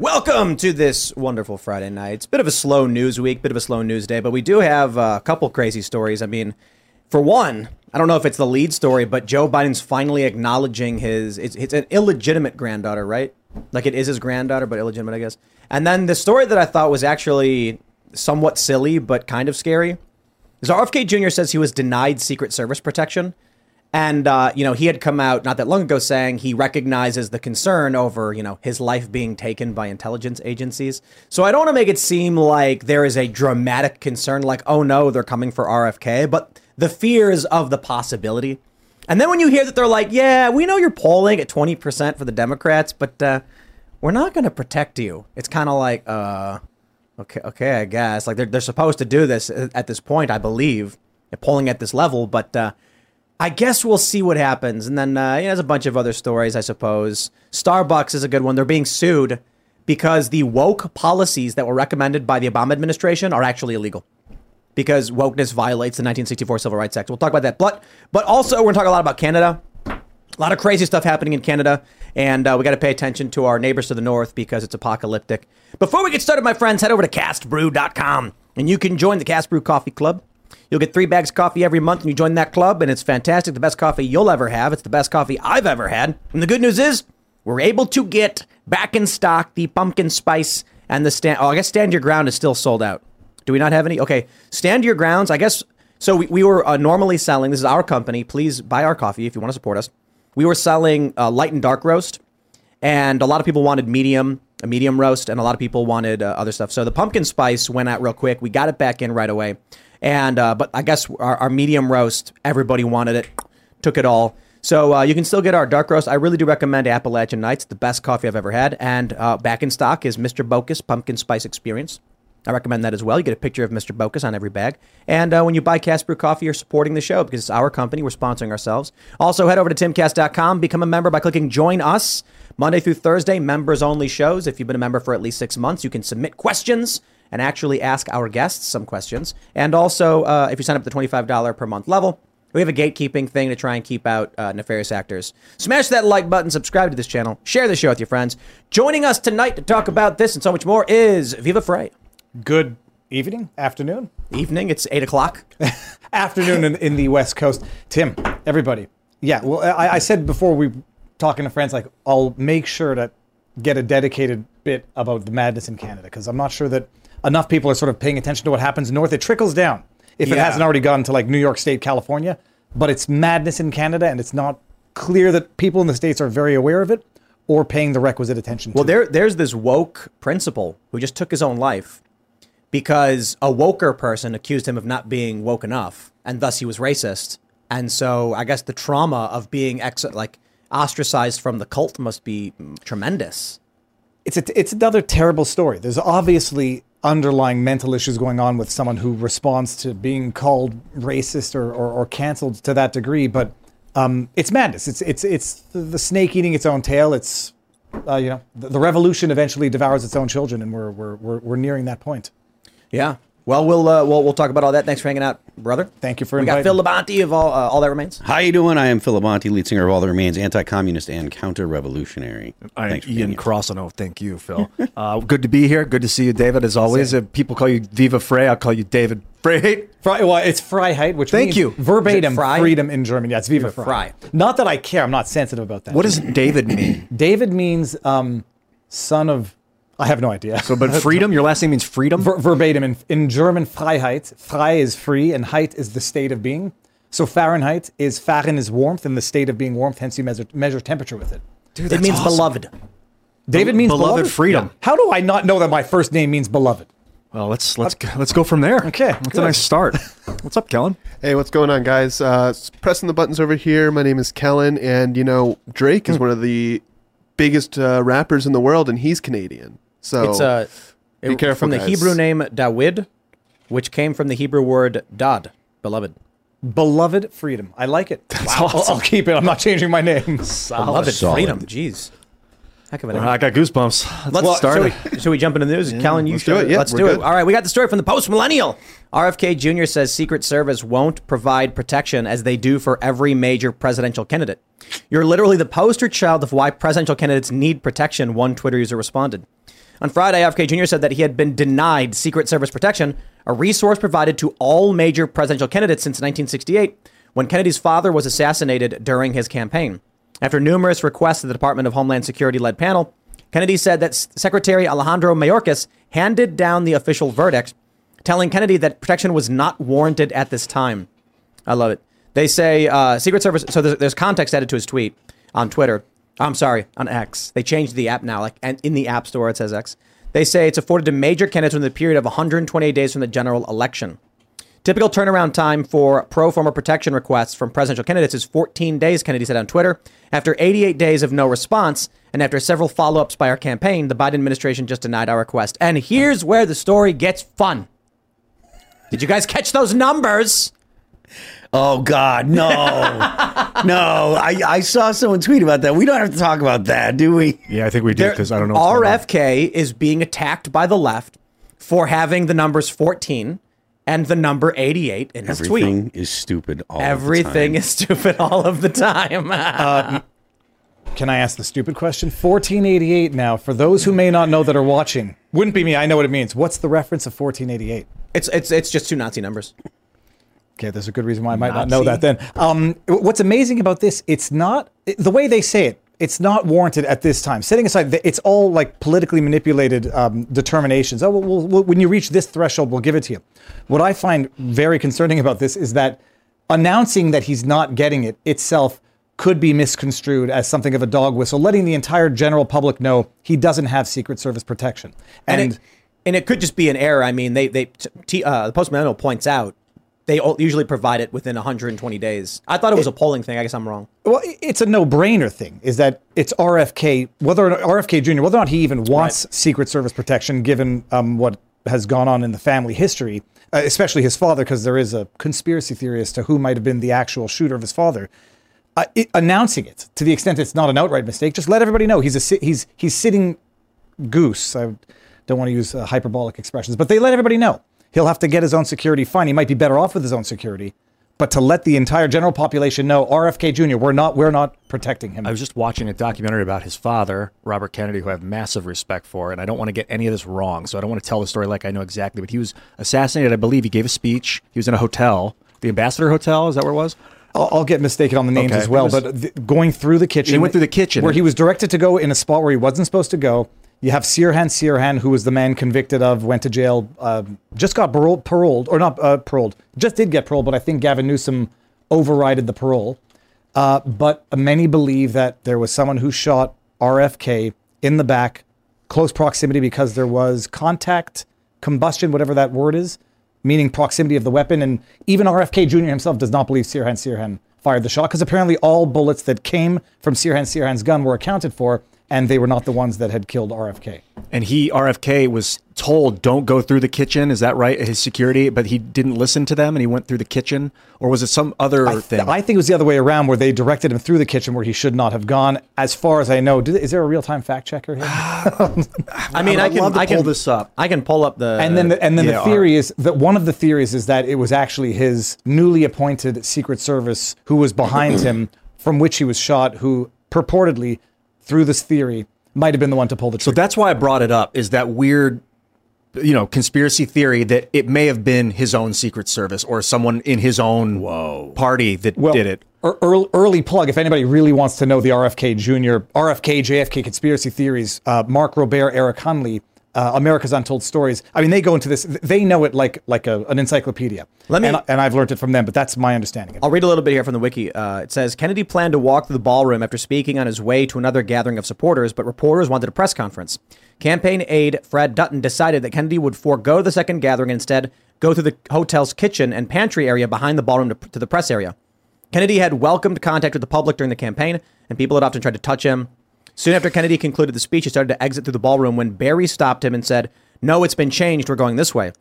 Welcome to this wonderful Friday night. It's a bit of a slow news week, bit of a slow news day, but we do have uh, a couple crazy stories. I mean, for one, I don't know if it's the lead story, but Joe Biden's finally acknowledging his it's, it's an illegitimate granddaughter, right? Like it is his granddaughter, but illegitimate, I guess. And then the story that I thought was actually somewhat silly, but kind of scary is RFK Jr. says he was denied Secret Service protection. And, uh, you know, he had come out not that long ago saying he recognizes the concern over, you know, his life being taken by intelligence agencies. So I don't want to make it seem like there is a dramatic concern, like, oh no, they're coming for RFK, but the fears of the possibility. And then when you hear that they're like, yeah, we know you're polling at 20% for the Democrats, but uh, we're not going to protect you. It's kind of like, uh, okay, okay, I guess. Like they're, they're supposed to do this at this point, I believe, polling at this level, but uh, I guess we'll see what happens. And then uh, you know, there's a bunch of other stories, I suppose. Starbucks is a good one. They're being sued because the woke policies that were recommended by the Obama administration are actually illegal because wokeness violates the 1964 Civil Rights Act. We'll talk about that. But but also we're going to talk a lot about Canada. A lot of crazy stuff happening in Canada, and uh, we got to pay attention to our neighbors to the north because it's apocalyptic. Before we get started, my friends, head over to castbrew.com and you can join the Cast Brew Coffee Club. You'll get three bags of coffee every month, and you join that club, and it's fantastic. The best coffee you'll ever have. It's the best coffee I've ever had. And the good news is, we're able to get back in stock the pumpkin spice and the stand. Oh, I guess stand your ground is still sold out. Do we not have any? Okay, stand your grounds. I guess so. We, we were uh, normally selling. This is our company. Please buy our coffee if you want to support us. We were selling uh, light and dark roast, and a lot of people wanted medium, a medium roast, and a lot of people wanted uh, other stuff. So the pumpkin spice went out real quick. We got it back in right away. And uh, but I guess our, our medium roast, everybody wanted it, took it all. So uh, you can still get our dark roast. I really do recommend Appalachian Nights, the best coffee I've ever had. And uh, back in stock is Mr. Bocus Pumpkin Spice Experience. I recommend that as well. You get a picture of Mr. Bocus on every bag. And uh, when you buy Cast Brew Coffee, you're supporting the show because it's our company. We're sponsoring ourselves. Also, head over to timcast.com. Become a member by clicking Join Us. Monday through Thursday, members only shows. If you've been a member for at least six months, you can submit questions and actually ask our guests some questions. And also, uh, if you sign up at the $25 per month level, we have a gatekeeping thing to try and keep out uh, nefarious actors. Smash that like button, subscribe to this channel, share the show with your friends. Joining us tonight to talk about this and so much more is Viva Frei. Good evening, afternoon, Evening, it's 8 o'clock. afternoon in, in the West Coast. Tim, everybody. Yeah, well, I, I said before we talking to friends, like I'll make sure to get a dedicated bit about the madness in Canada because I'm not sure that enough people are sort of paying attention to what happens north. It trickles down if it hasn't already gone to like New York State, California, but it's madness in Canada, and it's not clear that people in the states are very aware of it or paying the requisite attention. Well, there, there's this woke principal who just took his own life because a woker person accused him of not being woke enough, and thus he was racist. And so I guess the trauma of being ex- like ostracized from the cult must be mm, tremendous. It's a, it's another terrible story. There's obviously underlying mental issues going on with someone who responds to being called racist or, or, or canceled to that degree, but um, it's madness. It's it's it's the, snake eating its own tail. It's uh, you know the, the revolution eventually devours its own children, and we're we're we're, we're nearing that point. Yeah. Well, we'll uh, we'll we'll talk about all that. Thanks for hanging out, brother. Thank you for We got Phil Labonte of all uh, all that remains. How you doing? I am Phil Monty, lead singer of All That Remains, anti-communist and counter-revolutionary. I'm Thanks for being Ian here. Crossland. Thank you, Phil. uh, good to be here. Good to see you, David. As always, if people call you Viva Frey, I'll call you David Frey. Fry, well, it's Freiheit, which Thank means you. verbatim Is freedom in German. Yeah, it's Viva Viva Frei. Frei. Not that I care. I'm not sensitive about that. What does David mean? David means? Um, son of. I have no idea. So, but freedom. Your last name means freedom. Ver- verbatim in, in German Freiheit. Frei is free and Heit is the state of being. So Fahrenheit is Fahren is warmth and the state of being warmth. Hence you measure, measure temperature with it. Dude, It means awesome. beloved. David means beloved beloved, freedom. How do I not know that my first name means beloved? Well, let's let's go, let's go from there. Okay, that's good. a nice start. What's up, Kellen? Hey, what's going on, guys? Uh, pressing the buttons over here. My name is Kellen, and you know Drake is one of the biggest uh, rappers in the world, and he's Canadian. So It's uh, be it- careful, from the. Hebrew name Dawid, which came from the Hebrew word dod, beloved. Beloved freedom. I like it. Wow. I'll, I'll keep it. I'm not changing my name. Beloved Solid. freedom. Jeez. Heck of a name. I got goosebumps. Let's, get started. Should we, should we jump into the news? Kellen, you let's do should. it. Yeah, let's do it. All right, we got the story from the Post Millennial. RFK Jr. says Secret Service won't provide protection as they do for every major presidential candidate. You're literally the poster child of why presidential candidates need protection, one Twitter user responded. On Friday, RFK Jr. said that he had been denied Secret Service protection, a resource provided to all major presidential candidates since 1968, when Kennedy's father was assassinated during his campaign. After numerous requests to the Department of Homeland Security led panel, Kennedy said that Secretary Alejandro Mayorkas handed down the official verdict, telling Kennedy that protection was not warranted at this time. I love it. They say uh, Secret Service. So there's, there's context added to his tweet on Twitter. I'm sorry, on X. They changed the app now. Like, and in the App Store it says X. They say it's afforded to major candidates within the period of 128 days from the general election. Typical turnaround time for pro forma protection requests from presidential candidates is 14 days, Kennedy said on Twitter. After 88 days of no response, and after several follow ups by our campaign, the Biden administration just denied our request. And here's where the story gets fun. Did you guys catch those numbers? Oh God, no, no! I, I saw someone tweet about that. We don't have to talk about that, do we? yeah, I think we do because I don't know. what's going on. RFK is being attacked by the left for having the numbers 14 and the number 88 in his tweet. Everything is stupid. All Everything the time. is stupid all of the time. Um, Can I ask the stupid question? 1488 now, for those who may not know that are watching, wouldn't be me. I know what it means. What's the reference of 1488? it's it's it's just two Nazi numbers. Okay, there's a good reason why I might not know that then. Um, what's amazing about this, it's not the way they say it. It's not warranted at this time. Setting aside, that it's all like politically manipulated um, determinations. Oh, well, well, well, when you reach this threshold, we'll give it to you. What I find very concerning about this is that announcing that he's not getting it itself could be misconstrued as something of a dog whistle, letting the entire general public know he doesn't have Secret Service protection. And And, it, and it could just be an error. I mean, they they t- uh, the Post Millennial points out they usually provide it within 120 days. I thought it was a polling thing. I guess I'm wrong. Well, it's a no-brainer thing. Is that it's RFK, whether or not RFK Jr., whether or not he even wants Secret Service protection, given um, what has gone on in the family history, uh, especially his father, because there is a conspiracy theory as to who might have been the actual shooter of his father. Uh, it, announcing it to the extent it's not an outright mistake, just let everybody know he's a he's he's sitting goose. I don't want to use uh, hyperbolic expressions, but they let everybody know he'll have to get his own security. Fine, he might be better off with his own security, but to let the entire general population know, RFK Jr., we're not we're not protecting him. I was just watching a documentary about his father, Robert Kennedy, who I have massive respect for, and I don't want to get any of this wrong, so I don't want to tell the story like I know exactly. But he was assassinated, I believe. He gave a speech. He was in a hotel, the Ambassador Hotel. Is that where it was? I'll, I'll get mistaken on the names Okay. as well, was- but th- going through the kitchen, He went through the kitchen. where he was directed to go in a spot where he wasn't supposed to go. You have Sirhan Sirhan, who was the man convicted of, went to jail, um, just got paroled, paroled or not uh, paroled, just did get paroled, but I think Gavin Newsom overrided the parole. Uh, but many believe that there was someone who shot RFK in the back, close proximity because there was contact, combustion, whatever that word is, meaning proximity of the weapon. And even RFK Jr. himself does not believe Sirhan Sirhan fired the shot because apparently all bullets that came from Sirhan Sirhan's gun were accounted for, and they were not the ones that had killed RFK. And he, RFK, was told, don't go through the kitchen. Is that right? His security, but he didn't listen to them and he went through the kitchen? Or was it some other I, th- thing? I think it was the other way around, where they directed him through the kitchen where he should not have gone. As far as I know, did, is there a real time fact checker here? I mean, I, I'd can love to I can pull this up. I can pull up the and then the, and then yeah, the theory is that one of the theories is that it was actually his newly appointed Secret Service who was behind him, from which he was shot, who purportedly, through this theory, might have been the one to pull the trigger. So that's why I brought it up. Is that weird, you know, conspiracy theory that it may have been his own Secret Service or someone in his own party that well, did it. ear- early, early plug. If anybody really wants to know the RFK Jr., RFK, JFK conspiracy theories, uh, Mark Robert, Eric Hunley, uh, America's Untold Stories. I mean, they go into this. They know it like like a, an encyclopedia. Let me- and, and I've learned it from them, but that's my understanding. Of. I'll read a little bit here from the wiki. Uh, it says Kennedy planned to walk through the ballroom after speaking on his way to another gathering of supporters, but reporters wanted a press conference. Campaign aide Fred Dutton decided that Kennedy would forego the second gathering and instead go through the hotel's kitchen and pantry area behind the ballroom to, to the press area. Kennedy had welcomed contact with the public during the campaign, and people had often tried to touch him. Soon after Kennedy concluded the speech, he started to exit through the ballroom when Barry stopped him and said, No, it's been changed. We're going this way.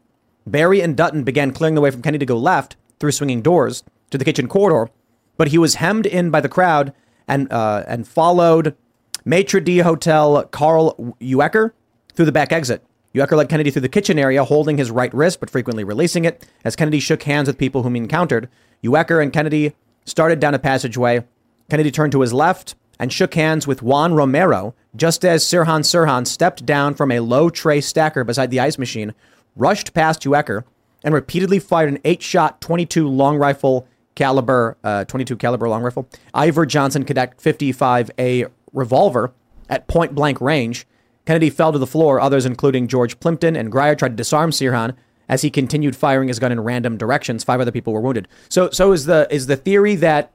Barry and Dutton began clearing the way from Kennedy to go left through swinging doors to the kitchen corridor, but he was hemmed in by the crowd and uh, and followed maitre d' hotel Karl Uecker through the back exit. Uecker led Kennedy through the kitchen area, holding his right wrist but frequently releasing it. As Kennedy shook hands with people whom he encountered, Uecker and Kennedy started down a passageway. Kennedy turned to his left and shook hands with Juan Romero just as Sirhan Sirhan stepped down from a low tray stacker beside the ice machine, rushed past Uecker, and repeatedly fired an eight-shot 22 long rifle caliber, uh, 22 caliber long rifle, Iver Johnson Cadet 55A revolver at point blank range. Kennedy fell to the floor. Others, including George Plimpton and Grier, tried to disarm Sirhan as he continued firing his gun in random directions. Five other people were wounded. So, so is the is the theory that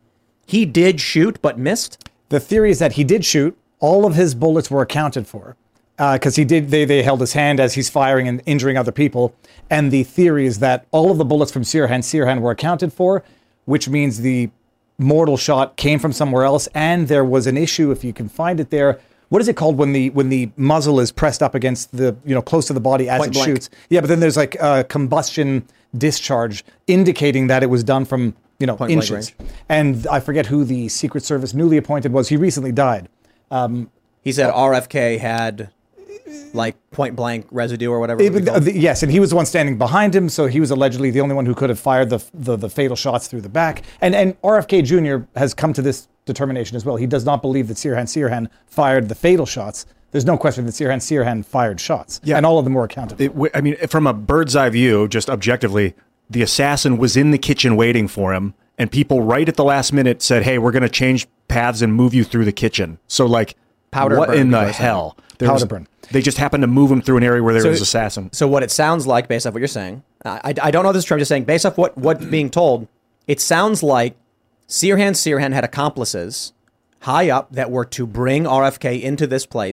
he did shoot but missed? The theory is that he did shoot. All of his bullets were accounted for because uh, he did. They they held his hand as he's firing and injuring other people. And the theory is that all of the bullets from Sirhan Sirhan were accounted for, which means the mortal shot came from somewhere else. And there was an issue, if you can find it there. What is it called when the when the muzzle is pressed up against the you know close to the body as Point it blank. shoots? Yeah, but then there's like a combustion discharge indicating that it was done from you know Point inches. And I forget who the Secret Service newly appointed was. He recently died. He said RFK had like point blank residue or whatever. it would Uh, the- yes, and he was the one standing behind him, so he was allegedly the only one who could have fired the the, the fatal shots through the back. And and RFK Jr. has come to this determination as well. He does not believe that Sirhan Sirhan fired the fatal shots. There's no question that Sirhan Sirhan fired shots, Yeah. and all of them were accounted for. It, w- I mean, from a bird's eye view, just objectively, the assassin was in the kitchen waiting for him, and people right at the last minute said, "Hey, we're going to change paths and move you through the kitchen." So, like, Powder what burn, in the hell? There Powder was- burn. They just happened to move him through an area where there So- was assassin. So what it sounds like, based off what you're saying, I, I don't know this term. Just saying, based off what what's being told, it sounds like Sirhan Sirhan had accomplices high up that were to bring RFK into this place.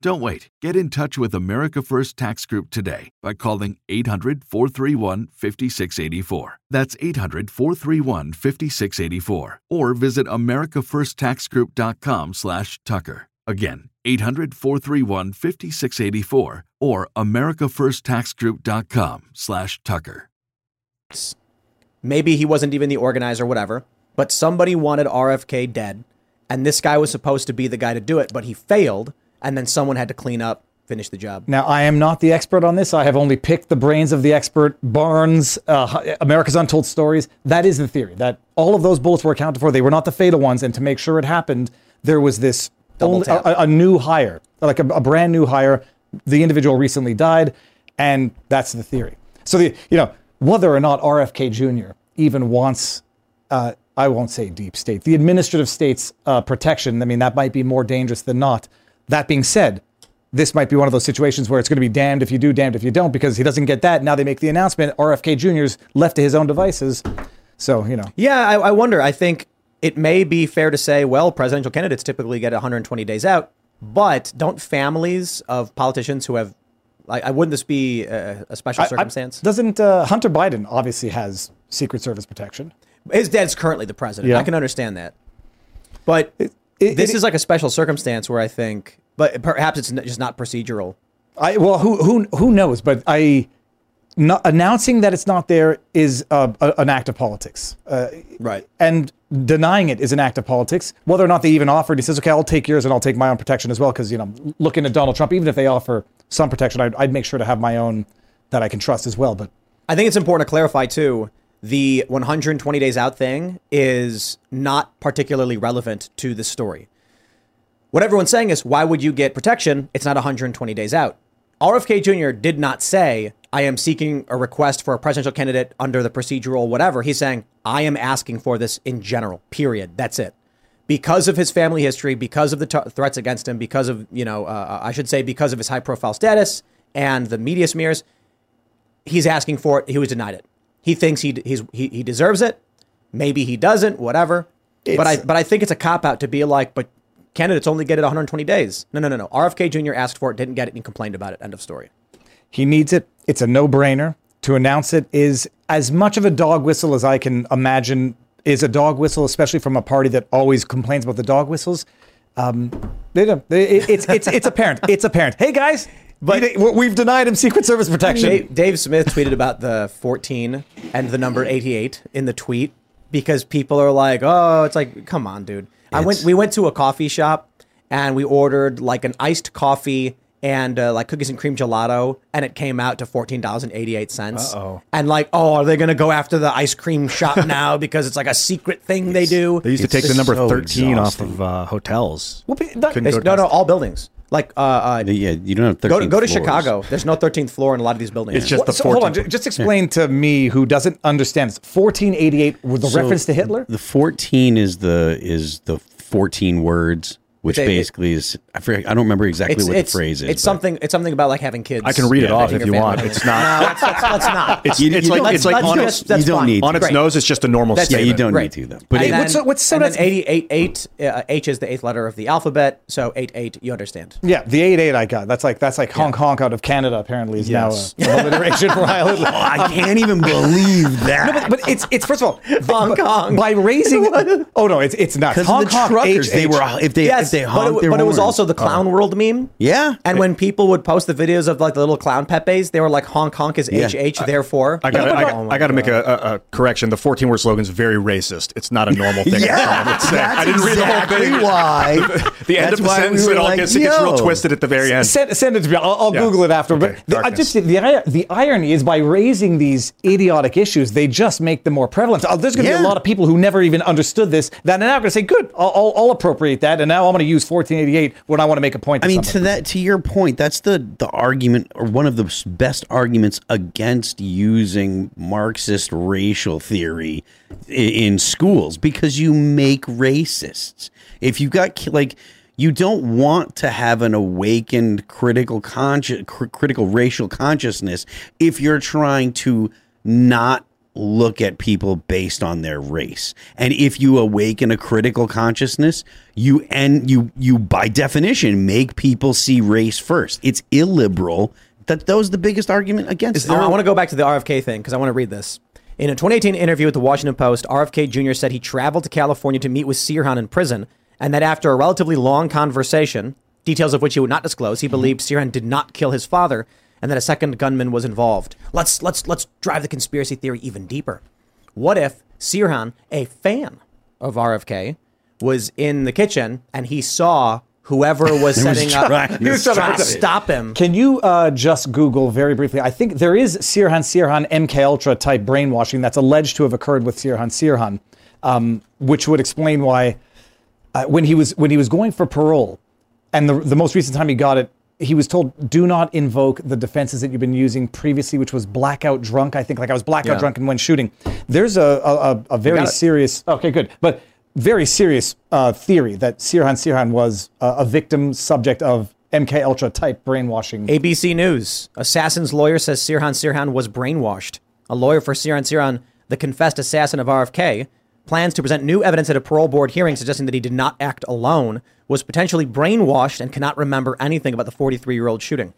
Don't wait. Get in touch with America First Tax Group today by calling 800 431 5684. That's 800 431 5684. Or visit AmericaFirstTaxGroup.com slash Tucker. Again, 800 431 5684 or AmericaFirstTaxGroup.com slash Tucker. Maybe he wasn't even the organizer, whatever. But somebody wanted RFK dead, and this guy was supposed to be the guy to do it, but he failed, and then someone had to clean up, finish the job. Now, I am not the expert on this. I have only picked the brains of the expert Barnes, uh, America's Untold Stories. That is the theory that all of those bullets were accounted for. They were not the fatal ones. And to make sure it happened, there was this only- a, a new hire, like a, a brand new hire. The individual recently died, and that's the theory. So, the, you know, whether or not RFK Jr. even wants, uh, I won't say deep state, the administrative state's uh, protection, I mean, that might be more dangerous than not. That being said, this might be one of those situations where it's going to be damned if you do, damned if you don't, because he doesn't get that. Now they make the announcement. RFK Jr.'s left to his own devices. So, you know. Yeah, I, I wonder. I think it may be fair to say, well, presidential candidates typically get 120 days out, but don't families of politicians who have, I, I wouldn't this be a, a special I- I- circumstance? doesn't uh, Hunter Biden obviously has Secret Service protection? His dad's currently the president. Yeah. I can understand that, but it- this it- is like a special circumstance where I think, but perhaps it's just not procedural. I well, who who who knows? But I, not, announcing that it's not there is uh, a, an act of politics. Uh, Right. and denying it is an act of politics. Whether or not they even offered, he says, "Okay, I'll take yours and I'll take my own protection as well." Because you know, looking at Donald Trump, even if they offer some protection, I'd, I'd make sure to have my own that I can trust as well. But I think it's important to clarify too. The 120 days out thing is not particularly relevant to this story. What everyone's saying is, why would you get protection? It's not 120 days out. RFK Jr. did not say, I am seeking a request for a presidential candidate under the procedural whatever. He's saying, I am asking for this in general, period. That's it. Because of his family history, because of the t- threats against him, because of, you know, uh, I should say, because of his high profile status and the media smears, he's asking for it. He was denied it. He thinks he, he's, he, he deserves it. Maybe he doesn't, whatever. but I, but I think it's a cop out to be like, but candidates only get it 120 days. No, no, no, no. RFK Jr. asked for it, didn't get it, and complained about it. End of story. He needs it. It's a no brainer. To announce it is as much of a dog whistle as I can imagine is a dog whistle, especially from a party that always complains about the dog whistles. Um, they don't, they, it- it's, it's, it's apparent. It's apparent. Hey, guys, but we've denied him Secret Service protection. Dave, Dave Smith tweeted about the 14 and the number 88 in the tweet because people are like, "Oh, it's like, come on, dude." I went. We went to a coffee shop and we ordered like an iced coffee and uh, like cookies and cream gelato, and it came out to fourteen dollars and eighty eight cents. Uh-oh. And like, oh, are they gonna go after the ice cream shop now because it's like a secret thing they do? They used to take the number so 13 off of uh, hotels. Well, but that- Couldn't It's- go no, no, all buildings. Like, uh, uh, Yeah, you don't have 13 go to, go to floors. Chicago. There's no 13th floor in a lot of these buildings. It's just What- the so hold on, ju- just explain to me who doesn't understand this. 1488 was the So reference to Hitler? The 14 is the is the 14 words, which They- basically is I forget, I don't remember exactly what the phrase is. It's something. It's something about like having kids. I can read it off if you want. It's not. No, let's, let's, let's not. It's, You- it's you like don't- it's like on, just- its, that's you don't fine. need on its Great. nose. It's just a normal That's Yeah, you don't Great. need to though. But and it- then, what's- what's- so that's- 88, 8, uh, H is the eighth letter of the alphabet. So 8, 8, you understand. Yeah, the 88 I got. That's like that's like honk honk out of Canada apparently is Yes. now a alliteration for Island. Oh, I can't even believe that. But it's it's first of all Hong by- Kong. by raising. oh no, it's it's not because honk of honk, they were if they if they but, honked it, their but it was also the clown world meme. Yeah. And when people would post the videos of like the little clown Pepes, they were like honk honk is Yeah. HH, therefore. I got Oh I my got, I got to make a, a, a correction. The 14 word slogan is very racist. It's not a normal thing. Yeah, someone would say. that's I didn't read the whole exactly thing. why. The end That's of the why we sentence, were it all like, gets, it gets real yo. twisted at the very end. Send, send it to me. I'll, I'll Yeah. Google it after. Okay, But the, I darkness. just the ir- the irony is by raising these idiotic issues, they just make them more prevalent. Uh, There's going to be Yeah. a lot of people who never even understood this that are now going to say, "Good, I'll, I'll, I'll appropriate that," and now I'm going to use 1488 when I want to make a point. To I mean, to that, to your point, that's the the argument, or one of the best arguments against using Marxist racial theory i- in schools because you make racists. If you got like, you don't want to have an awakened critical conscious, critical racial consciousness if you're trying to not look at people based on their race. And if you awaken a critical consciousness, you and you you by definition make people see race first. It's illiberal. That that was the biggest argument against it. I want to go back to the RFK thing because I want to read this. In a 2018 interview with the Washington Post, RFK Jr. said he traveled to California to meet with Sirhan in prison, and that after a relatively long conversation, details of which he would not disclose, he believed Sirhan did not kill his father, and that a second gunman was involved. Let's let's let's drive the conspiracy theory even deeper. What if Sirhan, a fan of RFK, was in the kitchen and he saw whoever was setting up trying to he was trying stop to him. stop him? Can you uh, just Google very briefly? I think there is Sirhan Sirhan MK Ultra type brainwashing that's alleged to have occurred with Sirhan Sirhan, um, which would explain why uh, when he was when he was going for parole, and the the most recent time he got it, he was told do not invoke the defenses that you've been using previously, which was blackout drunk. I think like I was blackout Yeah. drunk and when shooting. There's a a, a, very serious. Okay, good, but very serious uh, theory that Sirhan Sirhan was uh, a victim subject of MK Ultra type brainwashing. ABC News. Assassin's lawyer says Sirhan Sirhan was brainwashed. A lawyer for Sirhan Sirhan, the confessed assassin of RFK, plans to present new evidence at a parole board hearing suggesting that he did not act alone, was potentially brainwashed, and cannot remember anything about the 43 year old shooting.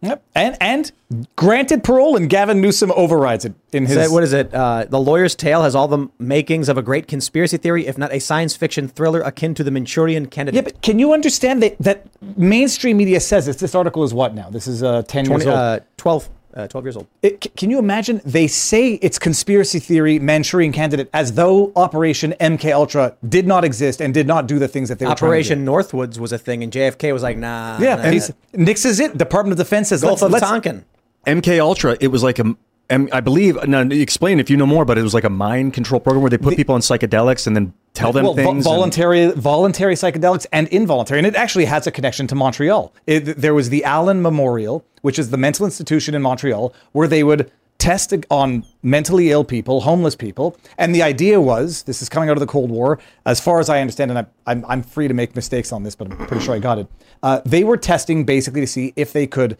Yep. And and granted parole, and Gavin Newsom overrides it in his. Is that- what is it? Uh, the lawyer's tale has all the makings of a great conspiracy theory, if not a science fiction thriller akin to the Manchurian candidate. yeah, but can you understand that that mainstream media says this? This article is what now? This is uh, ten 20, years old. uh, 12, uh, 12 years old. It- can you imagine? They say it's conspiracy theory, Manchurian candidate, as though Operation MK Ultra did not exist and did not do the things that they were Operation Northwoods was a thing, and JFK was like, nah. trying to do. Yeah, nah, and he's, Nix is it. Department of Defense says Gulf let's, of let's Tonkin. MK Ultra, it was like a And I believe, now explain if you know more, but it was like a mind control program where they put people on psychedelics and then tell them well, things. and- voluntary, voluntary psychedelics and involuntary, and it actually has a connection to Montreal. It, there was the Allen Memorial, which is the mental institution in Montreal, where they would test on mentally ill people, homeless people, and the idea was this is coming out of the Cold War, as far as I understand, and I, I'm I'm free to make mistakes on this, but I'm pretty sure I got it. Uh, they were testing basically to see if they could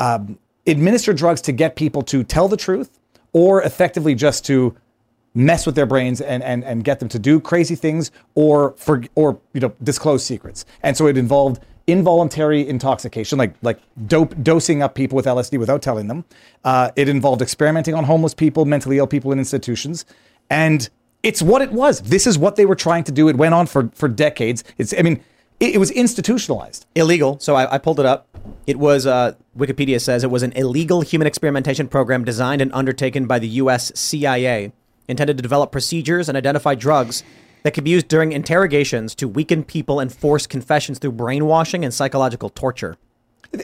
um, administer drugs to get people to tell the truth, or effectively just to mess with their brains and, and, and get them to do crazy things or for or you know disclose secrets. And so it involved involuntary intoxication, like like dope dosing up people with LSD without telling them. Uh, it involved experimenting on homeless people, mentally ill people in institutions, and it's what it was. This is what they were trying to do. It went on for for decades. It's I mean. It, it was institutionalized. illegal. So I, I pulled it up. It was uh, Wikipedia says it was an illegal human experimentation program designed and undertaken by the U.S. CIA, intended to develop procedures and identify drugs that could be used during interrogations to weaken people and force confessions through brainwashing and psychological torture.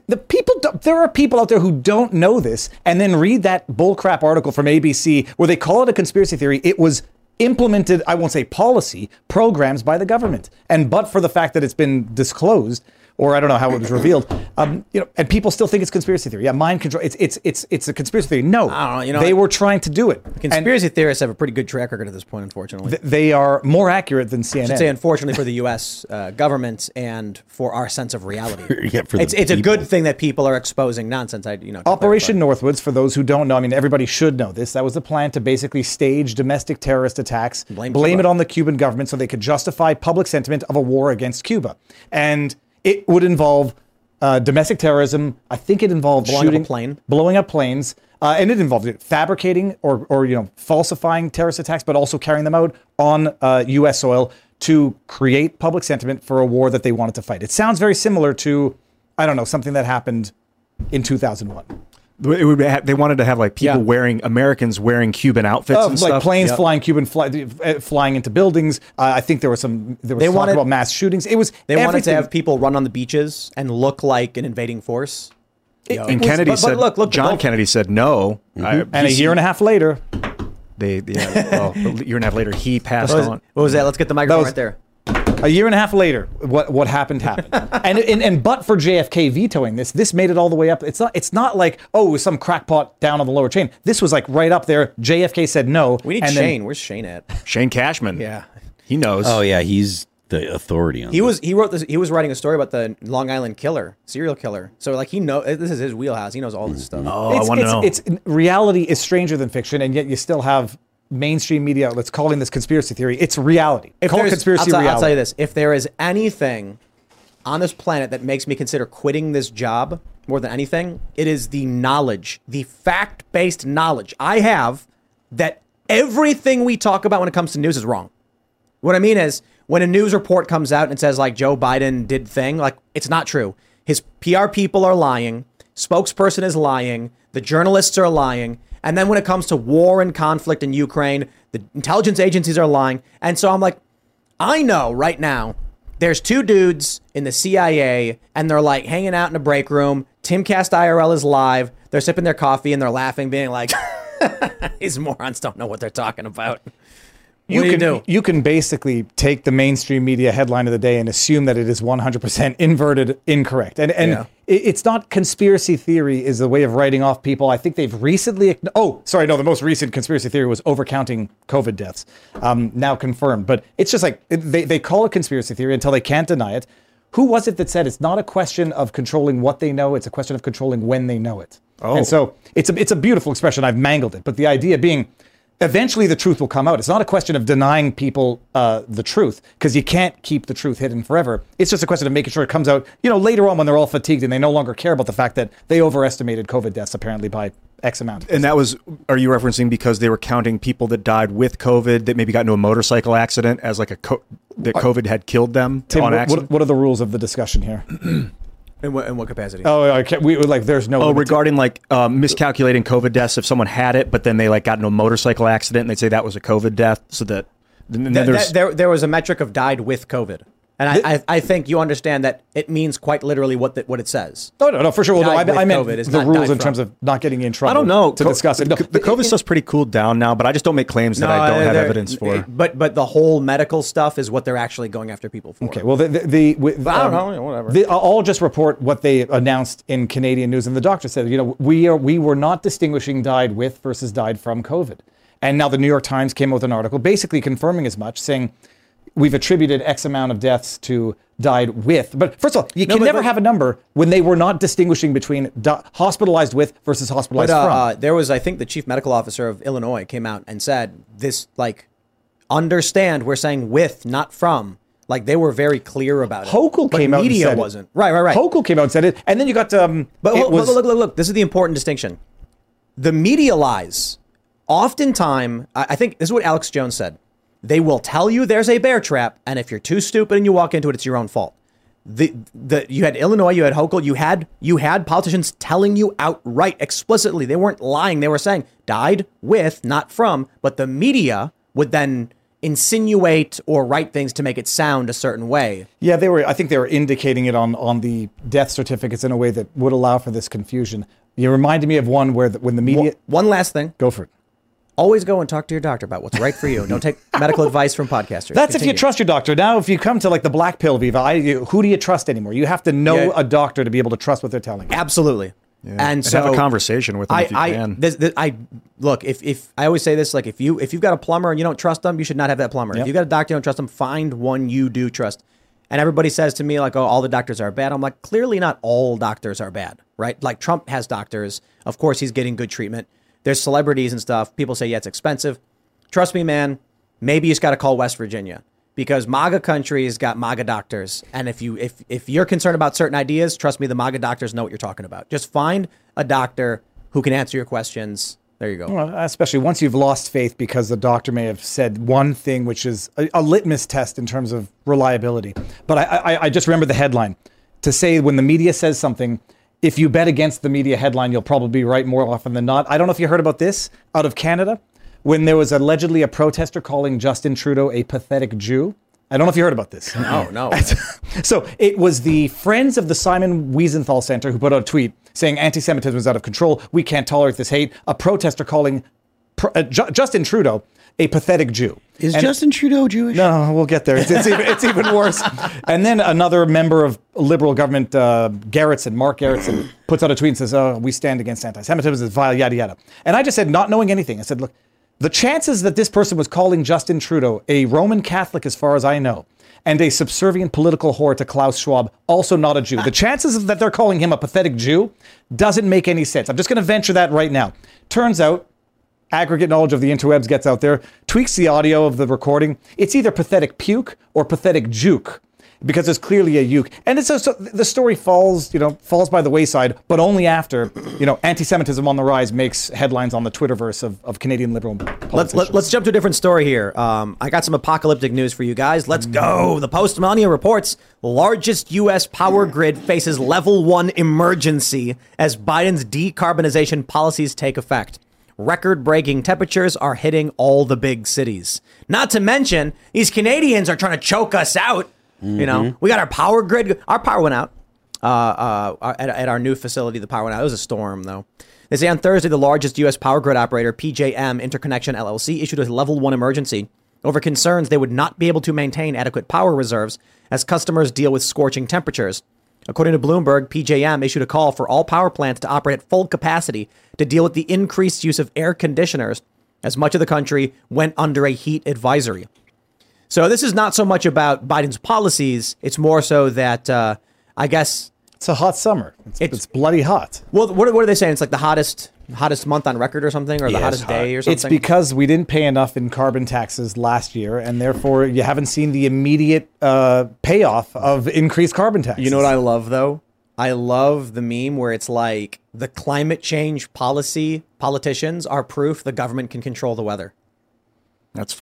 the people there are people out there who don't know this and then read that bullcrap article from ABC where they call it a conspiracy theory. It was implemented, I won't say policy, programs by the government. And but for the fact that it's been disclosed, or I don't know how it was revealed, um, you know, and people still think it's conspiracy theory. Yeah, mind control. It's it's it's it's a conspiracy theory. No, I know, you know, they were trying to do it. And Conspiracy theorists have a pretty good track record at this point, unfortunately. th- they are more accurate than I CNN. should say, unfortunately, for the U.S. Uh, government and for our sense of reality. Yeah, for it's it's a good thing that people are exposing nonsense. I you know Operation Northwoods, for those who don't know, I mean, everybody should know this. That was the plan to basically stage domestic terrorist attacks, Blame blame, Cuba. it on the Cuban government so they could justify public sentiment of a war against Cuba. And it would involve uh, domestic terrorism. I think it involved Blowing up a shooting, plane. blowing up planes, uh, and it involved fabricating or, or you know falsifying terrorist attacks, but also carrying them out on uh, U.S. soil to create public sentiment for a war that they wanted to fight. It sounds very similar to, I don't know, something that happened in 2001. It would ha- they wanted to have like people Yeah. wearing Americans wearing Cuban outfits of and like stuff. planes Yep. flying Cuban fly, uh, flying into buildings. Uh, I think there was some there was They talk wanted- about mass shootings. It was They wanted to have people run on the beaches and look like an invading force. Yo. and was- Kennedy but- but said, look, look, John both- Kennedy said no. I- and a year and a half later, they, yeah, well, a year and a half later, he passed What was, on. what was that? Let's get the microphone was- right there. A year and a half later, what what happened happened. and, and and but for JFK vetoing this, this made it all the way up. It's not it's not like oh it was some crackpot down on the lower chain. This was like right up there. JFK said no. We need and then- Shane. Where's Shane at? Shane Cashman. Yeah. he knows. Oh yeah, he's the authority on. He this. was he wrote this he was writing a story about the Long Island killer, serial killer. So like he know this is his wheelhouse. He knows all this stuff. Oh, I want to know. it's, it's reality is stranger than fiction, and yet you still have mainstream media outlets calling this conspiracy theory. It's reality. If Call conspiracy I'll, tell- reality. I'll tell you this: if there is anything on this planet that makes me consider quitting this job more than anything, it is the knowledge, the fact-based knowledge I have that everything we talk about when it comes to news is wrong. What I mean is, when a news report comes out and it says like Joe Biden did thing, like it's not true. His PR people are lying. Spokesperson is lying. The journalists are lying. And then when it comes to war and conflict in Ukraine, the intelligence agencies are lying. And so I'm like, I know right now there's two dudes in the CIA and they're like hanging out in a break room. Timcast IRL is live. They're sipping their coffee and they're laughing, being like, these morons don't know what they're talking about. you can you do? you can basically take the mainstream media headline of the day and assume that it is 100% inverted incorrect and and Yeah. It- it's not conspiracy theory is the way of writing off people. I think they've recently oh sorry no the most recent conspiracy theory was overcounting covid deaths um, now confirmed. But it's just like they, they call it conspiracy theory until they can't deny it. Who was it that said it's not a question of controlling what they know it's a question of controlling when they know it? Oh. and so it's a, it's a beautiful expression. I've mangled it. But the idea being eventually the truth will come out. It's not a question of denying people uh, the truth because you can't keep the truth hidden forever. It's just a question of making sure it comes out, you know, later on when they're all fatigued and they no longer care about the fact that they overestimated COVID deaths apparently by X amount. And that was, are you referencing because they were counting people that died with COVID that maybe got into a motorcycle accident as like a, co- that COVID had killed them Tim, on what, accident? what, what are the rules of the discussion here? In what, in what capacity? Oh, I can't, we like there's no. Oh, limit to- regarding like um, miscalculating COVID deaths, if someone had it, but then they like got in a motorcycle accident and they'd say that was a COVID death, so that then, then there's th- there, there was a metric of died with COVID. And I, I, I think you understand that it means quite literally what the, what it says. No, no, no, for sure. Well, no, I, I with meant COVID the rules in terms of not getting in trouble. I don't know to Co- discuss it. No, The COVID stuff's pretty cooled down now, but I just don't make claims that I don't have evidence for. But but the whole medical stuff is what they're actually going after people for. Okay, well, the, the, the with, I don't um, know, whatever. The, I'll just report what they announced in Canadian news, and the doctor said, you know, we are we were not distinguishing died with versus died from COVID, and now the New York Times came out with an article basically confirming as much, saying we've attributed X amount of deaths to died with. But first of all, you No, can but- never but- have a number when they were not distinguishing between di- hospitalized with versus But hospitalized uh, from. uh, there was, I think, the chief medical officer of Illinois came out and said this, like, understand we're saying with, not from. Like they were very clear about it. Hochul but came out and media said it. wasn't. Right, right, right. Hochul came out and said it, and then you got um. But look, was- look, look, look. This is the important distinction. The media lies. Oftentimes, I think this is what Alex Jones said. They will tell you there's a bear trap, and if you're too stupid and you walk into it, it's your own fault. The the you had Illinois, you had Hochul, you had you had politicians telling you outright, explicitly. They weren't lying. They were saying died with, not from. But the media would then insinuate or write things to make it sound a certain way. Yeah, they were. I think they were indicating it on on the death certificates in a way that would allow for this confusion. You reminded me of one where the, when the media. One last thing. Go for it. Always go and talk to your doctor about what's right for you. Don't take medical advice from podcasters. That's if you trust your doctor. Now, if you come to like the black pill, Viva, I, you, who do you trust anymore? You have to know Yeah. a doctor to be able to trust what they're telling you. Absolutely. And And so have a conversation with them I, if you I, can. This, this, I look if, if I always say this like if you if you've got a plumber and you don't trust them, you should not have that plumber. Yep. If you've got a doctor you don't trust them, find one you do trust. And everybody says to me like, oh, all the doctors are bad. I'm like, clearly not all doctors are bad, right? Like Trump has doctors. Of course, he's getting good treatment. There's celebrities and stuff. People say, yeah, it's expensive. Trust me, man. Maybe you just got to call West Virginia because MAGA country's got MAGA doctors. And if you if if you're concerned about certain ideas, trust me, the MAGA doctors know what you're talking about. Just find a doctor who can answer your questions. There you go. Well, especially once you've lost faith because the doctor may have said one thing, which is a, a litmus test in terms of reliability. But I, I, I just remember the headline to say when the media says something, if you bet against the media headline, you'll probably be right more often than not. I don't know if you heard about this out of Canada when there was allegedly a protester calling Justin Trudeau a pathetic Jew. I don't know if you heard about this. No, no. So it was the Friends of the Simon Wiesenthal Center who put out a tweet saying anti-Semitism is out of control. We can't tolerate this hate. A protester calling uh, Ju- Justin Trudeau a pathetic Jew. Is And- Justin Trudeau Jewish? No, we'll get there. It's, it's, even, it's even worse. And then another member of Liberal government, uh, Gerretsen, Mark Gerretsen, puts out a tweet and says, "Oh, we stand against anti-Semitism. It's vile, yada yada." And I just said, not knowing anything, I said, "Look, the chances that this person was calling Justin Trudeau a Roman Catholic, as far as I know." And a subservient political whore to Klaus Schwab, also not a Jew. The chances of that they're calling him a pathetic Jew doesn't make any sense. I'm just going to venture that right now. Turns out aggregate knowledge of the interwebs gets out there, tweaks the audio of the recording. It's either pathetic puke or pathetic juke because there's clearly a uke. And it's so the story falls, you know, falls by the wayside, but only after, you know, anti-Semitism on the rise makes headlines on the Twitterverse of, of Canadian liberal politicians. Let's let, let's jump to a different story here. Um, I got some apocalyptic news for you guys. Let's go. The Post reports largest U.S. power grid faces level one emergency as Biden's decarbonization policies take effect. Record-breaking temperatures are hitting all the big cities. Not to mention, these Canadians are trying to choke us out. You know, we got our power grid. Our power went out uh, uh, at, at our new facility. The power went out. It was a storm, though. They say on Thursday, the largest U.S. power grid operator, PJM Interconnection LLC, issued a level one emergency over concerns they would not be able to maintain adequate power reserves as customers deal with scorching temperatures. According to Bloomberg, PJM issued a call for all power plants to operate at full capacity to deal with the increased use of air conditioners as much of the country went under a heat advisory. So this is not so much about Biden's policies; it's more so that uh, I guess it's a hot summer. It's, It's- it's bloody hot. Well, what, what are they saying? It's like the hottest hottest month on record or something, or the hottest day or something. It's because we didn't pay enough in carbon taxes last year, and therefore you haven't seen the immediate uh, payoff of increased carbon taxes. You know what I love though? I love the meme where it's like the climate change policy politicians are proof the government can control the weather. That's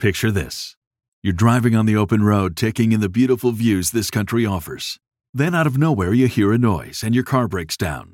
Picture this. You're driving on the open road, taking in the beautiful views this country offers. Then, out of nowhere, you hear a noise and your car breaks down.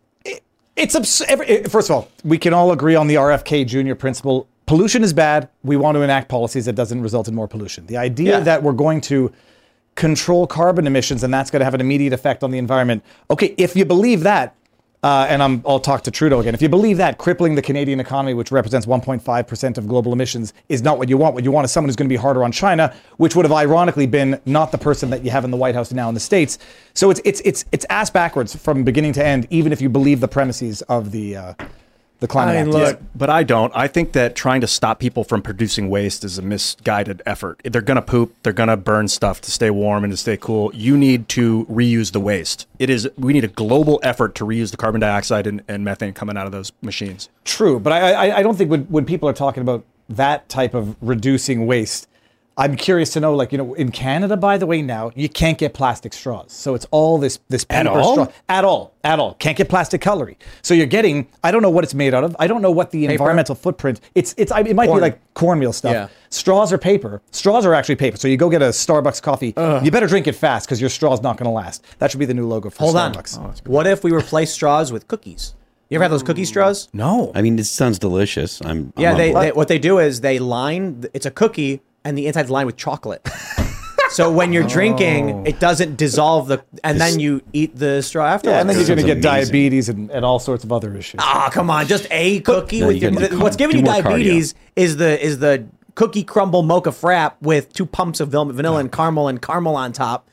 it's abs- every, eh, first of all, we can all agree on the RFK Jr. principle. Pollution is bad. We want to enact policies that doesn't result in more pollution. The idea Yeah. that we're going to control carbon emissions and that's going to have an immediate effect on the environment. Okay, if you believe that, uh, and I'm, I'll talk to Trudeau again. If you believe that crippling the Canadian economy, which represents 1.5% of global emissions, is not what you want, what you want is someone who's going to be harder on China, which would have ironically been not the person that you have in the White House now in the States. So it's it's it's it's ass backwards from beginning to end, even if you believe the premises of the uh, the climate I act. look, but I don't. I think that trying to stop people from producing waste is a misguided effort. They're going to poop, they're going to burn stuff to stay warm and to stay cool. You need to reuse the waste. It is we need a global effort to reuse the carbon dioxide and, and methane coming out of those machines. True, but I, I, I don't think when, when people are talking about that type of reducing waste, I'm curious to know, like, you know, in Canada, by the way, now you can't get plastic straws. So it's all this this At paper all? straw. At all. At all. Can't get plastic cutlery. So you're getting, I don't know what it's made out of. I don't know what the environmental footprint. It's it's I, it might Corn. be like cornmeal stuff. Yeah. Straws are paper. Straws are actually paper. So you go get a Starbucks coffee. You better drink it fast because your straw's not going to last. That should be the new logo for Hold on. Starbucks. what if we replace straws with cookies? You ever have those cookie straws? No. I mean, this sounds delicious. I'm Yeah, I'm they, they what they do is they line it's a cookie and the inside's lined with chocolate. so when you're drinking, it doesn't dissolve the and then you eat the straw afterwards. Yeah, and then you're going to Sounds get amazing. diabetes and, and all sorts of other issues. Ah, come on, just a cookie No, with you your, gotta do what's giving do you more cardio. diabetes is the is the cookie crumble mocha frap with two pumps of vanilla vanilla and caramel and caramel on top.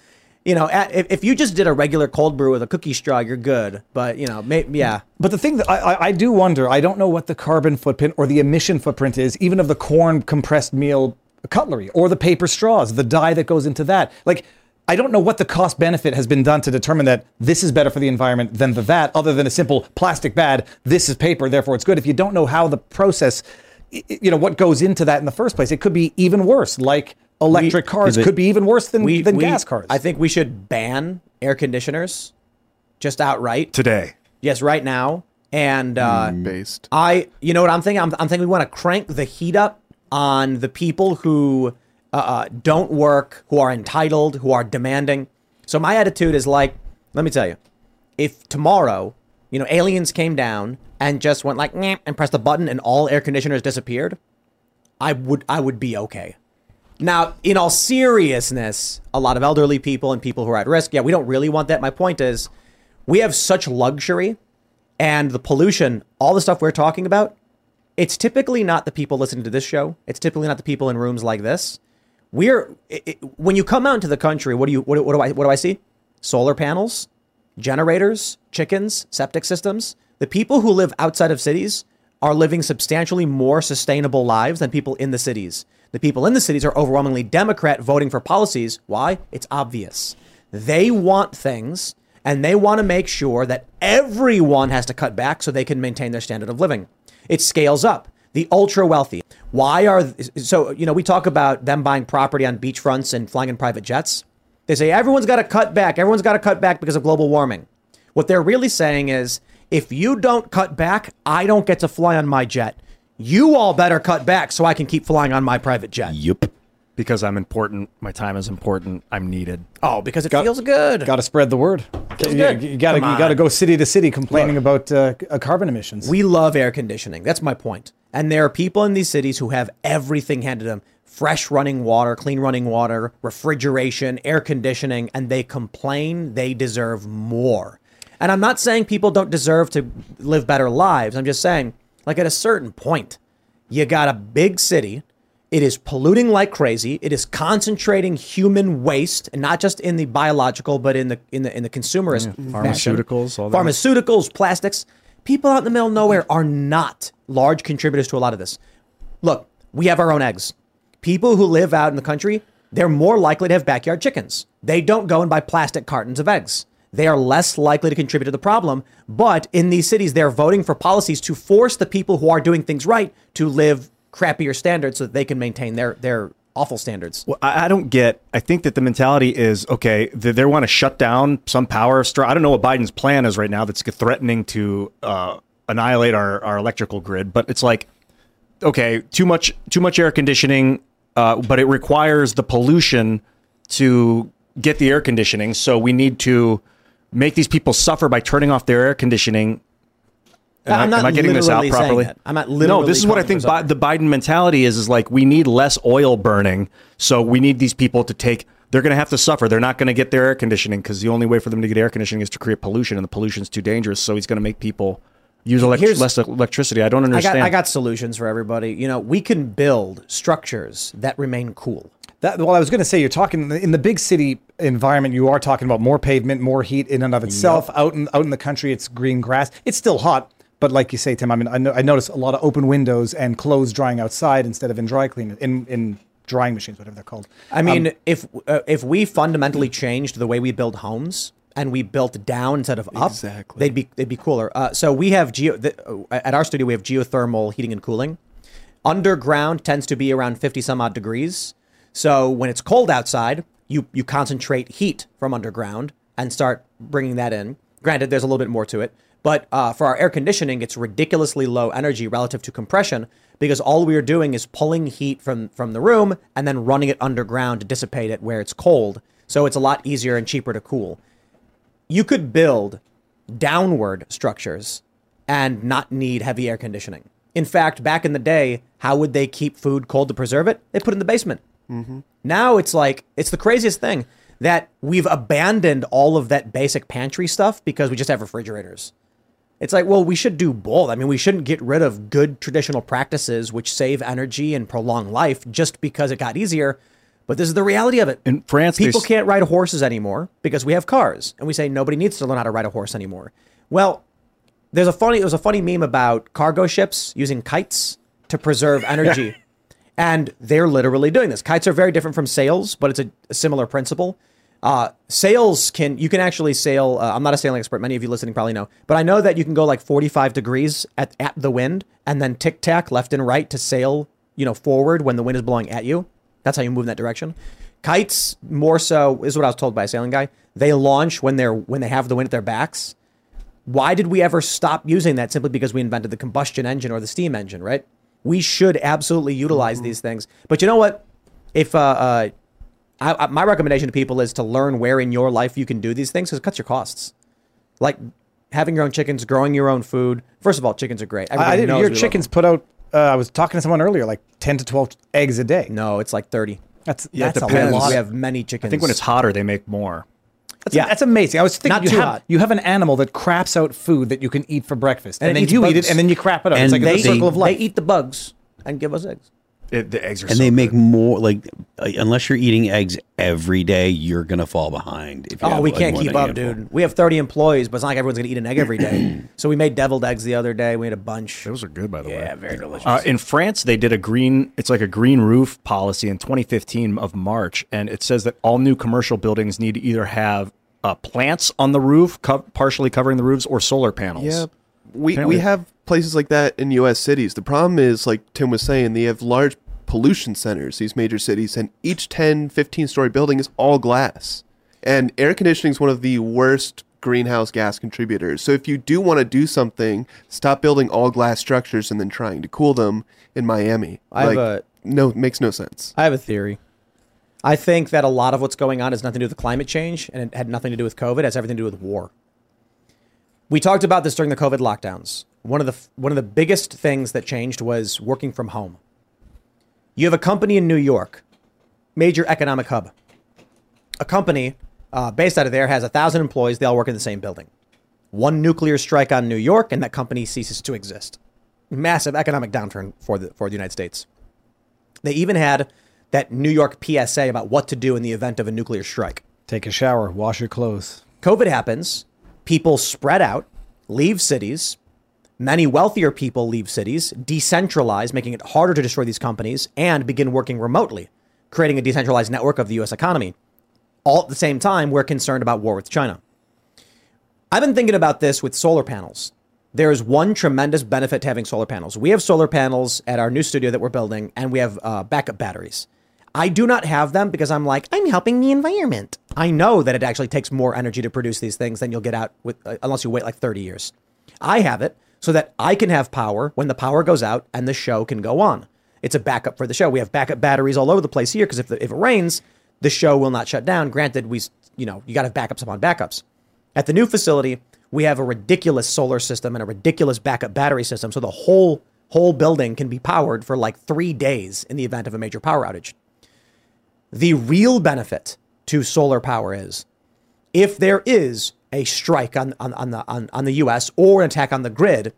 You know, at, if, if you just did a regular cold brew with a cookie straw, you're good. But you know, may, yeah, But the thing that I, I, I do wonder, I don't know what the carbon footprint or the emission footprint is, even of the corn compressed meal cutlery or the paper straws, the dye that goes into that. Like, I don't know what the cost benefit has been done to determine that this is better for the environment than the that, other than a simple plastic bad, this is paper, therefore it's good. If you don't know how the process, i- i- you know, what goes into that in the first place, it could be even worse. Like electric cars Yeah, could be even worse than, we, than we- gas cars. I think we should ban air conditioners, just outright. Today. Yes, right now. And uh, Based. I, you know what I'm thinking? I'm, I'm thinking we want to crank the heat up on the people who uh, uh, don't work, who are entitled, who are demanding. So my attitude is like, let me tell you, if tomorrow, you know, aliens came down and just went like and pressed a button and all air conditioners disappeared, I would I would be okay. Now, in all seriousness, a lot of elderly people and people who are at risk, yeah, we don't really want that. My point is, we have such luxury and the pollution, all the stuff we're talking about, it's typically not the people listening to this show. It's typically not the people in rooms like this. We're it, it- when you come out into the country, what do you what, what do I what do I see? Solar panels, generators, chickens, septic systems. The people who live outside of cities are living substantially more sustainable lives than people in the cities. The people in the cities are overwhelmingly Democrat voting for policies. Why? It's obvious. They want things and they want to make sure that everyone has to cut back so they can maintain their standard of living. It scales up. The ultra wealthy. Why are so you know we talk about them buying property on beachfronts and flying in private jets. They say everyone's got to cut back. Everyone's got to cut back because of global warming. What they're really saying is if you don't cut back, I don't get to fly on my jet. You all better cut back so I can keep flying on my private jet. Yup. Because I'm important. My time is important. I'm needed. Oh, because it feels good. Got to spread the word. Feels You, good. you got to you got to go city to city complaining about uh, uh, carbon emissions. We love air conditioning. That's my point. And there are people in these cities who have everything handed to them fresh running water, clean running water, refrigeration, air conditioning, and they complain they deserve more. And I'm not saying people don't deserve to live better lives. I'm just saying, like, at a certain point, you got a big city, It is polluting like crazy. It is concentrating human waste, and not just in the biological, but in the in the in the consumerist fashion. Pharmaceuticals, all that. pharmaceuticals, plastics. People out in the middle of nowhere are not large contributors to a lot of this. Look, we have our own eggs. People who live out in the country, they're more likely to have backyard chickens. They don't go and buy plastic cartons of eggs. They are less likely to contribute to the problem. But in these cities, they're voting for policies to force the people who are doing things right to live crappier standards so that they can maintain their their awful standards. Well, I, don't get. I think that the mentality is okay. They, they want to shut down some power. Store. I don't know what Biden's plan is right now. That's threatening to uh, annihilate our, our electrical grid. But it's like, okay, too much too much air conditioning, uh, but it requires the pollution to get the air conditioning. So we need to make these people suffer by turning off their air conditioning. Am, I'm I, not am I getting this out properly? I'm not literally. No, this is what I think. Bi- the Biden mentality is is like we need less oil burning, so we need these people to take. They're going to have to suffer. They're not going to get their air conditioning because the only way for them to get air conditioning is to create pollution, and the pollution's too dangerous. So he's going to make people use elect- less electricity. I don't I understand. got I got solutions for everybody. You know, we can build structures that remain cool. That, well, I was going to say you're talking in the big city environment. You are talking about more pavement, more heat in and of itself. Out in out in the country, it's green grass. It's still hot, but like you say, Tim, I mean, I, no, I notice a lot of open windows and clothes drying outside instead of in dry clean in in drying machines, whatever they're called. I mean, Um, if uh, if we fundamentally changed the way we build homes and we built down instead of up, Exactly. they'd be they'd be cooler. Uh, so we have geo the, uh, at our studio we have geothermal heating and cooling. Underground tends to be around fifty some odd degrees. So when it's cold outside, you you concentrate heat from underground and start bringing that in. Granted, there's a little bit more to it, but uh, for our air conditioning, it's ridiculously low energy relative to compression because all we are doing is pulling heat from from the room and then running it underground to dissipate it where it's cold. So it's a lot easier and cheaper to cool. You could build downward structures and not need heavy air conditioning. In fact, back in the day, how would they keep food cold to preserve it? They put it in the basement. Now it's like it's the craziest thing that we've abandoned all of that basic pantry stuff because we just have refrigerators. It's like, well, we should do both. I mean, we shouldn't get rid of good traditional practices which save energy and prolong life just because it got easier. But this is the reality of it. in France, People can't ride horses anymore because we have cars, and we say nobody needs to learn how to ride a horse anymore. Well, there's a funny there's a funny meme about cargo ships using kites to preserve energy, and they're literally doing this. Kites are very different from sails, but it's a, a similar principle. Uh, sails can you can actually sail. Uh, I'm not a sailing expert. Many of you listening probably know, but I know that you can go like 45 degrees at at the wind, and then tic tac left and right to sail. You know, forward when the wind is blowing at you. That's how you move in that direction. Kites more so is what I was told by a sailing guy. They launch when they're when they have the wind at their backs. Why did we ever stop using that simply because we invented the combustion engine or the steam engine, right? We should absolutely utilize these things. But you know what? If uh, uh I, I, my recommendation to people is to learn where in your life you can do these things because it cuts your costs. Like having your own chickens, growing your own food. First of all, chickens are great. I, Everybody I didn't. knows Your chickens put out. Uh, I was talking to someone earlier, like ten to twelve eggs a day. No, it's like thirty. That's Yeah, it that's a depends. lot. We have many chickens. I think when it's hotter, they make more. That's, Yeah. that's amazing. I was thinking Not you too have, hot. you have an animal that craps out food that you can eat for breakfast, And and, then eats you eat bugs. it, and then you crap it out. And it's like they, the circle of life. they eat the bugs and give us eggs. It, the eggs are. and so they make good. more like uh, unless you're eating eggs every day, you're gonna fall behind. If you Oh, have, we can't more keep up, handful. dude. We have 30 employees, but it's not like everyone's going to eat an egg every day. so we made deviled eggs the other day. We had a bunch. Those are good, by the way. Yeah, very delicious. Uh, in France, they did a green. It's like a green roof policy in 2015 of March, and it says that all new commercial buildings need to either have uh, plants on the roof, co- partially covering the roofs, or solar panels. Yeah, we Apparently- we have places like that in U.S. cities. The problem is, like Tim was saying, they have large pollution centers. These major cities, and each 10, 15 story building is all glass. And air conditioning is one of the worst greenhouse gas contributors. So if you do want to do something, stop building all glass structures and then trying to cool them in Miami. I have a- no makes no sense. I have a theory. I think that a lot of what's going on has nothing to do with climate change and it had nothing to do with COVID. It has everything to do with war. We talked about this during the COVID lockdowns. One of the one of the biggest things that changed was working from home. You have a company in New York, major economic hub. A company uh, based out of there has a thousand employees. They all work in the same building. One nuclear strike on New York, and that company ceases to exist. Massive economic downturn for the for the United States. They even had that New York PSA about what to do in the event of a nuclear strike. Take a shower, wash your clothes. COVID happens, people spread out, leave cities. Many wealthier people leave cities, decentralize, making it harder to destroy these companies, and begin working remotely, creating a decentralized network of the US economy. All at the same time, we're concerned about war with China. I've been thinking about this with solar panels. There is one tremendous benefit to having solar panels. We have solar panels at our new studio that we're building, and we have uh, backup batteries. I do not have them because I'm like, I'm helping the environment. I know that it actually takes more energy to produce these things than you'll get out with, uh, unless you wait like 30 years. I have it so that I can have power when the power goes out and the show can go on. It's a backup for the show. We have backup batteries all over the place here because if, if it rains, the show will not shut down. Granted, we, you know, you got to have backups upon backups. At the new facility, we have a ridiculous solar system and a ridiculous backup battery system, so the whole whole building can be powered for like three days in the event of a major power outage. The real benefit to solar power is if there is a strike on, on, on, the, on, on the US or an attack on the grid,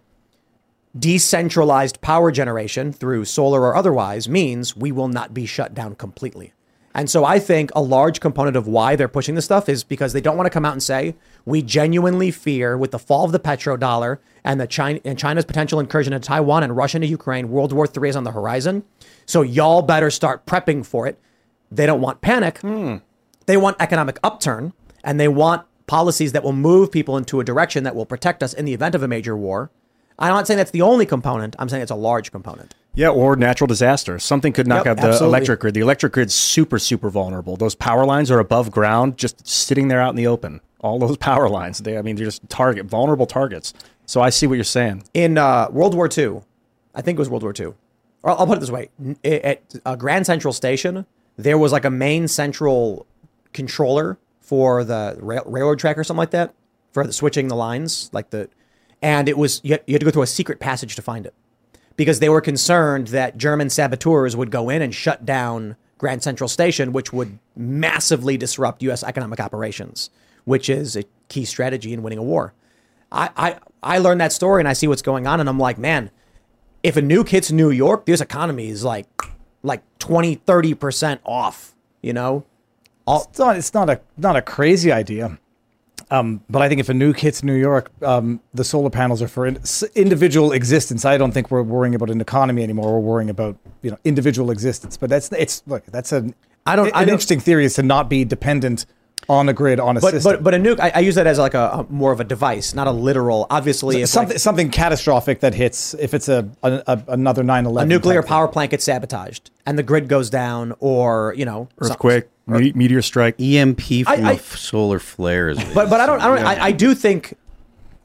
decentralized power generation through solar or otherwise means we will not be shut down completely. And so I think a large component of why they're pushing this stuff is because they don't want to come out and say, we genuinely fear with the fall of the petrodollar and the China and China's potential incursion into Taiwan and Russia into Ukraine, World War III is on the horizon. So y'all better start prepping for it. They don't want panic. Hmm. They want economic upturn and they want policies that will move people into a direction that will protect us in the event of a major war. I'm not saying that's the only component. I'm saying it's a large component. Yeah, or natural disaster. Something could knock Yep, out the absolutely. electric grid. The electric grid's super, super vulnerable. Those power lines are above ground, just sitting there out in the open. All those power lines, they, I mean, they're just target vulnerable targets. So I see what you're saying. in uh, World War II, I think it was World War II. Or I'll put it this way: at uh, Grand Central Station, there was like a main central controller for the rail- railroad track or something like that for the switching the lines, like the, and it was you had, you had to go through a secret passage to find it because they were concerned that German saboteurs would go in and shut down Grand Central Station, which would massively disrupt U.S. economic operations, which is a key strategy in winning a war. I, I, I learned that story and I see what's going on, and I'm like, man, if a nuke hits New York, this economy is like like 20, 30% off, you know? All, It's not. It's not a not a crazy idea. Um, but I think if a nuke hits New York, um, the solar panels are for in, individual existence. I don't think we're worrying about an economy anymore. We're worrying about you know individual existence. But that's it's look that's an I don't- an I don't- interesting theory is to not be dependent on a grid on a but, system. but but a nuke, I, I use that as like a, a more of a device, not a literal. Obviously, if something like, something catastrophic that hits if it's a, a, a another 9/11 a nuclear type thing. power plant gets sabotaged and the grid goes down, or you know, some- Earthquake, me- meteor strike. EMP from I- a f- solar flare is. But but I don't I don't I, I do think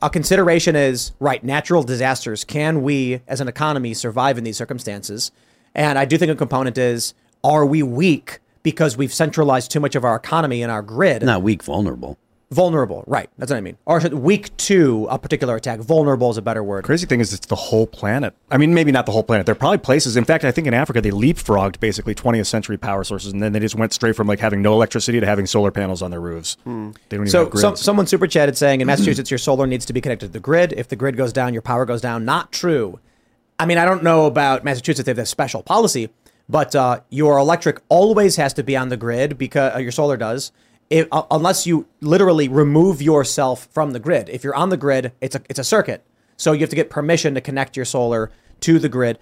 a consideration is right natural disasters. Can we as an economy survive in these circumstances? And I do think a component is are we weak because we've centralized too much of our economy in our grid? not weak, vulnerable. Vulnerable, right? That's what I mean. Or should- weak to a particular attack. Vulnerable is a better word. Crazy thing is, it's the whole planet. I mean, maybe not the whole planet. There are probably places. In fact, I think in Africa they leapfrogged basically 20th century power sources, and then they just went straight from like having no electricity to having solar panels on their roofs. They don't even So have grids. some, someone super chatted saying in Massachusetts your solar needs to be connected to the grid. If the grid goes down, your power goes down. Not true. I mean, I don't know about Massachusetts. They have this special policy, but uh, your electric always has to be on the grid because uh, your solar does. If, uh, unless you literally remove yourself from the grid. If you're on the grid, it's a it's a circuit. So you have to get permission to connect your solar to the grid.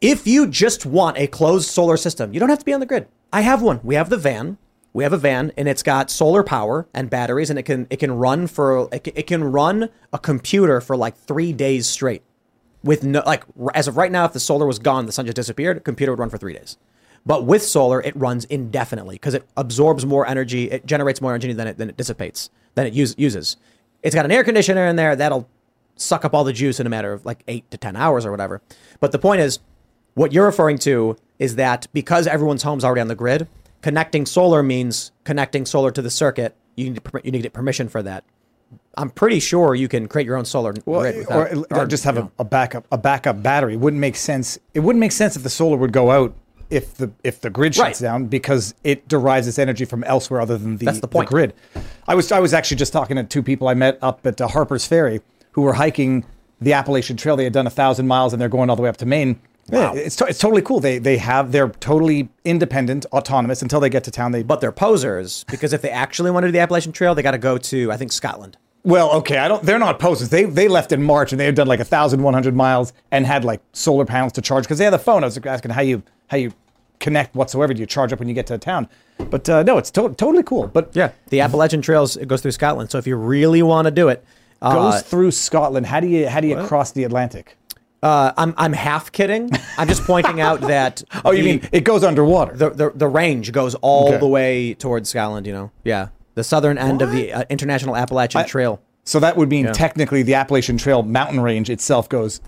If you just want a closed solar system, you don't have to be on the grid. I have one. We have the van. We have a van and it's got solar power and batteries and it can it can run for it can, it can run a computer for like 3 days straight. With no like as of right now if the solar was gone, the sun just disappeared, computer would run for 3 days. But with solar, it runs indefinitely because it absorbs more energy, it generates more energy than it than it dissipates, than it use, uses. It's got an air conditioner in there that'll suck up all the juice in a matter of like eight to 10 hours or whatever. But the point is, what you're referring to is that because everyone's home's already on the grid, connecting solar means connecting solar to the circuit. You need to, you need to get permission for that. I'm pretty sure you can create your own solar grid without, or, or just have a, a backup a backup battery. It wouldn't make sense. It wouldn't make sense if the solar would go out if the if the grid shuts Right. down because it derives its energy from elsewhere other than the, That's the point. grid. I was I was actually just talking to two people I met up at uh, Harper's Ferry who were hiking the Appalachian Trail. They had done a thousand miles and they're going all the way up to Maine. Yeah, it's, to- it's totally cool. They they have they're totally independent, autonomous until they get to town. They But they're posers because if they actually want to do the Appalachian Trail, they got to go to I think Scotland. well, okay, I don't. They're not posers. They they left in March and they had done like a thousand one hundred miles and had like solar panels to charge because they had the phone. I was asking how you how you connect whatsoever. Do you charge up when you get to town? But uh, no, it's to- totally cool. But Yeah, the Appalachian Trails it goes through Scotland. So if you really want to do it, goes uh, through Scotland. How do you how do you cross the Atlantic? uh, I'm I'm half kidding. I'm just pointing out that. Oh, you mean it goes underwater? the, the the range goes all Okay. the way towards Scotland? You know, yeah, the southern end of the uh, International Appalachian I- Trail. So that would mean technically the Appalachian Trail mountain range itself goes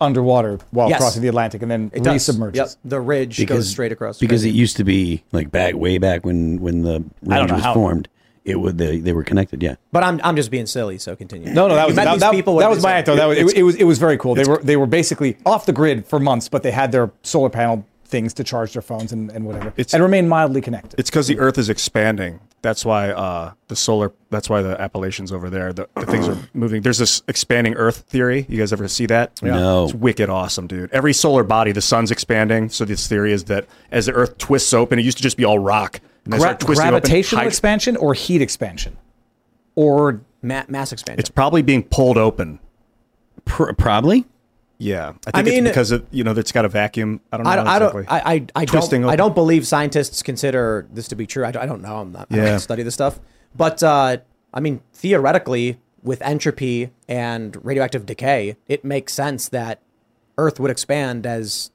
underwater while Yes. crossing the Atlantic and then It does. resubmerges. Yep, the ridge goes straight across. because it used to be like back way back when when the I range was how. formed. It would they, they were connected. Yeah. But I'm I'm just being silly. So continue. No, no, that was met that, that- people. that was my they anecdote. That was it, it was it was very cool. They were they were basically off the grid for months, but they had their solar panel things to charge their phones and, and whatever, It's- and remain mildly connected. It's because the Earth is expanding. That's why uh, the solar. That's why the Appalachians over there. The, the things are moving. There's this expanding Earth theory. You guys ever see that? No. It's wicked awesome, dude. Every solar body, the sun's expanding. So this theory is that as the Earth twists open, it used to just be all rock. And Gra- started twisting open, gravitational expansion or heat expansion, or Ma- mass expansion. It's probably being pulled open. Pr- probably. Yeah, I think I mean- it's because of, you know it's got a vacuum. I don't know I don't, I exactly. don't, I, I, I don't, I don't believe scientists consider this to be true. I, don't- I don't know. I'm not, I Yeah. don't study this stuff. But, uh, I mean, theoretically, with entropy and radioactive decay, it makes sense that Earth would expand as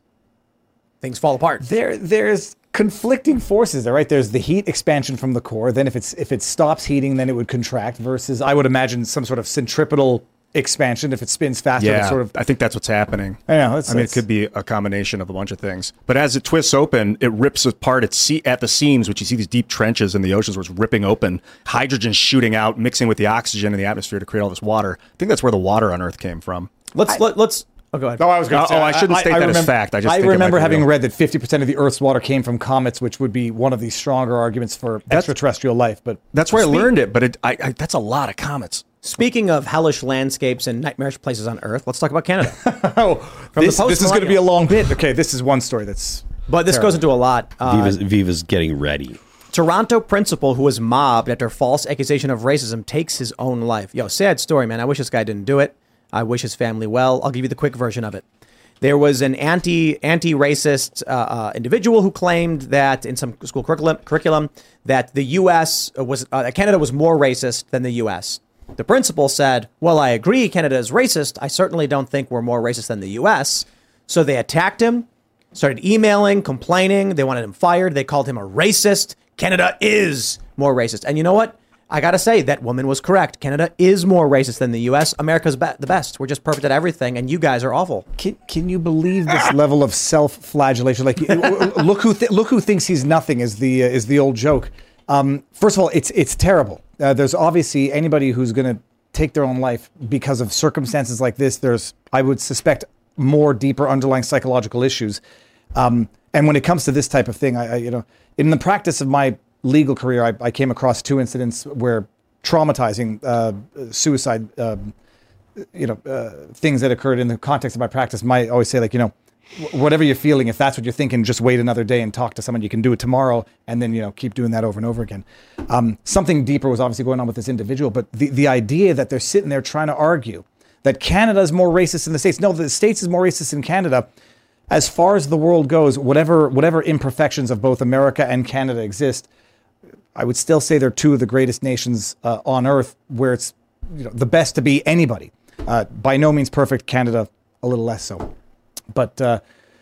things fall apart. there there's conflicting forces there, right? There's the heat expansion from the core. Then if it's if it stops heating, then it would contract. Versus, I would imagine some sort of centripetal expansion. If it spins faster, Yeah, sort of I think that's what's happening. I know, I mean, it could be a combination of a bunch of things. But as it twists open, it rips apart its se- at the seams, which you see these deep trenches in the oceans where it's ripping open. Hydrogen shooting out, mixing with the oxygen in the atmosphere to create all this water. I think that's where the water on Earth came from. Let's, let, let's, oh, go ahead. Oh, I was going to oh, say. oh, I shouldn't state that as fact. I just think it remember having real. read that 50% of the Earth's water came from comets, which would be one of the stronger arguments for extraterrestrial life. But That's where I learned it, but it, I, I, that's a lot of comets. Speaking of hellish landscapes and nightmarish places on Earth, let's talk about Canada. oh, From the this, this is going to be a long bit. Okay, this is one story that's. But this goes into a lot. Uh, Viva's, Viva's getting ready. Toronto principal who was mobbed after false accusation of racism takes his own life. Yo, sad story, man. I wish this guy didn't do it. I wish his family well. I'll give you the quick version of it. There was an anti anti racist uh, uh, individual who claimed that in some school curriculum curriculum that the U.S. was uh, that Canada was more racist than the U.S. The principal said, "Well, I agree, Canada is racist. I certainly don't think we're more racist than the U.S." So they attacked him started emailing, complaining. They wanted him fired. They called him a racist. Canada is more racist. And you know what? I got to say, that woman was correct. Canada is more racist than the U.S. America's be- the best. We're just perfect at everything, and you guys are awful. Can, can you believe this level of self-flagellation? Like, look who th- look who thinks he's nothing is the uh, is the old joke. Um, first of all, it's it's terrible. Uh, there's obviously anybody who's going to take their own life because of circumstances like this. There's, I would suspect, more deeper underlying psychological issues. Um, and when it comes to this type of thing, I, I you know, in the practice of my legal career, I, I came across two incidents where traumatizing uh, suicide. Um, you know uh, things that occurred in the context of my practice might always say like you know whatever you're feeling if that's what you're thinking just wait another day and talk to someone. You can do it tomorrow and then you know keep doing that over and over again. Um, something deeper was obviously going on with this individual but the, the idea that they're sitting there trying to argue that canada is more racist than the states. No the states is more racist than canada. As far as the world goes whatever whatever imperfections of both america and canada exist I would still say they're two of the greatest nations uh, on earth, where it's you know the best to be anybody. Uh, by no means perfect. Canada a little less so, but uh,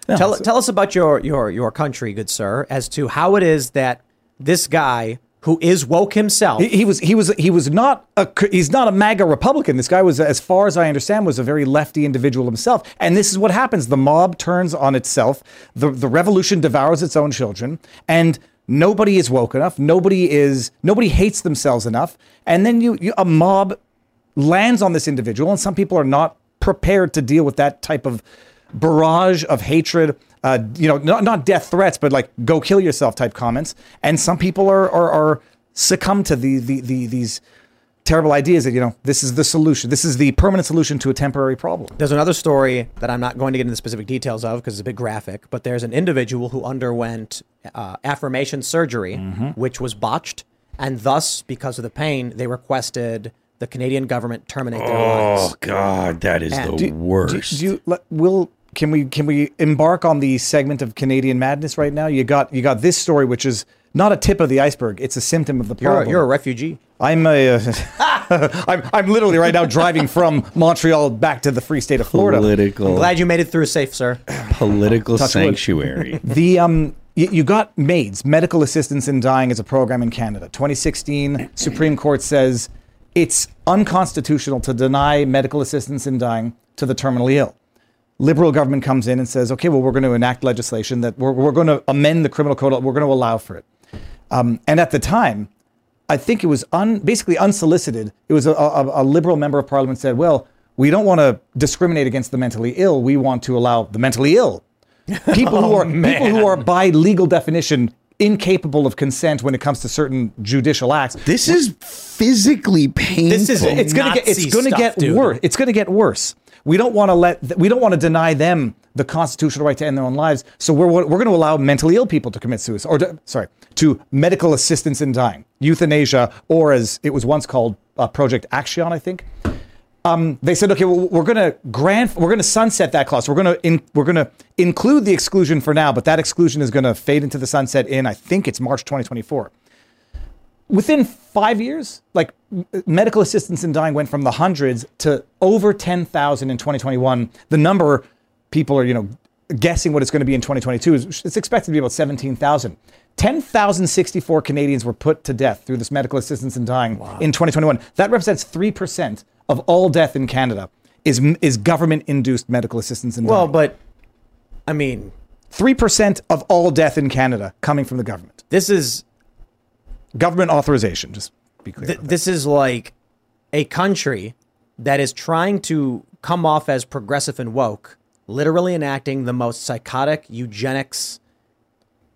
no, tell, tell us about your, your, your country, good sir, as to how it is that this guy who is woke himself. He, he was he was he was not a he's not a MAGA Republican. This guy was, as far as I understand, was a very lefty individual himself. And this is what happens: the mob turns on itself. the The revolution devours its own children, and nobody is woke enough. Nobody is nobody hates themselves enough. And then you, you a mob lands on this individual, and some people are not prepared to deal with that type of barrage of hatred. Uh, you know, not not death threats, but like "go kill yourself" type comments. And some people are are, are succumb to the, the the these terrible ideas that you know this is the solution. This is the permanent solution to a temporary problem. There's another story that I'm not going to get into the specific details of because it's a bit graphic, but there's an individual who underwent uh, affirmation surgery, Mm-hmm. which was botched, and thus, because of the pain, they requested the Canadian government terminate their Oh lives. God, that is And the do- Do, worst. do you, let- will can we can we embark on the segment of Canadian madness right now? You got you got this story, which is not a tip of the iceberg; it's a symptom of the You're problem. a, you're a refugee. I'm a, uh, I'm, I'm literally right now driving from Montreal back to the free state of Florida. Political, Glad you made it through safe, sir. political sanctuary. The um, you, you got MAIDS, medical assistance in dying, as a program in Canada. 2016, Supreme Court says it's unconstitutional to deny medical assistance in dying to the terminally ill. Liberal government comes in and says, okay, well, we're going to enact legislation that we're, we're going to amend the criminal code. We're going to allow for it. Um, and at the time, I think it was un, basically unsolicited. It was a, a, a liberal member of parliament said, well, we don't want to discriminate against the mentally ill. We want to allow the mentally ill people who are people who are by legal definition incapable of consent when it comes to certain judicial acts. This is physically painful. This is- it's going to get it's going to get dude. worse. It's going to get worse. We don't want to let th- we don't want to deny them the constitutional right to end their own lives. So we're we're going to allow mentally ill people to commit suicide or to, sorry, to medical assistance in dying, euthanasia or as it was once called uh, Project Action, I think. Um, they said, okay, well, we're going to grant, we're going to sunset that clause. We're going to, we're going to include the exclusion for now, but that exclusion is going to fade into the sunset in, I think it's March 2024. Within five years, like medical assistance in dying went from the hundreds to over 10,000 in 2021. The number people are, you know, guessing what it's going to be in 2022 is it's expected to be about 17,000. 10,064 Canadians were put to death through this medical assistance in dying in 2021. That represents 3% of all death in Canada is is government induced medical assistance in dying. Well, but I mean, 3% of all death in Canada coming from the government. this is Government authorization, just be clear. th- this is like a country that is trying to come off as progressive and woke, literally enacting the most psychotic eugenics.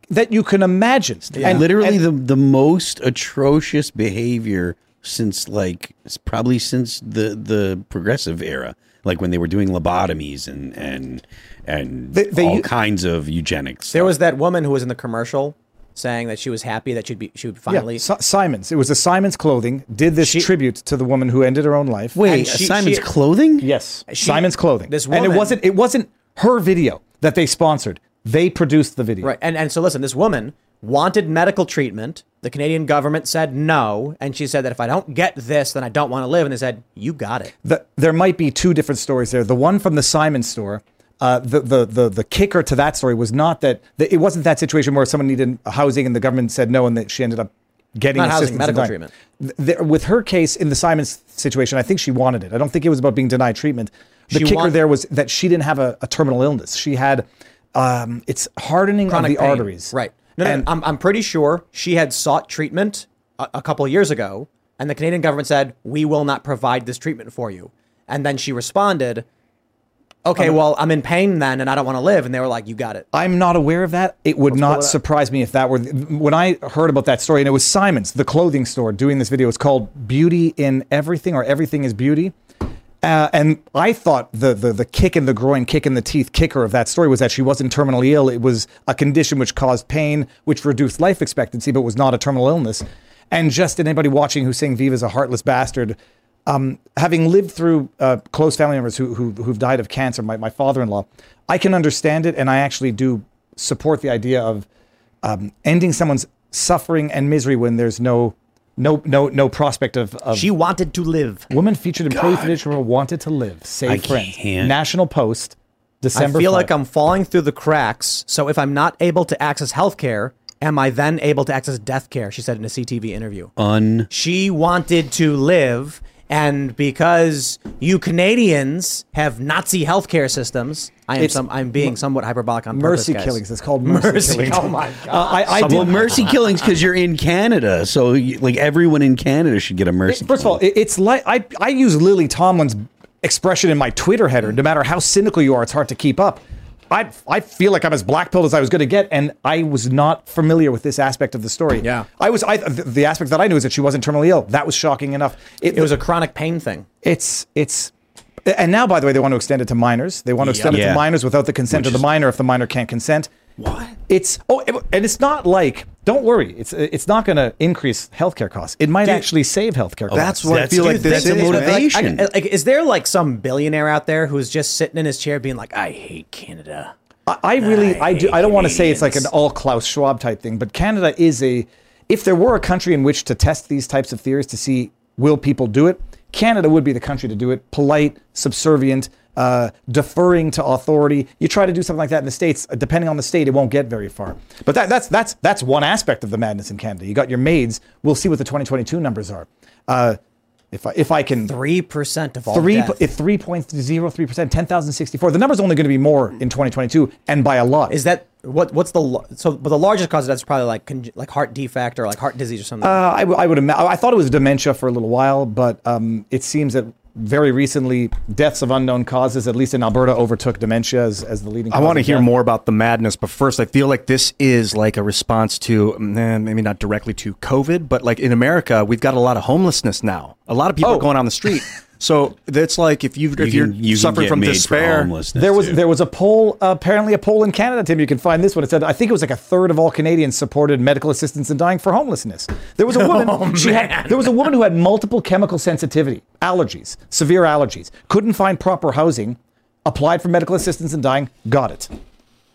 that you can imagine. and literally the the most atrocious behavior since like probably since the the progressive era like when they were doing lobotomies and and and They- they all kinds of eugenics There was that woman who was in the commercial saying that she was happy that she'd be she would finally. Yeah, Si- Simons. It was a Simons Clothing did this She- tribute to the woman who ended her own life. wait she- simon's she- clothing yes, Simons Clothing. this woman, and it wasn't it wasn't her video that they sponsored. They produced the video. Right. And and so listen, this woman wanted medical treatment. The Canadian government said no, and she said that if I don't get this, then I don't want to live. And they said, "You got it." The, there might be two different stories there. The one from the Simon store, uh, the, the the the kicker to that story was not that the, it wasn't that situation where someone needed housing and the government said no, and that she ended up getting Not housing, medical treatment. Th- there- with her case in the Simons situation, I think she wanted it. I don't think it was about being denied treatment. The She kicker there was that she didn't have a, a terminal illness. She had um, it's hardening Chronic of the pain. arteries. Right. No, no, And- I'm I'm pretty sure she had sought treatment a, a couple of years ago, and the Canadian government said, "We will not provide this treatment for you." And then she responded, "Okay, well, I'm in pain then, and I don't want to live." And they were like, "You got it." I'm not aware of that. It would pull not it surprise me if that were when I heard about that story, and it was Simon's, the clothing store, doing this video. It's called "Beauty in Everything" or "Everything is Beauty." Uh, and I thought the, the the kick in the groin, kick in the teeth kicker of that story was that she wasn't terminally ill. It was a condition which caused pain, which reduced life expectancy, but was not a terminal illness. And just anybody watching who's saying Viva's a heartless bastard, um, having lived through uh, close family members who, who who've died of cancer, my, my father-in-law, I can understand it, and I actually do support the idea of um, ending someone's suffering and misery when there's no no no no prospect of, of She wanted to live. Woman featured in Pro Euthanasia wanted to live. Save I friends. can't. National Post, December. I feel 5. like I'm falling through the cracks. So if I'm not able to access health care, am I then able to access death care? She said in a CTV interview. un She wanted to live, and because you Canadians have Nazi healthcare systems, I am It's- some, I'm being somewhat hyperbolic on mercy purpose, guys. killings. It's called mercy, Mercy. killings. Oh my god. Uh, I, I well did, mercy killings because you're in canada so you, like everyone in canada should get a mercy First of all, it- it's like I, I use Lily Tomlin's expression in my Twitter header. No matter how cynical you are, it's hard to keep up. I I feel like I'm as black pilled as I was going to get, and I was not familiar with this aspect of the story. Yeah. I was. I the, the aspect that I knew is that she wasn't terminally ill. That was shocking enough. It was a chronic pain thing. It's it's. And now, by the way, they want to extend it to minors. They want to extend it Yeah. to minors without the consent of the minor if the minor can't consent. What? It's oh, it- and it's not like. Don't worry. It's it's not going to increase healthcare costs. It might actually save healthcare oh, costs. That's what I That's- feel like dude, this that's a is. motivation. Like, I- like, is there like some billionaire out there who's just sitting in his chair being like, I hate Canada? I, I really, I do. I don't want to say it's like an all Klaus Schwab type thing, but Canada is a. If there were a country in which to test these types of theories to see will people do it, Canada would be the country to do it. Polite, subservient, uh, deferring to authority. You try to do something like that in the states, uh, depending on the state, it won't get very far. But that, that's that's that's one aspect of the madness in Canada. You got your maids. We'll see what the 2022 numbers are. Uh, if I, if I can Three percent of all Three three point zero three percent, ten thousand sixty four. The number's only going to be more in twenty twenty two, and by a lot. Is that what? What's the so? But the largest cause of is probably like like heart defect or like heart disease or something. Uh, I, w- I would imagine. I thought it was dementia for a little while, but um, it seems that very recently deaths of unknown causes, at least in Alberta, overtook dementia as, as the leading. Cause. I want to hear death. more about the madness, but first, I feel like this is like a response to, mm, maybe not directly to COVID, but like in America, we've got a lot of homelessness now. A lot of people Oh. are going on the street. So it's like if you if You you're can- you can suffering from despair, homelessness, There was too. there was a poll, uh, apparently a poll in Canada, Tim. You can find this one. It said I think it was like a third of all Canadians supported medical assistance in dying for homelessness. There was a woman. Oh, she had there was a woman who had multiple chemical sensitivity, allergies, severe allergies, couldn't find proper housing, applied for medical assistance in dying, got it.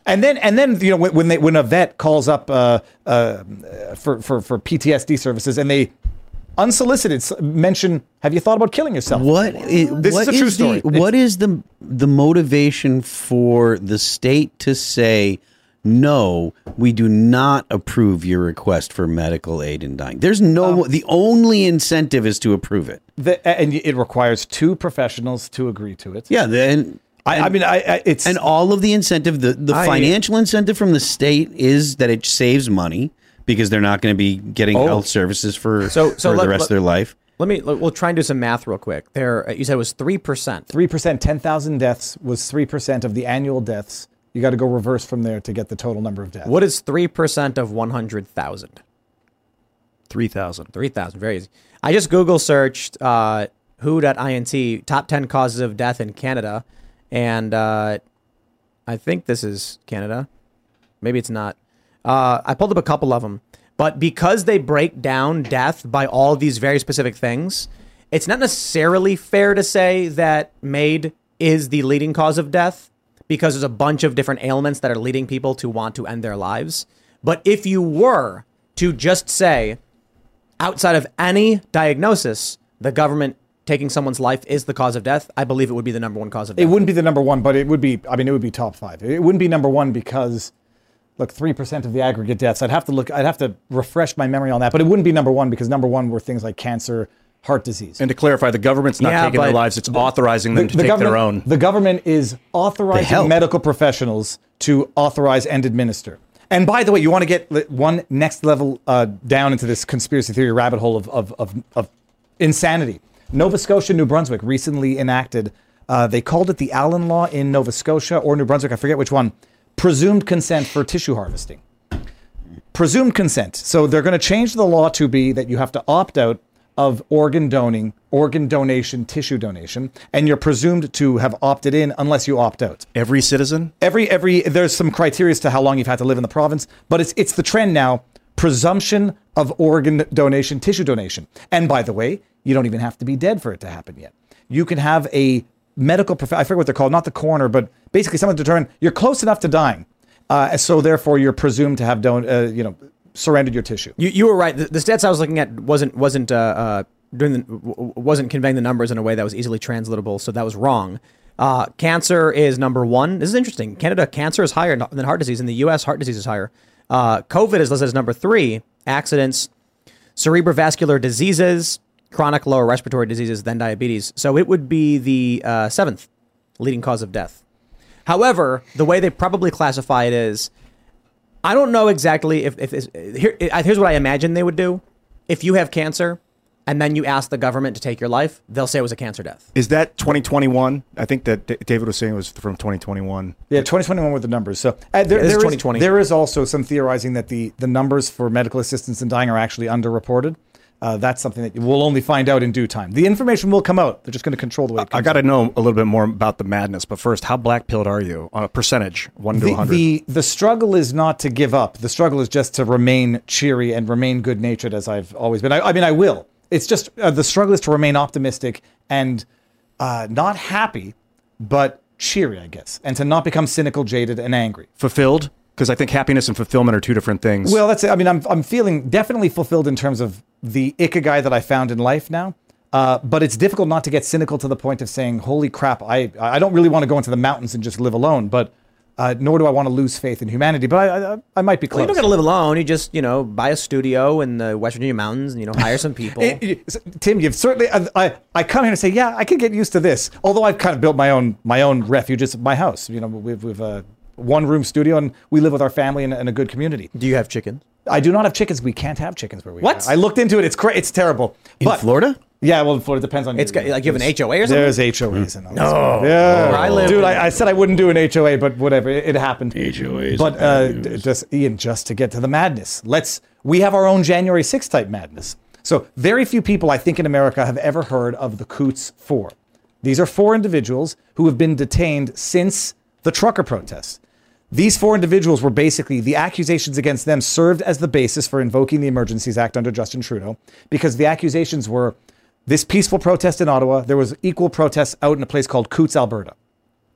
And then, and then, you know, when, when they when a vet calls up uh, uh, for, for for PTSD services and they unsolicited mention, "Have you thought about killing yourself?" What is, This what is a true the- story. what is the the motivation for the state to say no? We do not approve your request for medical aid in dying. There's no. Um, the only incentive is to approve it. The, and it requires two professionals to agree to it. Yeah. Then. I, I mean, I, I it's and all of the incentive, the, the I- financial incentive from the state is that it saves money because they're not going to be getting Oh. health services for, So- so for let- the rest let- of their life. Let me. We'll try and do some math real quick. There, uh, you said it was three percent. three percent, ten thousand deaths was three percent of the annual deaths. You got to go reverse from there to get the total number of deaths. What is three percent of one hundred thousand? three thousand. Three thousand. Very easy. I just Google searched uh, who.int top ten causes of death in Canada, and uh, I think this is Canada. Maybe it's not. Uh, I pulled up a couple of them, but because they break down death by all these very specific things, it's not necessarily fair to say that MAID is the leading cause of death because there's a bunch of different ailments that are leading people to want to end their lives. But if you were to just say, outside of any diagnosis, the government taking someone's life is the cause of death, I believe it would be the number one cause of death. It wouldn't be the number one, but it would be. I mean, it would be top five. It wouldn't be number one because, look, three percent of the aggregate deaths. I'd have to look. I'd have to refresh my memory on that, but it wouldn't be number one because number one were things like cancer, heart disease. And to clarify, the government's not Yeah, taking their lives; it's authorizing them to take government, their own. The government is authorizing medical professionals to authorize and administer. And by the way, you want to get one next level uh, down into this conspiracy theory rabbit hole of, of, of, of insanity. Nova Scotia, New Brunswick recently enacted, uh, they called it the Allen Law in Nova Scotia or New Brunswick, I forget which one, presumed consent for tissue harvesting presumed consent. So they're going to change the law to be that you have to opt out of organ donating, organ donation, tissue donation, and you're presumed to have opted in unless you opt out. Every citizen. Every every there's some criteria as to how long you've had to live in the province, but it's it's the trend now. Presumption of organ donation, tissue donation. And by the way, you don't even have to be dead for it to happen yet. You can have a medical prof- I forget what they're called, not the coroner, but basically someone determine you're close enough to dying. Uh, so therefore you're presumed to have don- uh, you know surrendered your tissue. You, you were right. The, the stats I was looking at wasn't wasn't uh, uh, the, wasn't conveying the numbers in a way that was easily translatable. So that was wrong. Uh, cancer is number one. This is interesting. Canada, cancer is higher than heart disease. In the U.S., heart disease is higher. Uh, COVID is listed as number three. Accidents, cerebrovascular diseases, chronic lower respiratory diseases, then diabetes. So it would be the uh, seventh leading cause of death. However, the way they probably classify it is I don't know exactly if, if it's, here, here's what I imagine they would do. If you have cancer, and then you ask the government to take your life, they'll say it was a cancer death. Is that 2021? I think that D- David was saying it was from 2021. Yeah, 2021 with the numbers. So uh, there, Yeah, there is- 2020. there is also some theorizing that the, the numbers for medical assistance in dying are actually underreported. Uh, that's something that we'll only find out in due time. The information will come out. They're just going to control the way it comes I got to know a little bit more about the madness, but first, how black pilled are you on a percentage, one to the, 100? the the struggle is not to give up. The struggle is just to remain cheery and remain good natured as I've always been. I, I mean, I will. It's just uh, the struggle is to remain optimistic and uh, not happy, but cheery, I guess, and to not become cynical, jaded, and angry. Fulfilled? Because I think happiness and fulfillment are two different things. Well, that's it. I mean, I'm I'm feeling definitely fulfilled in terms of the ikigai that I found in life now. Uh, but it's difficult not to get cynical to the point of saying, "Holy crap! I I don't really want to go into the mountains and just live alone." But uh, nor do I want to lose faith in humanity. But I I, I might be Well, close. you don't got to live alone. You just, you know, buy a studio in the West Virginia mountains and, you know, hire some people. It- it- Tim, you've certainly. I, I I come here and say, yeah, I can get used to this. Although I've kind of built my own my own refuge. It's my house. You know, we've we've a one room studio and we live with our family in, a- in a good community. Do you have chickens? I do not have chickens. We can't have chickens where we What? are. I looked into it. It's cra- It's terrible. In Florida? Yeah, well, in Florida it depends on. It's got- like you have an HOA or something? There's HOAs and all No. Yeah, Where I lived dude. I, I said I wouldn't do an HOA, but whatever. It, it happened. HOAs. But uh, d- just Ian, just to get to the madness, let's. We have our own January 6th type madness. So very few people, I think, in America have ever heard of the Coutts Four. These are four individuals who have been detained since the trucker protest. These four individuals were basically the accusations against them served as the basis for invoking the Emergencies Act under Justin Trudeau because the accusations were this peaceful protest in Ottawa, there was equal protests out in a place called Coutts, Alberta.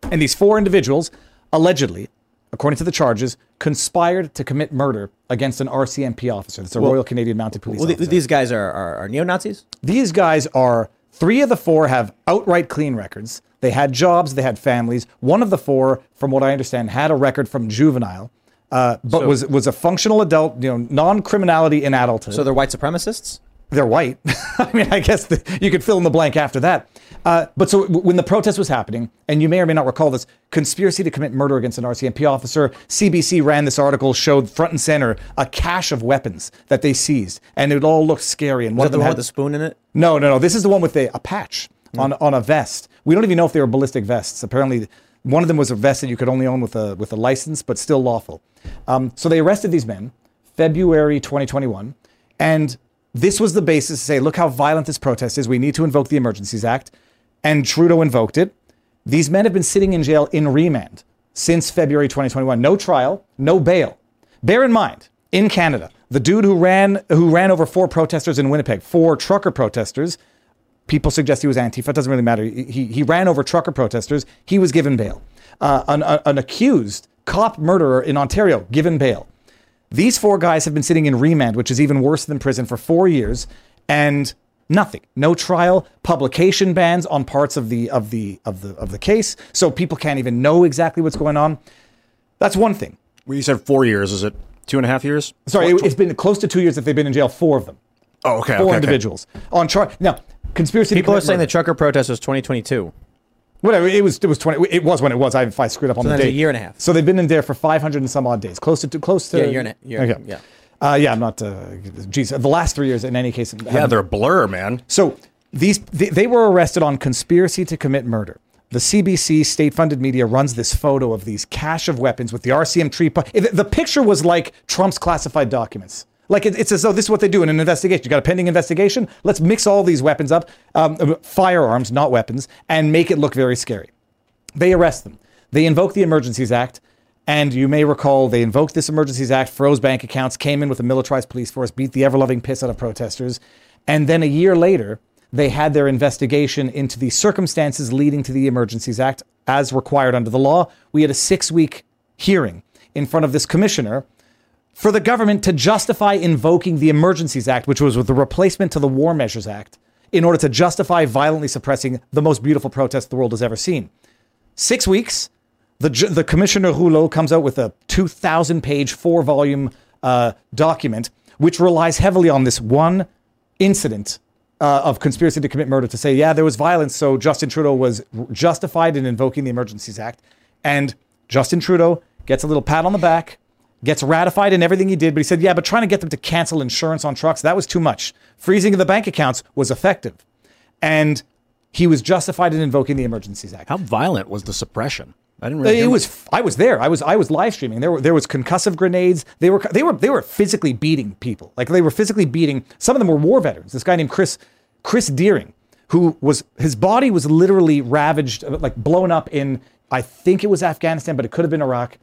And these four individuals, allegedly, according to the charges, conspired to commit murder against an RCMP officer. That's a Well- Royal Canadian Mounted Police Well, th- these guys are, are, are neo Nazis? These guys are three of the four have outright clean records. They had jobs, they had families. One of the four, from what I understand, had a record from juvenile, uh, but So- was was a functional adult, you know, non-criminality in adulthood. So they're white supremacists? They're white. I mean, I guess the, you could fill in the blank after that. Uh, but so when the protest was happening, and you may or may not recall this conspiracy to commit murder against an RCMP officer, CBC ran this article, showed front and center a cache of weapons that they seized, and it all looked scary. And one of the them one had the spoon in it? no, no, no. This is the one with a, a patch on, on a vest. We don't even know if they were ballistic vests. Apparently, one of them was a vest that you could only own with a with a license, but still lawful. Um, so they arrested these men, February 2021, and this was the basis to say, look how violent this protest is. We need to invoke the Emergencies Act, and Trudeau invoked it. These men have been sitting in jail in remand since February 2021. No trial, no bail. Bear in mind, in Canada, the dude who ran who ran over four protesters in Winnipeg, four trucker protesters, people suggest he was Antifa. It doesn't really matter. He, he ran over trucker protesters. He was given bail. Uh, an, an accused cop murderer in Ontario given bail. These four guys have been sitting in remand, which is even worse than prison, for four years, and nothing. No trial. Publication bans on parts of the of the of the of the case, so people can't even know exactly what's going on. That's one thing. Well, you said four years. Is it two and a half years? Sorry, it, has been close to two years that they've been in jail. Four of them. Oh, okay. Four okay, okay. individuals on charge. Now, conspiracy. People are commit saying the trucker protest was 2022. Whatever it was, it was twenty. It was when it was. I, if I screwed up on So the that's a year and a half. So they've been in there for five hundred and some odd days, close to close to Yeah, year and a- year- okay. yeah. uh, yeah. I'm not. Uh, geez, the last three years, in any case. Yeah, they're a blur, man. So these they, they were arrested on conspiracy to commit murder. The CBC state-funded media runs this photo of these cache of weapons with the RCM tree. The picture was like Trump's classified documents. Like it, it's as though this is what they do in an investigation. You got a pending investigation. Let's mix all these weapons up, um, firearms, not weapons, and make it look very scary. They arrest them. They invoke the Emergencies Act. And you may recall they invoked this Emergencies Act, froze bank accounts, came in with a militarized police force, beat the ever loving piss out of protesters. And then a year later, they had their investigation into the circumstances leading to the Emergencies Act as required under the law. We had a six week hearing in front of this commissioner for the government to justify invoking the Emergencies Act, which was the replacement to the War Measures Act, in order to justify violently suppressing the most beautiful protest the world has ever seen. Six weeks, the, the Commissioner Rouleau comes out with a 2,000 page, four volume uh, document, which relies heavily on this one incident uh, of conspiracy to commit murder to say, yeah, there was violence, so Justin Trudeau was justified in invoking the Emergencies Act. And Justin Trudeau gets a little pat on the back gets ratified in everything he did, but he said, yeah, but trying to get them to cancel insurance on trucks, that was too much. Freezing of the bank accounts was effective. And he was justified in invoking the Emergencies Act. How violent was the suppression? I didn't really. It was. I was there. I was. I was live streaming. There were. There was concussive grenades. They were. They were. They were physically beating people. Like they were physically beating. Some of them were war veterans. This guy named Chris, Chris Deering, who was his body was literally ravaged, like blown up in. I think it was Afghanistan, but it could have been Iraq.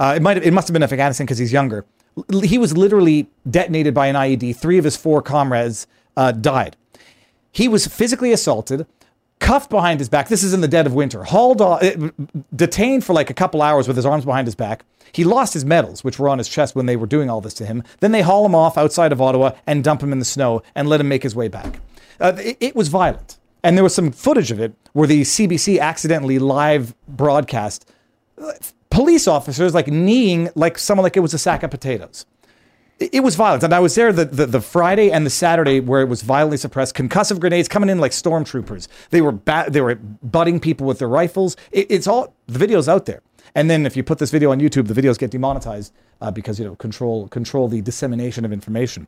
Uh, it might. Have, it must have been Afghanistan because he's younger. L- He was literally detonated by an IED. Three of his four comrades uh, died. He was physically assaulted, cuffed behind his back. This is in the dead of winter. Hauled off, uh, detained for like a couple hours with his arms behind his back. He lost his medals, which were on his chest when they were doing all this to him. Then they haul him off outside of Ottawa and dump him in the snow and let him make his way back. Uh, it, it was violent. And there was some footage of it where the CBC accidentally live broadcast uh, police officers like kneeing like someone like it was a sack of potatoes it was violent. And I was there the, the, the Friday and the Saturday where it was violently suppressed. Concussive grenades coming in like stormtroopers. They were ba- they were butting people with their rifles. It, it's all the videos out there. And then if you put this video on YouTube, the videos get demonetized uh, because you know control control the dissemination of information.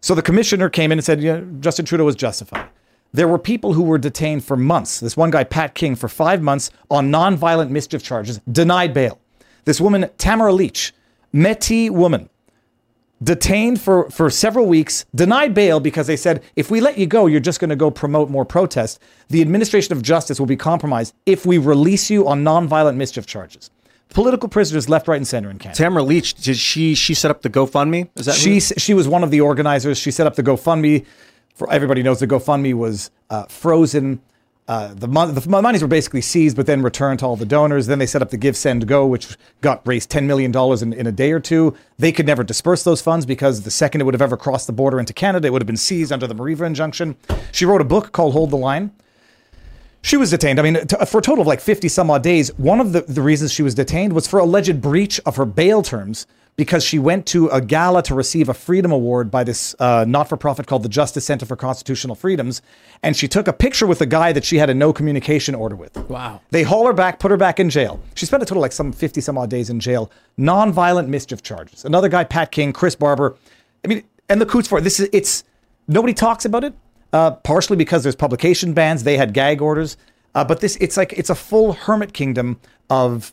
So the commissioner came in and said, yeah, Justin Trudeau was justified. There were people who were detained for months. This one guy, Pat King, for five months on nonviolent mischief charges, denied bail. This woman, Tamara Lich, Métis woman, detained for, for several weeks, denied bail because they said, if we let you go, you're just going to go promote more protests. The administration of justice will be compromised if we release you on nonviolent mischief charges. Political prisoners left, right, and center in Canada. Tamara Lich, did she she set up the GoFundMe? Is that She she was one of the organizers. She set up the GoFundMe. For everybody knows, the GoFundMe was uh, frozen. Uh, the, mon- the monies were basically seized, but then returned to all the donors. Then they set up the Give Send Go, which got raised ten million dollars in, in a day or two. They could never disperse those funds because the second it would have ever crossed the border into Canada, it would have been seized under the Mareva injunction. She wrote a book called Hold the Line. She was detained. I mean, t- for a total of like 50 some odd days. One of the, the reasons she was detained was for alleged breach of her bail terms because she went to a gala to receive a freedom award by this uh, not for profit called the Justice Center for Constitutional Freedoms. And she took a picture with a guy that she had a no communication order with. Wow. They haul her back, put her back in jail. She spent a total like some 50 some odd days in jail. Non-violent mischief charges. Another guy, Pat King, Chris Barber. I mean, and the Coutts for it. This is, it's, nobody talks about it, uh, partially because there's publication bans. They had gag orders. Uh, but this, it's like, it's a full hermit kingdom of,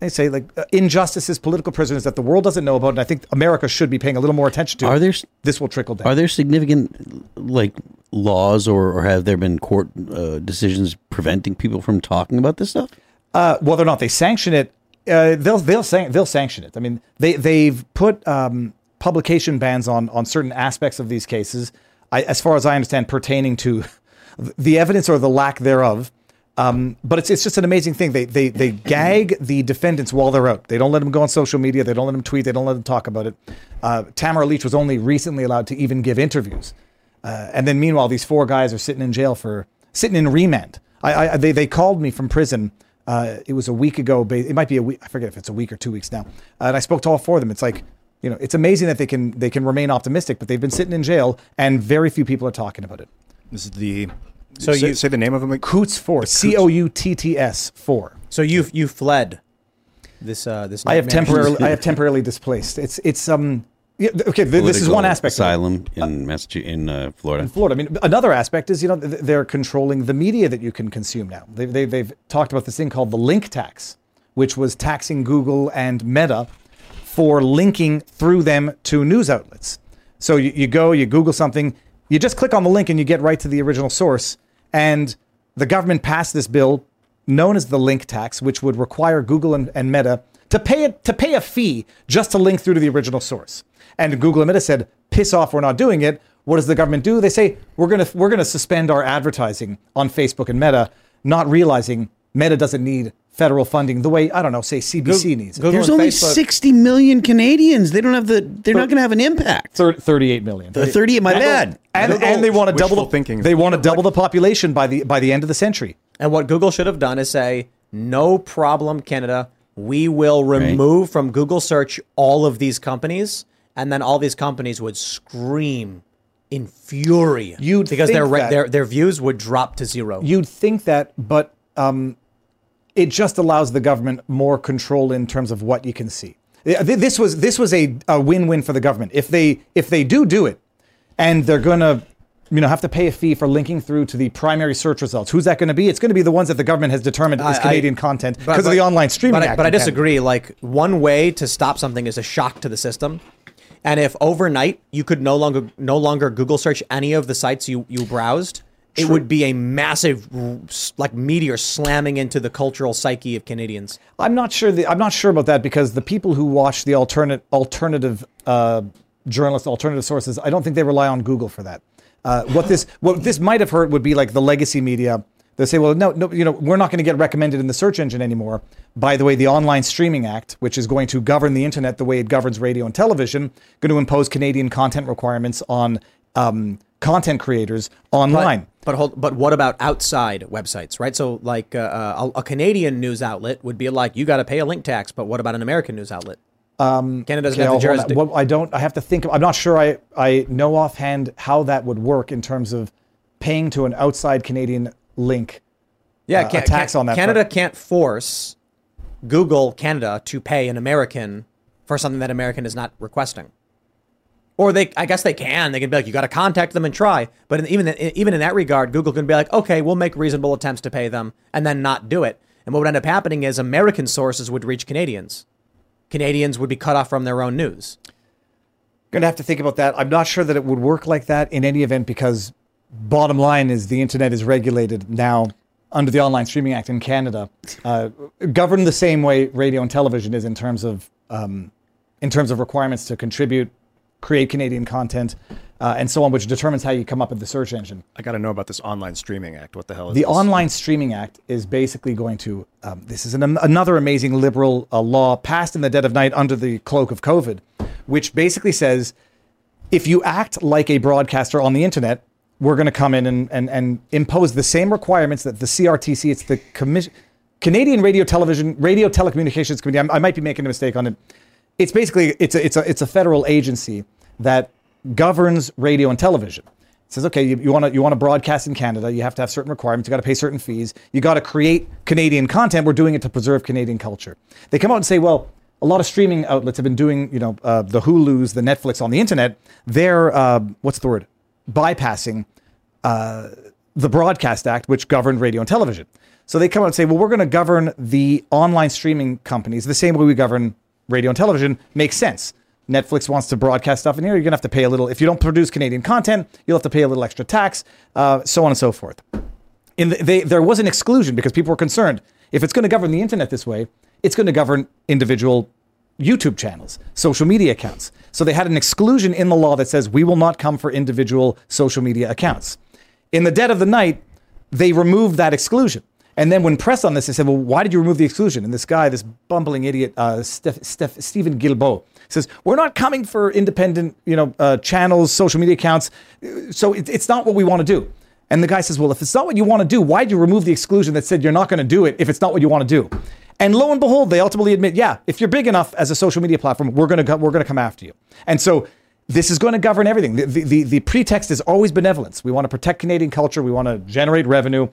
they say like uh, injustices, political prisoners that the world doesn't know about. And I think America should be paying a little more attention to. Are there This will trickle down. Are there significant like laws or, or have there been court uh, decisions preventing people from talking about this stuff? uh, whether or not they sanction it, uh, they'll they'll san- they'll sanction it. I mean, they they've put um, publication bans on on certain aspects of these cases, I, as far as I understand, pertaining to the evidence or the lack thereof. Um, but it's it's just an amazing thing. They they they gag the defendants while they're out. They don't let them go on social media. They don't let them tweet. They don't let them talk about it. Uh, Tamara Lich was only recently allowed to even give interviews. Uh, and then meanwhile, these four guys are sitting in jail for sitting in remand. I, I they they called me from prison. Uh, it was a week ago. It might be a week. I forget if it's a week or two weeks now. Uh, and I spoke to all four of them. It's like you know, it's amazing that they can they can remain optimistic, but they've been sitting in jail, and very few people are talking about it. This is the. So say, you- say the name of them. like- Coutts four, C O U T T S four. So you you fled this uh this. I have temporarily I have temporarily displaced. It's it's um yeah, okay. th- this is one aspect. Asylum in Massachusetts, in uh, Florida. In Florida. I mean, another aspect is you know th- they're controlling the media that you can consume now. They, they, they've talked about this thing called the link tax, which was taxing Google and Meta for linking through them to news outlets. So you, you go, you Google something, you just click on the link and you get right to the original source. And the government passed this bill known as the link tax, which would require Google and, and Meta to pay it to pay a fee just to link through to the original source. And Google and Meta said, "Piss off, we're not doing it." What does the government do? They say, "We're gonna we're gonna suspend our advertising on Facebook and Meta," not realizing Meta doesn't need federal funding the way I don't know, say CBC needs. it. There's only 60 million Canadians. They don't have the. They're not going to have an impact. Thir- 38 million. The 38. My bad. And, Google- and they want to double the, thinking. They want to double the population by the by the end of the century. And what Google should have done is say, no problem, Canada. We will remove from Google search all of these companies, and then all these companies would scream in fury. You'd because think their re- that- their their views would drop to zero. You'd think that, but um, it just allows the government more control in terms of what you can see. This was this was a, a win-win for the government. If they if they do do it, and they're gonna you know have to pay a fee for linking through to the primary search results. Who's that going to be? It's going to be the ones that the government has determined is I- I- Canadian content because of the online streaming But I, act. but I Canada. disagree. Like one way to stop something is a shock to the system. And if overnight you could no longer no longer Google search any of the sites you you browsed, it would be a massive like meteor slamming into the cultural psyche of Canadians. I'm not sure. The, I'm not sure about that because the people who watch the alternate alternative uh, journalists, alternative sources, I don't think they rely on Google for that. Uh, what this what this might have hurt would be like the legacy media. They say, well, no, no, you know, we're not going to get recommended in the search engine anymore. By the way, the Online Streaming Act, which is going to govern the internet the way it governs radio and television, going to impose Canadian content requirements on um, content creators online. But, hold, but what about outside websites, right? So like uh, uh, a, a Canadian news outlet would be like you got to pay a link tax, but what about an American news outlet? Um, Canada doesn't okay, have the I'll hold on. jurisdiction. What- I don't. I have to think. I'm not sure. I I know offhand how that would work in terms of paying to an outside Canadian link. Yeah, uh, can, a tax can- on that. Canada can't force Google Canada to pay an American for something that American is not requesting. Or they, I guess they can. They can be like, you got to contact them and try. But in, even in, even in that regard, Google can be like, okay, we'll make reasonable attempts to pay them, and then not do it. And what would end up happening is American sources would reach Canadians. Canadians would be cut off from their own news. Going to have to think about that. I'm not sure that it would work like that in any event because bottom line is the internet is regulated now under the Online Streaming Act in Canada, uh, governed the same way radio and television is in terms of um, in terms of requirements to contribute, create Canadian content, uh, and so on, which determines how you come up with the search engine. I got to know about this online streaming act. What the hell is The this? Online Streaming Act is basically going to. Um, this is an, another amazing liberal uh, law passed in the dead of night under the cloak of COVID, which basically says if you act like a broadcaster on the internet, we're going to come in and, and, and impose the same requirements that the CRTC, it's the commission, Canadian Radio Television Radio Telecommunications Committee. I'm- I might be making a mistake on it. It's basically it's a, it's a it's a federal agency that governs radio and television. It says, okay, you want to you want to broadcast in Canada, you have to have certain requirements. You got to pay certain fees. You got to create Canadian content. We're doing it to preserve Canadian culture. They come out and say, well, a lot of streaming outlets have been doing, you know, uh, the Hulu's, the Netflix on the internet. They're uh, what's the word? Bypassing uh, the Broadcast Act, which governed radio and television. So they come out and say, well, we're going to govern the online streaming companies the same way we govern radio and television. Makes sense. Netflix wants to broadcast stuff in here. You're going to have to pay a little. If you don't produce Canadian content, you'll have to pay a little extra tax, uh, so on and so forth. In the, they, there was an exclusion because people were concerned. If it's going to govern the internet this way, it's going to govern individual YouTube channels, social media accounts. So they had an exclusion in the law that says we will not come for individual social media accounts. In the dead of the night, they removed that exclusion. And then when pressed on this, they said, well, why did you remove the exclusion? And this guy, this bumbling idiot, uh, Steph, Steph, Steven Guilbeault, says, we're not coming for independent, you know, uh, channels, social media accounts. So it, it's not what we want to do. And the guy says, well, if it's not what you want to do, why'd you remove the exclusion that said you're not going to do it if it's not what you want to do? And lo and behold, they ultimately admit, yeah, if you're big enough as a social media platform, we're going to we're going to come after you. And so this is going to govern everything. The, the, the, the pretext is always benevolence. We want to protect Canadian culture. We want to generate revenue.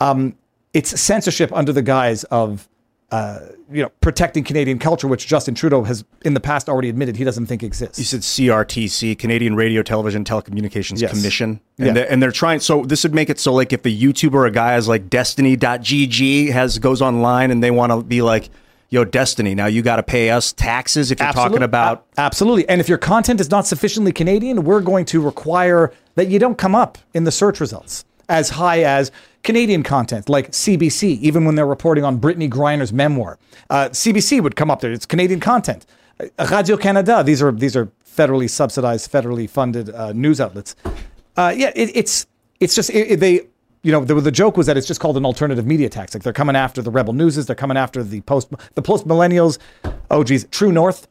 Um, it's censorship under the guise of, uh, you know, protecting Canadian culture, which Justin Trudeau has in the past already admitted he doesn't think exists. You said CRTC, Canadian Radio, Television, Telecommunications Yes. Commission, and, Yeah. they're, and they're trying. So this would make it so like if the YouTuber a guy is like Destiny.gg has goes online and they want to be like, "Yo, Destiny, now you got to pay us taxes if you're talking about." a- absolutely. And if your content is not sufficiently Canadian, we're going to require that you don't come up in the search results as high as Canadian content, like CBC, even when they're reporting on Brittney Griner's memoir. Uh, CBC would come up there. It's Canadian content. Uh, Radio Canada. These are these are federally subsidized, federally funded uh, news outlets. Uh, yeah, it, it's it's just it, it- they. You know, the, the joke was that it's just called an alternative media tax. Like they're coming after the rebel newses, they're coming after the post the post millennials. Oh geez, True North.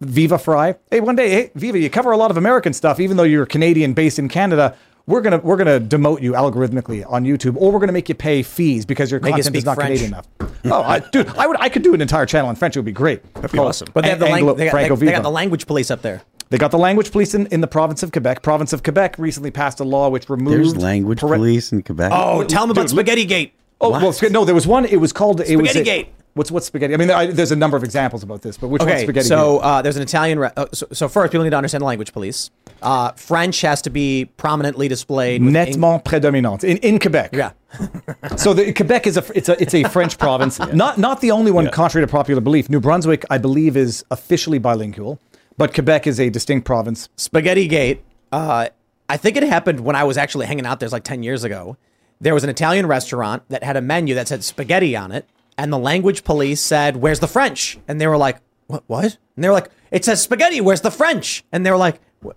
Viva Frei. Hey, one day, hey, Viva, you cover a lot of American stuff, even though you're Canadian based in Canada. We're gonna we're gonna demote you algorithmically on YouTube, or we're gonna make you pay fees because your Make content is not French. Canadian enough. oh, I, dude, I would I could do an entire channel in French. It would be great. That'd be awesome. But they have the, lang- Anglo- they, got, they, they got the language police up there. They got the language police in, in the province of Quebec. Province of Quebec recently passed a law which removed There's language pare- police in Quebec. Oh, tell them about Dude, Spaghetti Gate. Oh well, no, there was one. It was called. It was Spaghetti a- Gate. What's what's spaghetti? I mean, I, there's a number of examples about this, but which one's Okay, spaghetti? so uh, there's an Italian. Re- uh, so, so first, people need to understand the language please. Uh, French has to be prominently displayed. nettement prédominante in, in Quebec. Yeah. so the, Quebec is a it's a it's a French province. Not not the only one, contrary to popular belief. New Brunswick, I believe, is officially bilingual, but Quebec is a distinct province. Spaghetti Gate. Uh, I think it happened when I was actually hanging out there like 10 years ago. There was an Italian restaurant that had a menu that said spaghetti on it, and the language police said, Where's the French? And they were like, What? what? And they were like, It says spaghetti, where's the French? And they were like, "Wh-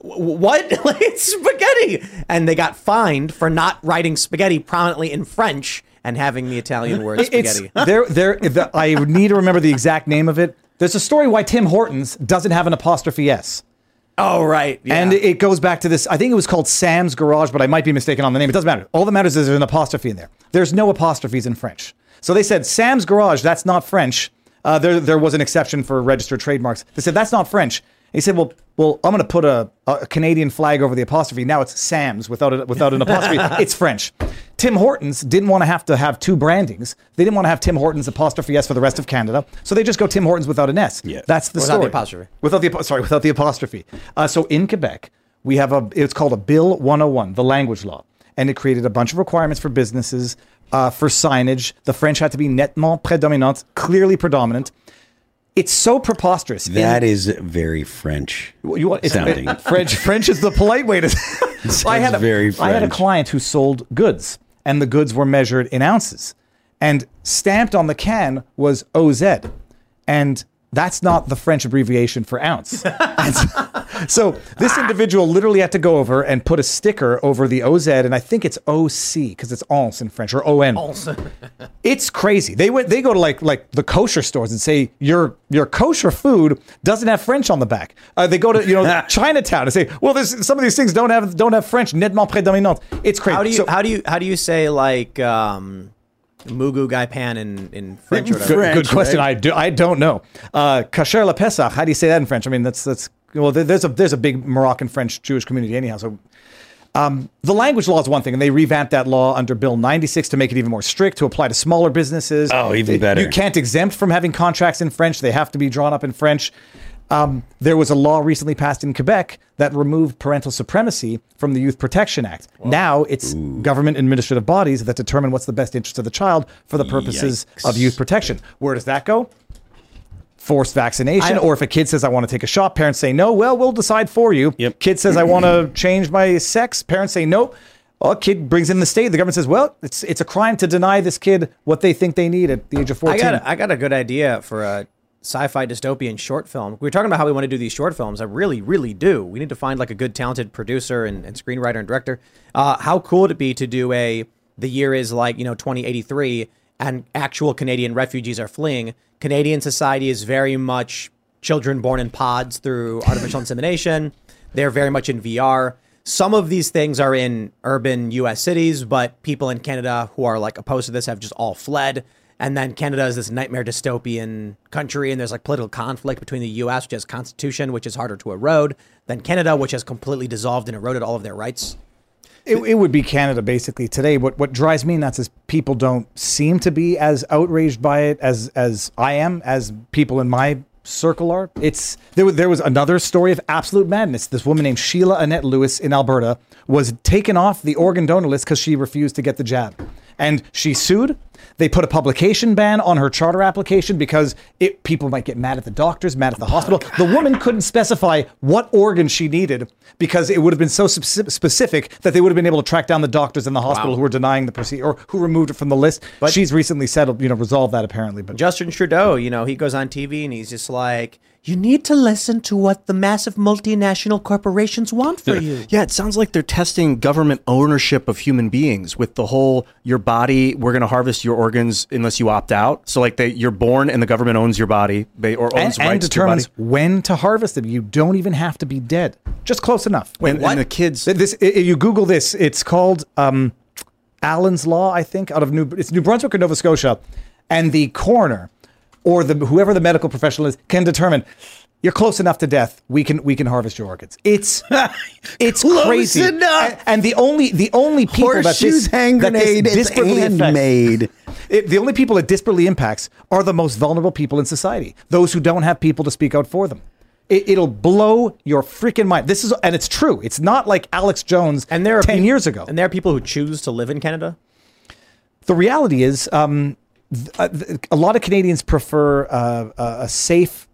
wh- What? It's spaghetti. And they got fined for not writing spaghetti prominently in French and having the Italian word spaghetti. there there. The, I need to remember the exact name of it. There's a story why Tim Hortons doesn't have an apostrophe s. Oh right, yeah. And it goes back to this. I think it was called Sam's Garage, but I might be mistaken on the name. It doesn't matter. All that matters is there's an apostrophe in there. There's no apostrophes in French. So they said Sam's Garage. That's not French. Uh, there, there was an exception for registered trademarks. They said that's not French. He said, "Well, well, I'm going to put a, a Canadian flag over the apostrophe. Now it's Sam's without a, without an apostrophe. it's French." Tim Hortons didn't want to have to have two brandings. They didn't want to have Tim Hortons apostrophe s for the rest of Canada, so they just go Tim Hortons without an s. Yeah, that's the Without the story. apostrophe. Without the apo- sorry, without the apostrophe. Uh, so in Quebec, we have a it's called a Bill 101, the language law, and it created a bunch of requirements for businesses uh, for signage. The French had to be nettement prédominant, clearly predominant. It's so preposterous. That is very French you want it's, sounding. French. French is the polite way to. I had a, very I had a client who sold goods, and the goods were measured in ounces, and stamped on the can was OZ, and that's not the French abbreviation for ounce. And so- so this individual literally had to go over and put a sticker over the OZ, and I think it's OC because it's once in French or ON. It's crazy. They went. They go to like like the kosher stores and say your your kosher food doesn't have French on the back. Uh, they go to you know Chinatown and say, well, there's some of these things don't have don't have French. Nettement prédominant. It's crazy. How do you So- how do you how do you say like um, Mugu Gai Pan in, in French or good, whatever? good question. I do I don't know. Uh, Kasher la Pesach. How do you say that in French? I mean, that's that's well. There's a there's a big Moroccan French Jewish community anyhow. So. Um, the language law is one thing, and they revamped that law under Bill 96 to make it even more strict to apply to smaller businesses. Oh, even better. You can't exempt from having contracts in French; they have to be drawn up in French. Um, there was a law recently passed in Quebec that removed parental supremacy from the Youth Protection Act. Now it's government administrative bodies that determine what's the best interest of the child for the purposes of youth protection. Where does that go? Forced vaccination, or if a kid says, I want to take a shot, parents say no, well, we'll decide for you. Yep. Kid says, I want to change my sex, parents say no. Well, kid brings in the state. The government says, well, it's it's a crime to deny this kid what they think they need at the age of 14. I got I got a good idea for a sci-fi dystopian short film. We were talking about how we want to do these short films. I really, really do. We need to find like a good, talented producer and, and screenwriter and director. Uh, how cool would it be to do a the year is like you know 2083 and actual Canadian refugees are fleeing. Canadian society is very much children born in pods through artificial insemination. They're very much in VR. Some of these things are in urban US cities, but people in Canada who are like opposed to this have just all fled. And then Canada is this nightmare dystopian country, and there's like political conflict between the US, which has constitution, which is harder to erode, than Canada, which has completely dissolved and eroded all of their rights. It, it would be Canada basically today. What what drives me nuts is people don't seem to be as outraged by it as as I am, as people in my circle are. It's there. There was another story of absolute madness. This woman named Sheila Annette Lewis in Alberta was taken off the organ donor list because she refused to get the jab, and she sued. They put a publication ban on her charter application because it, people might get mad at the doctors, mad at the oh hospital. The woman couldn't specify what organ she needed because it would have been so specific that they would have been able to track down the doctors in the hospital who were denying the procedure or who removed it from the list. But she's recently settled, you know, resolved that apparently. But Justin Trudeau, you know, he goes on TV and he's just like, you need to listen to what the massive multinational corporations want for you. Yeah, it sounds like they're testing government ownership of human beings with the whole your body. We're going to harvest your organs unless you opt out. So like they, you're born and the government owns your body, they or and, owns and rights to your body. determines when to harvest them. You don't even have to be dead, just close enough. And, and the kids, This i- i- you Google this. It's called um, Allen's Law, I think, out of New it's New Brunswick or Nova Scotia, and the coroner or the whoever the medical professional is can determine you're close enough to death. We can we can harvest your organs. It's it's Close crazy. enough. And, and the only the only people that this hand that this grenade, disparately affects- handmade. It, the only people it disparately impacts are the most vulnerable people in society, those who don't have people to speak out for them. It, it'll blow your freaking mind. This is, and it's true. It's not like Alex Jones And there are ten years ago. And there are people who choose to live in Canada. The reality is, um, a lot of Canadians prefer uh, a a safe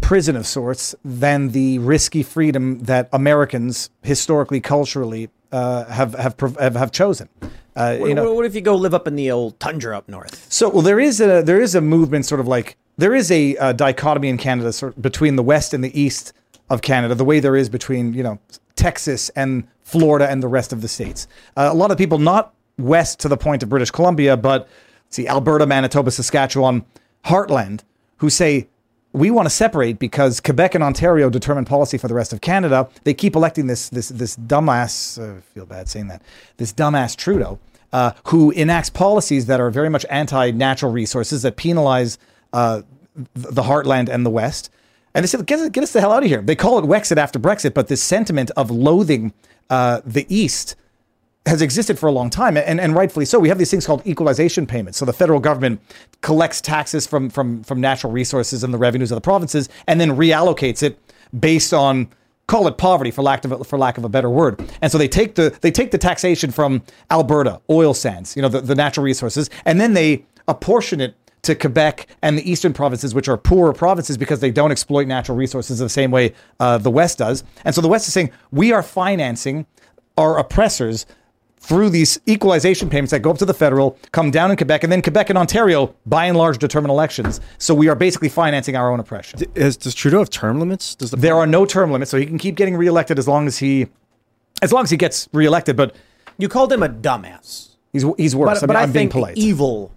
prison of sorts than the risky freedom that Americans historically, culturally, uh, have, have have have chosen. Uh, What, you know, what- if you go live up in the old tundra up north? so well, there is a there is a movement, sort of like there is a, uh dichotomy in Canada, sort of between the west and the east of Canada, the way there is between you know Texas and Florida and the rest of the states. Uh, a lot of people not west to the point of British Columbia, but see Alberta, Manitoba, Saskatchewan, Heartland, who say we want to separate because Quebec and Ontario determine policy for the rest of Canada. They keep electing this this this dumbass. Uh, I feel bad saying that. This dumbass Trudeau, uh, who enacts policies that are very much anti-natural resources that penalize uh, the heartland and the West. And they said, get, us- get us the hell out of here. They call it Wexit after Brexit, but this sentiment of loathing uh, the East has existed for a long time, and, and rightfully so. We have these things called equalization payments. So the federal government collects taxes from from from natural resources and the revenues of the provinces, and then reallocates it based on call it poverty for lack of a, for lack of a better word. And so they take the they take the taxation from Alberta oil sands, you know, the, the natural resources, and then they apportion it to Quebec and the eastern provinces, which are poorer provinces because they don't exploit natural resources the same way uh, the West does. And so the West is saying we are financing our oppressors through these equalization payments that go up to the federal, come down in Quebec, and then Quebec and Ontario, by and large, determine elections. So we are basically financing our own oppression. Is, does Trudeau have term limits? Does the There are no term limits, so he can keep getting reelected as long as he, as long as he gets reelected. But You called him a dumbass. he's he's worse. But, I but mean, I I'm being think polite. evil,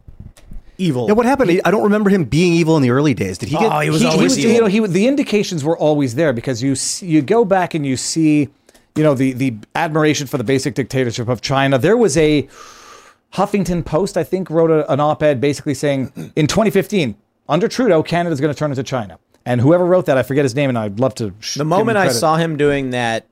evil. Yeah, what happened? I don't remember him being evil in the early days. Did he get? Oh, he was he, he always was, evil. you know, he the indications were always there because you you go back and you see, you know, the the admiration for the basic dictatorship of China. There was a Huffington Post, I think, wrote a, an op-ed basically saying in 2015, under Trudeau, Canada's going to turn into China. And whoever wrote that, I forget his name, and I'd love to. Sh- the moment I saw him doing that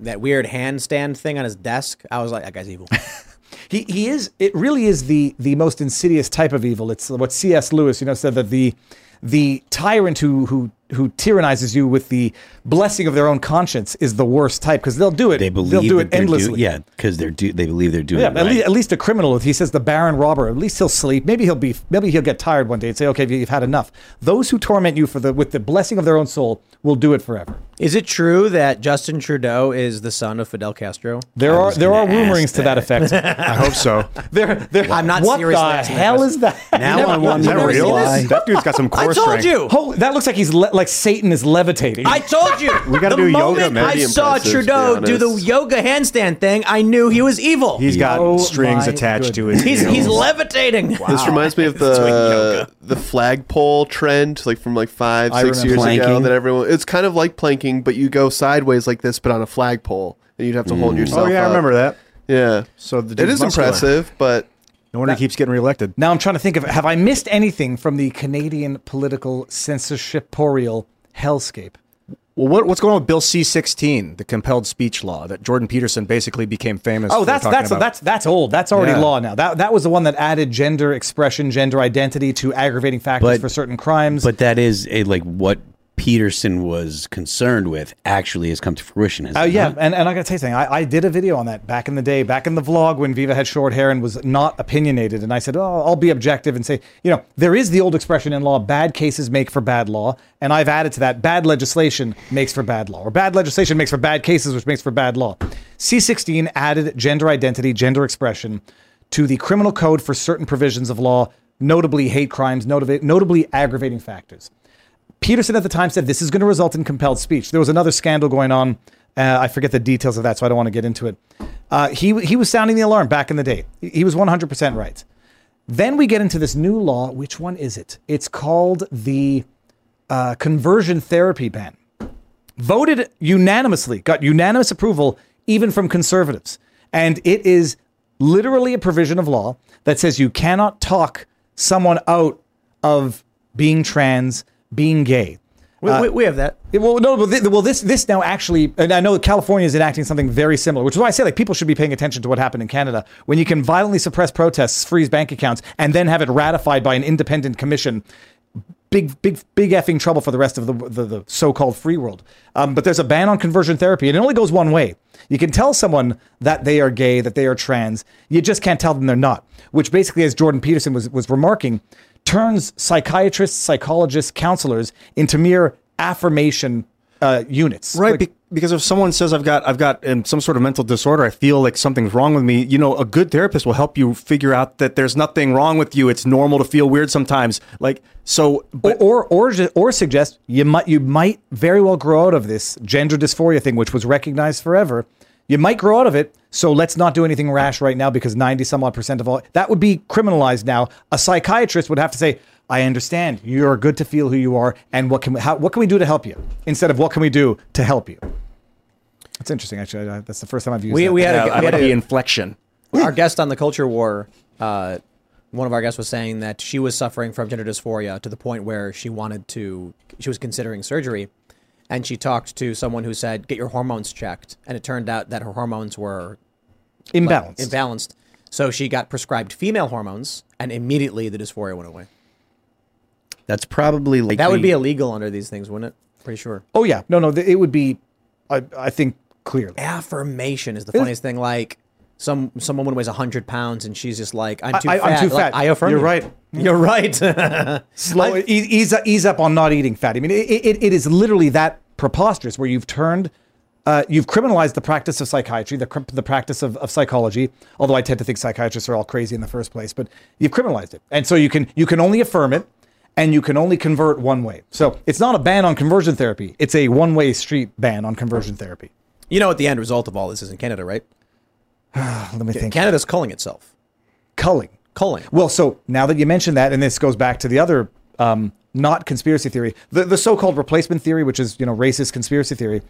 that weird handstand thing on his desk, I was like, that guy's evil. he he is it really is the the most insidious type of evil it's what cs lewis you know said that the the tyrant who who who tyrannizes you with the blessing of their own conscience is the worst type because they'll do it They believe they'll do it endlessly Do, yeah, because they're do, they believe they're doing yeah, it at, least, at least a criminal. If he says the Baron robber. At least he'll sleep. Maybe he'll be. Maybe he'll get tired one day and say, "Okay, you've had enough." Those who torment you for the with the blessing of their own soul will do it forever. Is it true that Justin Trudeau is the son of Fidel Castro? There are there are gonna to that effect. I hope so. there, there, I'm not serious. What the hell that is that? now You I never- want to never realize that dude's got some core I told strength. you. Holy, that looks like he's le- like Satan is levitating. I told you. We gotta the do yoga, moment man. I Pretty saw impressive, to be Trudeau do the honest. yoga handstand thing, I knew he was evil. He's got Oh strings my attached to his. he's heels. he's levitating. This reminds me of the the flagpole trend, like from like five, I six years remember. ago. Planking. That everyone, it's kind of like planking, but you go sideways like this, but on a flagpole, and you'd have to hold mm. yourself. Oh yeah, I up. remember that. Yeah, So the it dude's is muscular. impressive, but No wonder he keeps getting reelected. Now I'm trying to think of have I missed anything from the Canadian political censorshiporial hellscape? Well, what, what's going on with Bill C-16, the compelled speech law that Jordan Peterson basically became famous? Oh, that's that's about? that's that's old. That's already Yeah. law now. That that was the one that added gender expression, gender identity to aggravating factors But- for certain crimes. but that is a like what Peterson was concerned with actually has come to fruition. Oh it yeah, not? and, and I gotta tell you something. I, I did a video on that back in the day, back in the vlog when Viva had short hair and was not opinionated. And I said, oh, I'll be objective and say, you know, there is the old expression in law: bad cases make for bad law. And I've added to that: bad legislation makes for bad law, or bad legislation makes for bad cases, which makes for bad law. C16 added gender identity, gender expression to the criminal code for certain provisions of law, notably hate crimes, notably, notably aggravating factors. Peterson at the time said this is going to result in compelled speech. There was another scandal going on. Uh, I forget the details of that, so I don't want to get into it. Uh, he he was sounding the alarm back in the day. He- was 100% right. Then we get into this new law. Which one is it? It's called the uh, conversion therapy ban. Voted unanimously, got unanimous approval even from conservatives. And it is literally a provision of law that says you cannot talk someone out of being trans, being gay. We, we, we have that. Well, no, but thi- well, this this now actually, and I know California is enacting something very similar, which is why I say like people should be paying attention to what happened in Canada when you can violently suppress protests, freeze bank accounts, and then have it ratified by an independent commission. Big, big, big effing trouble for the rest of the the, the so-called free world. Um, but there's a ban on conversion therapy, and it only goes one way. You can tell someone that they are gay, that they are trans. You just can't tell them they're not. Which basically, as Jordan Peterson was was remarking, turns psychiatrists, psychologists, counselors into mere affirmation uh, units. Right, Like, be- because if someone says I've got I've got um, some sort of mental disorder, I feel like something's wrong with me. You know, a good therapist will help you figure out that there's nothing wrong with you. It's normal to feel weird sometimes. Like so, but or, or or or suggest you might you might very well grow out of this gender dysphoria thing, which was recognized forever. You might grow out of it, so let's not do anything rash right now because ninety some odd percent of all that would be criminalized now. A psychiatrist would have to say, "I understand. You're good to feel who you are, and what can we how, what can we do to help you?" Instead of what can we do to help you. That's interesting. Actually, I- that's the first time I've used We, that. we had Yeah, a, I we had like the inflection. our guest on the Culture War. Uh, one of our guests was saying that she was suffering from gender dysphoria to the point where she wanted to, she was considering surgery, and she talked to someone who said, "Get your hormones checked," and it turned out that her hormones were imbalanced. imbalanced. So she got prescribed female hormones, and immediately the dysphoria went away. That's probably like That would be illegal under these things, wouldn't it? Pretty sure. oh yeah, no, no, it would be. I, I think clearly. Affirmation is the funniest thing. Like some some woman weighs hundred pounds, and she's just like, "I'm too I- fat." I'm too Like, fat. I affirm. You're you. right. You're right. slow e- ease, ease up on not eating fat. I mean, it, it, it is literally that preposterous where you've turned, uh, you've criminalized the practice of psychiatry, the, the practice of, of psychology. Although I tend to think psychiatrists are all crazy in the first place, but you've criminalized it, and so you can you can only affirm it, and you can only convert one way. So it's not a ban on conversion therapy; it's a one way street ban on conversion therapy. you know what the end result of all this is in Canada, right? Let me think. Canada's culling itself. culling. Culling. Well, so now that you mentioned that, and this goes back to the other um, not conspiracy theory, the, the so-called replacement theory, which is you know racist conspiracy theory.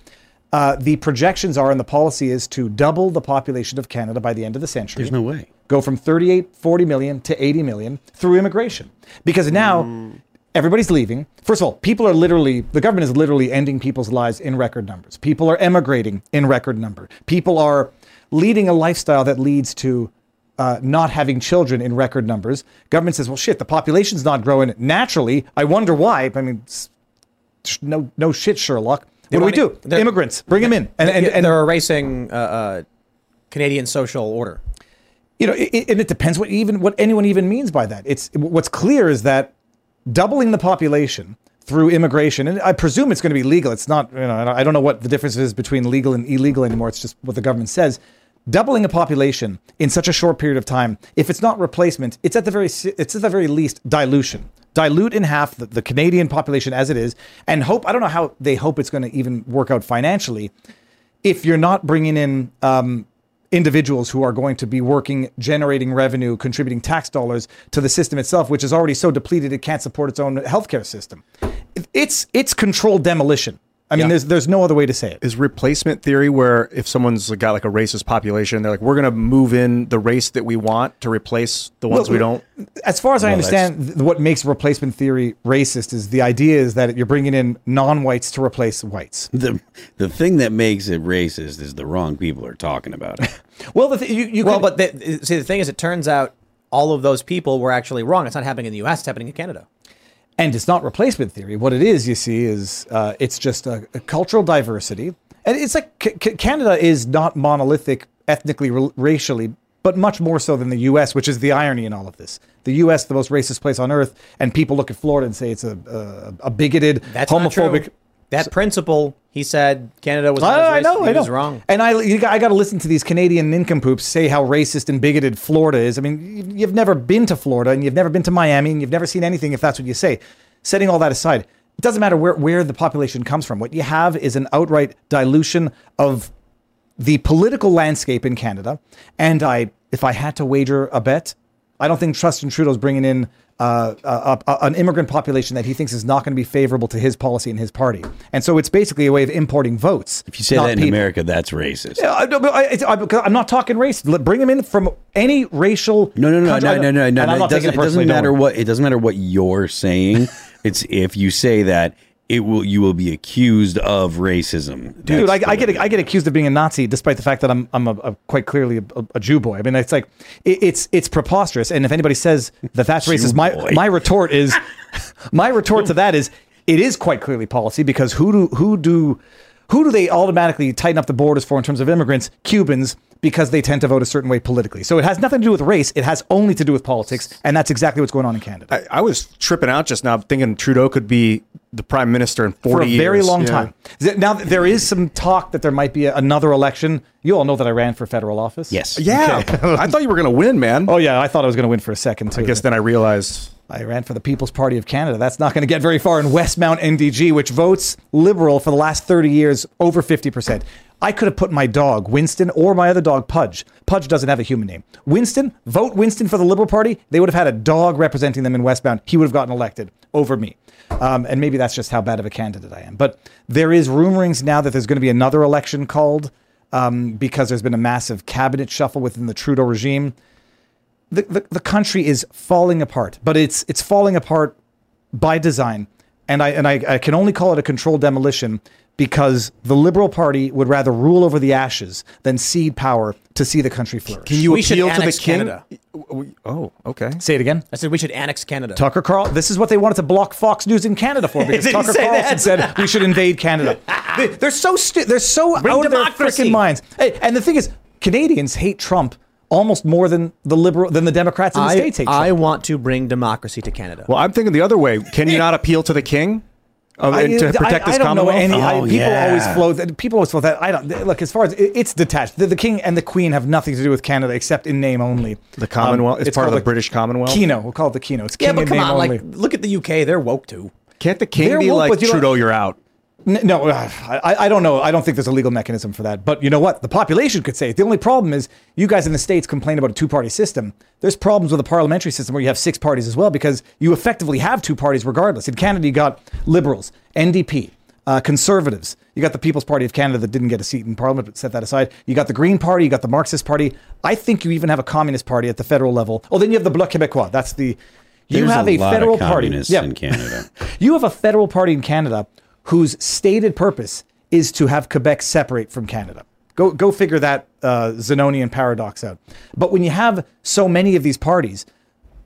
Uh, the projections are, and the policy is to double the population of Canada by the end of the century. There's no way. Go from 38, 40 million to 80 million through immigration. Because now everybody's leaving. First of all, people are literally, the government is literally ending people's lives in record numbers. People are emigrating in record number. People are leading a lifestyle that leads to uh, not having children in record numbers. Government says, well, shit, the population's not growing naturally. I wonder why. I mean, no, no shit, Sherlock. They what do we do? Immigrants, bring them in. And, and, and they're erasing uh, uh, Canadian social order. you know, it, and it depends what even what anyone even means by that. It's what's clear is that doubling the population through immigration, and I presume it's going to be legal. It's not, you know, I don't know what the difference is between legal and illegal anymore. It's just what the government says. Doubling a population in such a short period of time, if it's not replacement, it's at the very it's at the very least dilution. Dilute in half the, the Canadian population as it is, and hope. I don't know how they hope it's going to even work out financially if you're not bringing in um, individuals who are going to be working, generating revenue, contributing tax dollars to the system itself, which is already so depleted it can't support its own healthcare system. It's it's controlled demolition. I mean, Yeah. there's there's no other way to say it. is replacement theory where if someone's got like a racist population, they're like, we're going to move in the race that we want to replace the ones we don't. As far as I understand, th- what makes replacement theory racist is the idea is that you're bringing in non-whites to replace whites. The the thing that makes it racist is the wrong people are talking about it. Well, the th- you, you Well, could- but the, see, the thing is, it turns out all of those people were actually wrong. It's not happening in the U.S. It's happening in Canada. And it's not replacement theory. What it is, you see, is uh, it's just a, a cultural diversity, and it's like C- C- Canada is not monolithic ethnically, ra- racially, but much more so than the U.S., which is the irony in all of this. The U.S., the most racist place on earth, and people look at Florida and say it's a a, a bigoted, That's homophobic. true. That principle, he said, Canada was. not I, I know, racist. I know. was wrong. And I, you got, I got to listen to these Canadian nincompoops say how racist and bigoted Florida is. I mean, you- you've never been to Florida and you've never been to Miami and you've never seen anything if that's what you say. Setting all that aside, it doesn't matter where, where the population comes from. What you have is an outright dilution of the political landscape in Canada. And I, if I had to wager a bet, I don't think Trust Justin Trudeau's bringing in uh, a, a, an immigrant population that he thinks is not going to be favorable to his policy and his party. And so it's basically a way of importing votes. If you say that in people. America, that's racist. Yeah, I, I, I, I'm not talking race. Bring them in from any racial. No, no, no, country. no, no, no, no. I'm no. It doesn't, it it doesn't matter what it doesn't matter what you're saying. it's if you say that it will you will be accused of racism. Dude, I, I get I get accused of being a Nazi, despite the fact that I'm I'm a, a quite clearly a, a Jew boy. I mean, it's like it, it's it's preposterous. And if anybody says that that's racist, my boy. my retort is my retort to that is it is quite clearly policy because who do who do who do they automatically tighten up the borders for in terms of immigrants? Cubans, because they tend to vote a certain way politically. So it has nothing to do with race. It has only to do with politics, and that's exactly what's going on in Canada I, I was tripping out just now, thinking Trudeau could be the prime minister in for forty a very years. long Yeah. time. Now there is some talk that there might be a, another election. You all know that I ran for federal office. Yes. Yeah, I thought you were going to win, man. Oh yeah, I thought I was going to win for a second too. I guess then I realized I ran for the People's Party of Canada. That's not going to get very far in Westmount NDG, which votes Liberal for the last 30 years, over 50%. I could have put my dog, Winston, or my other dog, Pudge. Pudge doesn't have a human name. Winston, vote Winston for the Liberal Party. They would have had a dog representing them in Westmount. He would have gotten elected over me. Um, and maybe that's just how bad of a candidate I am. But there is rumorings now that there's going to be another election called um, because there's been a massive cabinet shuffle within the Trudeau regime the, the, the country is falling apart, but it's it's falling apart by design. And I and I, I can only call it a controlled demolition because the Liberal Party would rather rule over the ashes than cede power to see the country flourish. Can you We appeal to the king? Canada. Oh, okay. say it again? I said we should annex Canada. Tucker Carlson. This is what they wanted to block Fox News in Canada for because Tucker say Carlson that? said we should invade Canada. they, they're so stu- they're so Bring out of their freaking minds. Hey, and the thing is, Canadians hate Trump almost more than the liberal than the Democrats in the I, states hate Trump. I want to bring democracy to Canada. Well, I'm thinking the other way. Can you not appeal to the king of, I, to protect I, his I don't know commonwealth? any. I, Oh, people yeah. always flow. that- People always flow that. I don't look as far as it, it's detached. The, the king and the queen have nothing to do with Canada except in name only. The Commonwealth? Um, it's part of called the British Commonwealth? Keno. We'll call it the Keno. It's yeah, king but come name on, only. like look at the UK. They're woke too. Can't the king They're be woke, like but you Trudeau? You're out. No, uh, I, I don't know. I don't think there's a legal mechanism for that. But you know what? The population could say it. The only problem is you guys in the States complain about a two party system. There's problems with a parliamentary system where you have six parties as well because you effectively have two parties regardless. In Canada, you got Liberals, NDP, uh, Conservatives. You got the People's Party of Canada that didn't get a seat in Parliament, but set that aside. You got the Green Party, you got the Marxist Party. I think you even have a Communist Party at the federal level. Oh, then you have the Bloc Québécois. That's the. You There's have a a, federal party. in Canada. You have a federal party in Canada whose stated purpose is to have Quebec separate from Canada. Go go figure that uh, Zenonian paradox out. But when you have so many of these parties,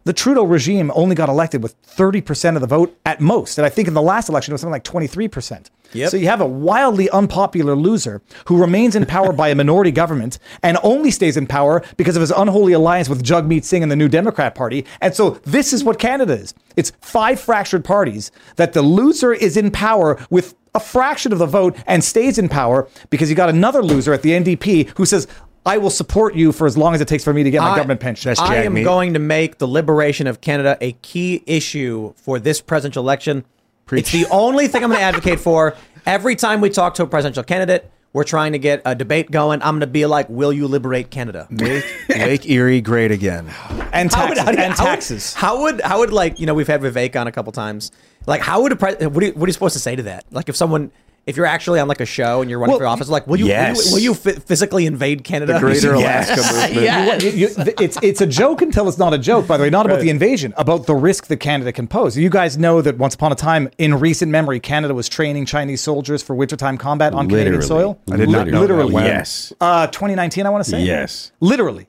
the Trudeau regime only got elected with 30% of the vote at most. And I think in the last election it was something like 23%. Yep. So you have a wildly unpopular loser who remains in power by a minority government and only stays in power because of his unholy alliance with Jagmeet Singh and the New Democrat Party. And so this is what Canada is. It's five fractured parties that the loser is in power with a fraction of the vote and stays in power because you got another loser at the NDP who says, I will support you for as long as it takes for me to get my I- government pension. That's I am meat. going to make the liberation of Canada a key issue for this presidential election. It's the only thing I'm going to advocate for. Every time we talk to a presidential candidate, we're trying to get a debate going. I'm going to be like, "Will you liberate Canada?" Make Lake Erie great again. and How would- taxes. how do you- and how would- taxes. How would how would like you know we've had Vivek on a couple times. Like how would a pre- what, are you, what are you supposed to say to that? Like if someone if you're actually on like a show and you're running Well, for office, like will you yes. will you, will you phy- physically invade Canada? The Greater Yes. Alaska movement. Yeah. You- you- th- it's it's a joke until it's not a joke. By the way, not about the invasion, about the risk that Canada can pose. You guys know that once upon a time, in recent memory, Canada was training Chinese soldiers for wintertime combat on Canadian soil. I did not know that. Literally, When? Yes. Uh, 2019, I want to say. Yes. Literally.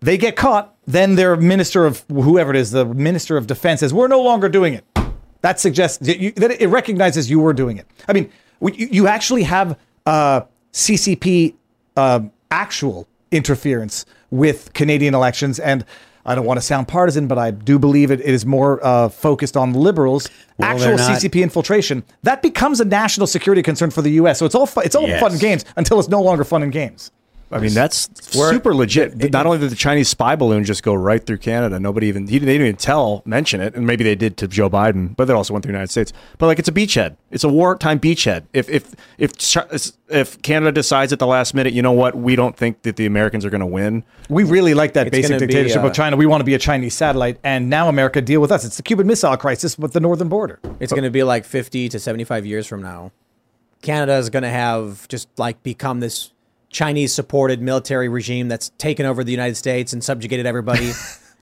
They get caught, then their minister of whoever it is, the minister of defense says, "We're no longer doing it." That suggests that, you, that it recognizes you were doing it. I mean, we- you, you actually have uh, CCP uh, actual interference with Canadian elections, and I don't want to sound partisan, but I do believe it, it is more uh, focused on liberals. Well, actual CCP infiltration that becomes a national security concern for the U.S. So it's all fu- it's all Yes. fun and games until it's no longer fun and games. I mean, that's super legit. Not only did the Chinese spy balloon just go right through Canada, nobody even he, they didn't even tell mention it, and maybe they did to Joe Biden, but they also went through the United States. But like, it's a beachhead. It's a wartime beachhead. If if if if Canada decides at the last minute, you know what, we don't think that the Americans are going to win. We really like that It's basic gonna be, dictatorship uh, of China. We want to be a Chinese satellite, and now America deal with us. It's the Cuban Missile Crisis with the northern border. It's going to be like 50 to 75 years from now. Canada is going to have just like become this Chinese supported military regime that's taken over the United States and subjugated everybody.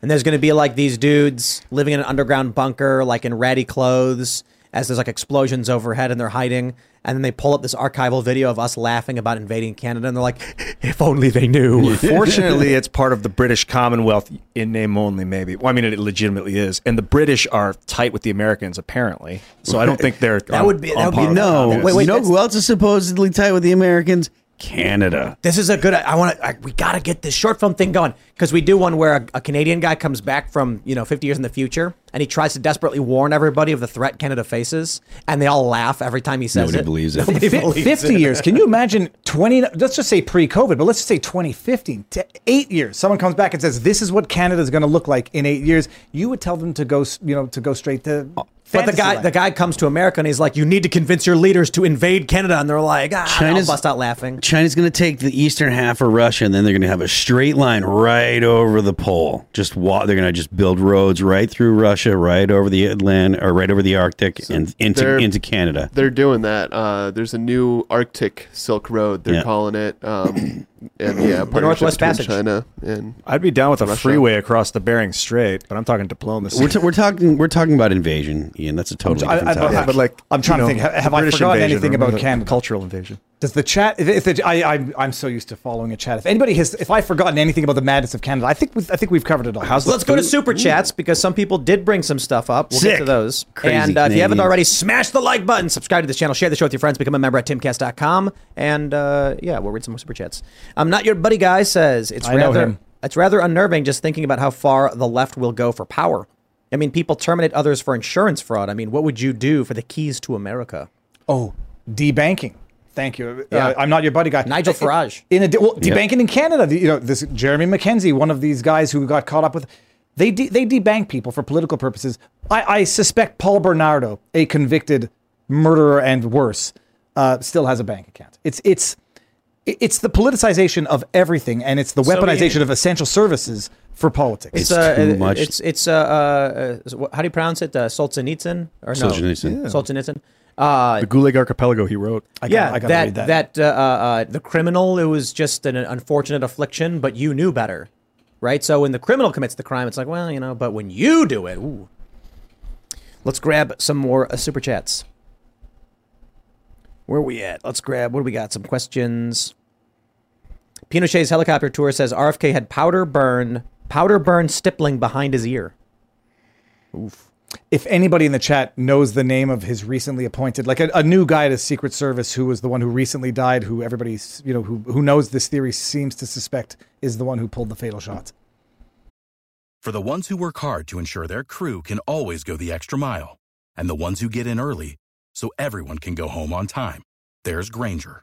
and there's going to be like these dudes living in an underground bunker, like in ratty clothes. as there's like explosions overhead and they're hiding. And then they pull up this archival video of us laughing about invading Canada, and they're like, "If only they knew." Fortunately, it's part of the British Commonwealth in name only, maybe. Well, I mean, it legitimately is. And the British are tight with the Americans, apparently. So I don't think they're. That on- would be- that would be- No, the Wait, wait, you know who else is supposedly tight with the Americans? Canada. This is a good. I want to. We got to get this short film thing going because we do one where a, a Canadian guy comes back from you know 50 years in the future and he tries to desperately warn everybody of the threat Canada faces, and they all laugh every time he says Nobody it. believes it. Nobody Fi- believes 50 it. years. Can you imagine 20, let's just say pre COVID, but let's just say 2015, t- eight years. Someone comes back and says, this is what Canada is going to look like in eight years. You would tell them to go, you know, to go straight to. But the guy, the guy comes to America and he's like, "You need to convince your leaders to invade Canada," and they're like, "Ah," they all China's- bust out laughing. China's going to take the eastern half of Russia, and then they're going to have a straight line right over the pole. Just walk. They're going to just build roads right through Russia, right over the Atlantic, or right over the Arctic, and into into Canada. They're doing that. Uh, there's a new Arctic Silk Road. They're Yeah. calling it. Um, and yeah, partnership Northwest between Passage. China and I'd be down with a Russia. freeway across the Bering Strait, but I'm talking diplomacy. We're, t- we're talking we're talking about invasion, Ian. That's a totally I- different I- topic. yeah, but like I'm trying you to know, think, ha- have I forgotten invasion, anything about the Canada? Cultural invasion. Does the chat? If, if the, I, I, I'm so used to following a chat. If anybody has, if I've forgotten anything about the madness of Canada, I think we've, I think we've covered it all. How's Let's go to super chats because some people did bring some stuff up. We'll get Sick. to those. Crazy and uh, if you haven't already, smash the like button, subscribe to this channel, share the show with your friends, become a member at timcast.com, and uh, yeah, we'll read some more super chats. I'm not your buddy guy says it's I rather it's rather unnerving just thinking about how far the left will go for power. I mean, people terminate others for insurance fraud. I mean, what would you do for the keys to America? Oh, debanking. Thank you. Yeah. Uh, I'm not your buddy guy. Nigel Farage. In a well, debanking in Canada, the- you know, this Jeremy MacKenzie, one of these guys who got caught up with, they de- they debank people for political purposes. I, I suspect Paul Bernardo, a convicted murderer and worse, uh, still has a bank account. It's it's it's the politicization of everything, and it's the weaponization yeah. of essential services for politics. It's uh, too uh, much. It's it's uh, uh, how do you pronounce it? Uh, Solzhenitsyn or no? Solzhenitsyn. Yeah. Solzhenitsyn. Uh, The Gulag Archipelago he wrote. I gotta- yeah, I gotta that read that, uh, uh, uh, the criminal it was just an unfortunate affliction, but you knew better, right? So when the criminal commits the crime, it's like, well, you know, but when you do it, ooh. Let's grab some more uh, super chats. Where are we at? Let's grab. What do we got? Some questions. Pinochet's helicopter tour says RFK had powder burn, powder burn stippling behind his ear. Oof. if anybody in the chat knows the name of his recently appointed, like a, a new guy to Secret Service who was the one who recently died, who everybody's, you know, who, who knows this theory seems to suspect is the one who pulled the fatal shots. For the ones who work hard to ensure their crew can always go the extra mile, and the ones who get in early so everyone can go home on time, there's Grainger,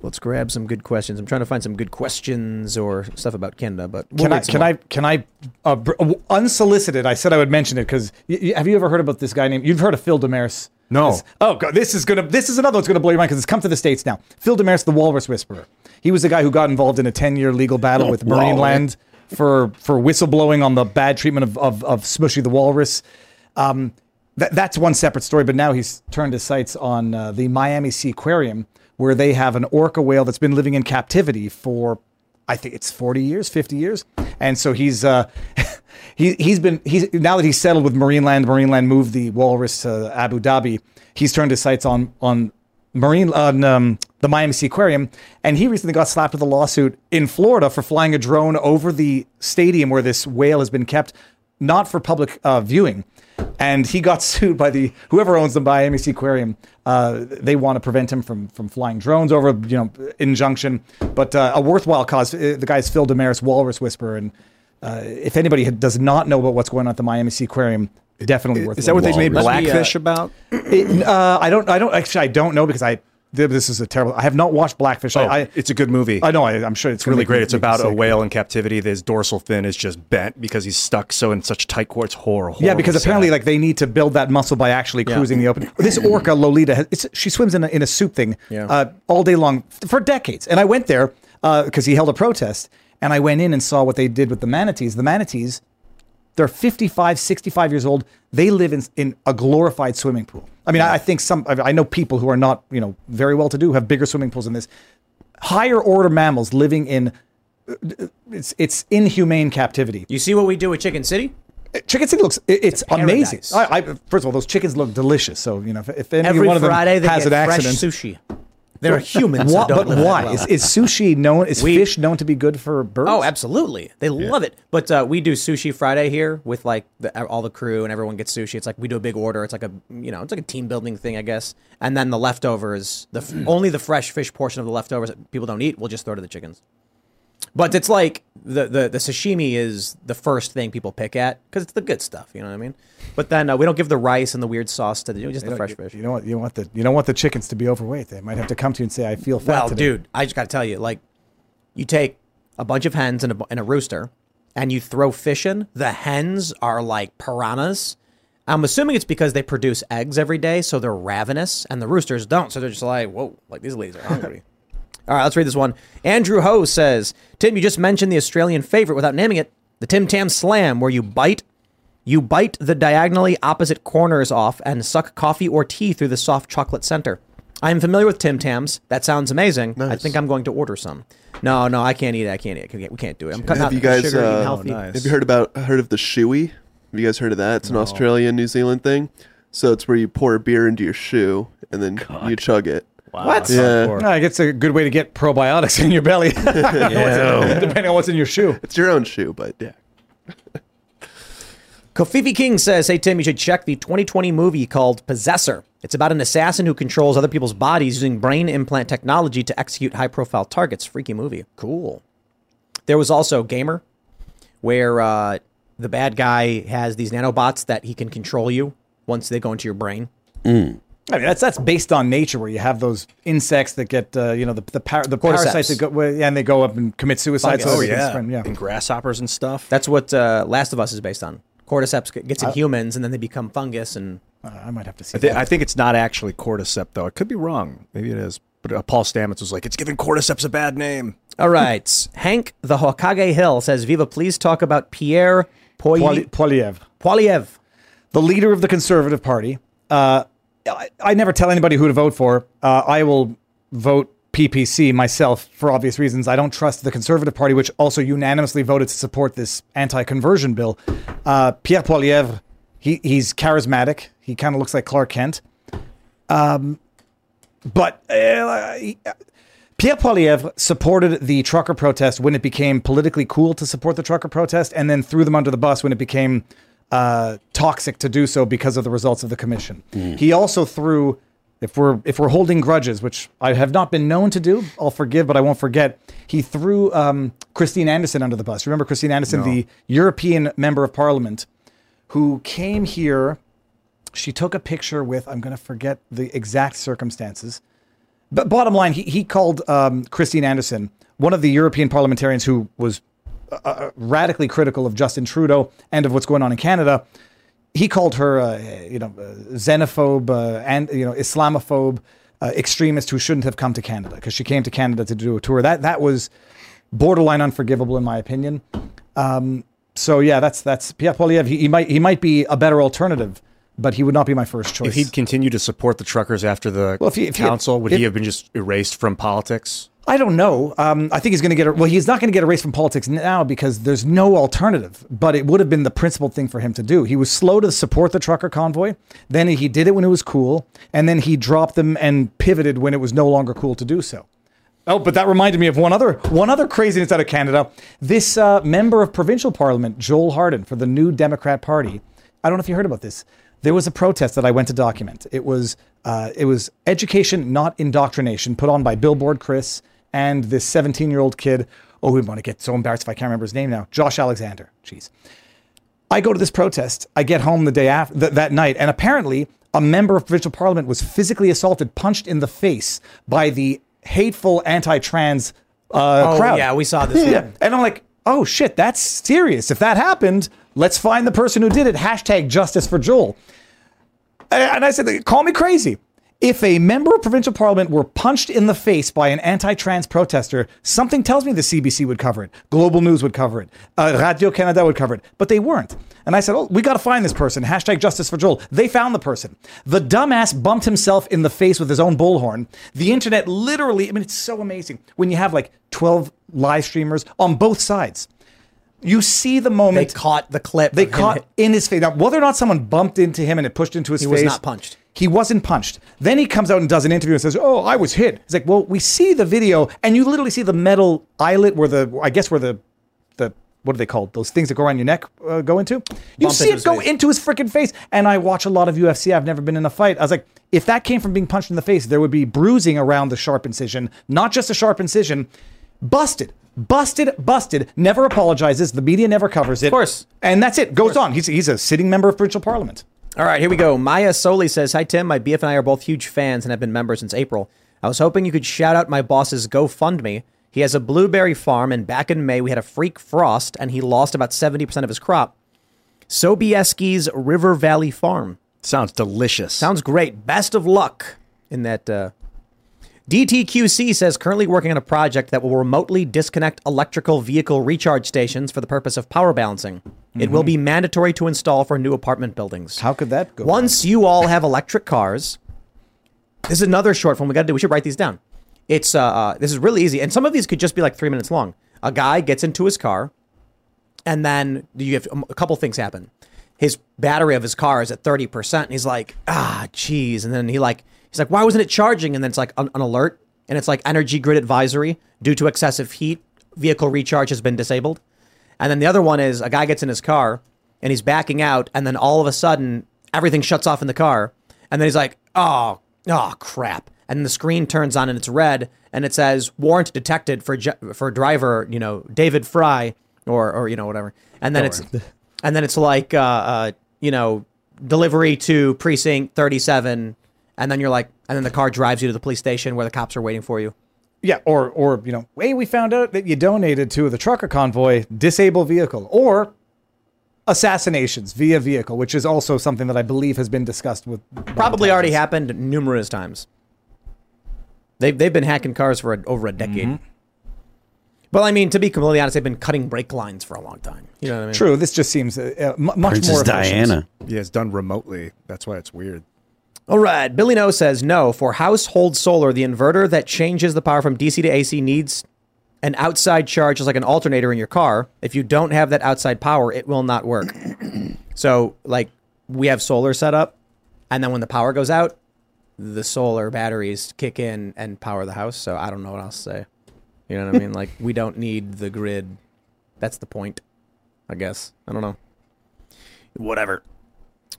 Let's grab some good questions. I'm trying to find some good questions or stuff about Canada, but we'll Can I, read some can. I, can uh, br- uh, unsolicited, I said I would mention it because have you ever heard about this guy named, you've heard of Phil Demers? No. This- oh, God, this is gonna. This is another one's gonna blow your mind because it's come to the states now. Phil Demers, the Walrus Whisperer. He was the guy who got involved in a ten-year legal battle with Marineland for for whistleblowing on the bad treatment of of, of Smooshi the Walrus. Um, that, that's one separate story. But now he's turned his sights on uh, the Miami Seaquarium, where they have an orca whale that's been living in captivity for I think it's 40 years, 50 years. And so he's uh he he's been he's now that he's settled with Marineland, Marineland moved the walrus to Abu Dhabi. He's turned his sights on on Marine on um, the Miami Seaquarium, and he recently got slapped with a lawsuit in Florida for flying a drone over the stadium where this whale has been kept, not for public uh, viewing. And he got sued by the whoever owns the Miami Seaquarium. Uh, they want to prevent him from from flying drones over, you know, injunction. But uh, a worthwhile cause. Uh, The guy's Phil Demers, Walrus Whisperer, and uh, if anybody does not know about what's going on at the Miami Seaquarium, definitely worth. Is that what they made Must be, Blackfish about? It, uh, I don't. I don't actually. I don't know because I. This is a terrible. I have not watched Blackfish. Oh, I, I, it's a good movie. I know. I, I'm sure it's, It's really great. me- It's about a whale in captivity. His dorsal fin is just bent because he's stuck so in such tight quarters. Horror. Yeah, because horribly apparently, like they need to build that muscle by actually cruising the open. This orca Lolita, has, it's, she swims in a, in a soup thing Yeah. uh, all day long for decades. And I went there because he held a protest, And I went in and saw what they did with the manatees. The manatees, they're 55, 65 years old. They live in, in a glorified swimming pool. I mean, I, I think some, I know people who are not, you know, very well to do have bigger swimming pools than this. Higher order mammals living in, it's, it's inhumane captivity. You see what we do with Chicken City? Uh, Chicken City looks, it- it's, amazing. I, I, first of all, those chickens look delicious. So, you know, if, if any Every one of them Friday they has an fresh accident. sushi. They're humans. Why, don't but live that why? well. Is, is sushi known, is We- fish known to be good for birds? Oh, absolutely. They love it. But uh, we do sushi Friday here with like the, all the crew and everyone gets sushi. It's like we do a big order. It's like a you know it's like a team building thing, I guess. And then the leftovers, the only the fresh fish portion of the leftovers that people don't eat, we'll just throw to the chickens. But it's like the the, the sashimi is the first thing people pick at because it's the good stuff. You know what I mean? But then uh, we don't give the rice and the weird sauce to the just the fresh you, fish. You don't want you don't want the you don't want the chickens to be overweight. They might have to come to you and say, "I feel fat." Well, today." dude, I just got to tell you, like, you take a bunch of hens and a, and a rooster, and you throw fish in. The hens are like piranhas. I'm assuming it's because they produce eggs every day, so they're ravenous, and the roosters don't. So they're just like, whoa, like these ladies are hungry. All right, let's read this one. Andrew Ho says, Tim, you just mentioned the Australian favorite without naming it, the Tim Tam Slam, where you bite you bite the diagonally opposite corners off and suck coffee or tea through the soft chocolate center. I am familiar with Tim Tams. That sounds amazing. I think I'm going to order some. No, no, I can't eat it. I can't eat it. We can't do it. I'm cutting Have out you guys sugar, eating uh, healthy. have you heard about heard of the shoey? Have you guys heard of that? It's an Australian New Zealand thing. So it's where you pour a beer into your shoe and then you chug it. What? Yeah. No, I guess it's a good way to get probiotics in your belly. Depending on what's in your shoe. It's your own shoe, but yeah. Kofifi King says, Hey, Tim, you should check the 2020 movie called Possessor. It's about an assassin who controls other people's bodies using brain implant technology to execute high profile targets. Freaky movie. Cool. There was also Gamer, where uh, the bad guy has these nanobots that he can control you once they go into your brain. I mean, that's that's based on nature, where you have those insects that get, uh, you know, the the, par- the parasites that go, yeah, and they go up and commit suicide. Fungus. so Oh, yeah. spread- yeah. And grasshoppers and stuff. That's what uh, Last of Us is based on. Cordyceps gets in I- humans, and then they become fungus. And Uh, I might have to see. I, thi- that. I think it's not actually cordyceps, though. It could be wrong. Maybe it is. But uh, Paul Stamets was like, it's giving cordyceps a bad name. all right, Hank the Hokage Hill says, "Viva, please talk about Pierre Poy- Poili- Poiliev. Poiliev." the leader of the Conservative Party. Uh, I, I never tell anybody who to vote for. Uh, I will vote PPC myself for obvious reasons. I don't trust the Conservative Party, which also unanimously voted to support this anti-conversion bill. Uh, Pierre Poilievre, he, he's charismatic. He kind of looks like Clark Kent. Um, but uh, Pierre Poilievre supported the trucker protest when it became politically cool to support the trucker protest, and then threw them under the bus when it became uh, toxic to do so because of the results of the commission. He also threw, if we're if we're holding grudges, which I have not been known to do, I'll forgive, but I won't forget. He threw um, Christine Anderson under the bus. Remember Christine Anderson, the European member of Parliament, who came here. She took a picture with I'm going to forget the exact circumstances. But bottom line, he, he called um, Christine Anderson, one of the European parliamentarians who was uh, uh, radically critical of Justin Trudeau and of what's going on in Canada. He called her, uh, you know, uh, xenophobe uh, and you know Islamophobe uh, extremist who shouldn't have come to Canada because she came to Canada to do a tour. That that was borderline unforgivable in my opinion. Um, so yeah, that's that's Pierre Poilievre. He, he might he might be a better alternative, but he would not be my first choice. If he'd continued to support the truckers after the Well, if he- if he had- council, would if- he have been just erased from politics? I don't know. Um, I think he's going to get a, well. He's not going to get erased from politics now because there's no alternative. But it would have been the principled thing for him to do. He was slow to support the trucker convoy. Then he did it when it was cool, and then he dropped them and pivoted when it was no longer cool to do so. Oh, but that reminded me of one other one other craziness out of Canada. This uh, member of provincial parliament, Joel Harden, for the New Democrat Party. I don't know if you heard about this. There was a protest that I went to document. It was uh, it was education, not indoctrination, put on by Billboard Chris and this 17 year old kid. Oh, we want to get so embarrassed if I can't remember his name now. Josh Alexander. Jeez. I go to this protest. I get home the day after th- that night, and apparently a member of provincial parliament was physically assaulted, punched in the face by the hateful anti-trans uh, Oh, crowd. yeah, we saw this Yeah. one. and I'm like, oh shit, that's serious. If that happened, let's find the person who did it. Hashtag justice for Joel. And I said, call me crazy. If a member of provincial parliament were punched in the face by an anti-trans protester, something tells me the CBC would cover it, Global News would cover it, uh, Radio Canada would cover it, but they weren't. And I said, "Oh, we got to find this person." Hashtag Justice for Joel. They found the person. The dumbass bumped himself in the face with his own bullhorn. The internet literally. I mean, it's so amazing when you have like twelve live streamers on both sides. You see the moment They caught the clip. they of him caught in his face. Now, whether or not someone bumped into him and it pushed into his He face, he was not punched. He wasn't punched. Then he comes out and does an interview and says, "Oh, I was hit." It's like, well, we see the video, and you literally see the metal eyelet where the, I guess where the, the what are they called? Those things that go around your neck uh, go into. You see into it go face. into his freaking face. And I watch a lot of UFC. I've never been in a fight. I was like, if that came from being punched in the face, there would be bruising around the sharp incision, not just a sharp incision. Busted. Busted, busted, never apologizes. The media never covers it. Of course. And that's it. Goes on. He's, he's a sitting member of provincial parliament. All right, here we go. Maya Soli says, Hi, Tim. My BF and I are both huge fans and have been members since April. I was hoping you could shout out my boss's GoFundMe. He has a blueberry farm, and back in May, we had a freak frost, and he lost about 70% of his crop. Sobieski's River Valley Farm. Sounds delicious. Sounds great. Best of luck in that. Uh... DTQC says currently working on a project that will remotely disconnect electrical vehicle recharge stations for the purpose of power balancing. It will be mandatory to install for new apartment buildings. How could that go? Once you all have electric cars, this is another short film we got to do. We should write these down. It's uh, uh, this is really easy, and some of these could just be like three minutes long. A guy gets into his car, and then you have a couple things happen. His battery of his car is at thirty percent, and he's like, ah, geez, and then he like he's like, why wasn't it charging? And then it's like an, an alert, and it's like energy grid advisory due to excessive heat, vehicle recharge has been disabled. And then the other one is a guy gets in his car and he's backing out, and then all of a sudden everything shuts off in the car, and then he's like, oh, oh crap, and the screen turns on and it's red, and it says warrant detected for for driver, you know, David Fry or or you know whatever, and then it's and then it's like uh, uh you know delivery to precinct thirty seven, and then you're like, and then the car drives you to the police station where the cops are waiting for you. Yeah, or or you know, hey, we found out that you donated to the trucker convoy, disable vehicle, or assassinations via vehicle, which is also something that I believe has been discussed with Probably already happened numerous times. They've they've been hacking cars for a, over a decade. Mm-hmm. Well, I mean, to be completely honest, they've been cutting brake lines for a long time. You know what I mean? True. This just seems uh, uh, mu- much Princess more efficient. Diana. Yeah, it's done remotely. That's why it's weird. All right. Billy No says no. For household solar, the inverter that changes the power from DC to AC needs an outside charge, just like an alternator in your car. If you don't have that outside power, it will not work. so, like, we have solar set up, and then when the power goes out, the solar batteries kick in and power the house. So, I don't know what else to say. You know what I mean? like, we don't need the grid. That's the point, I guess. I don't know. Whatever.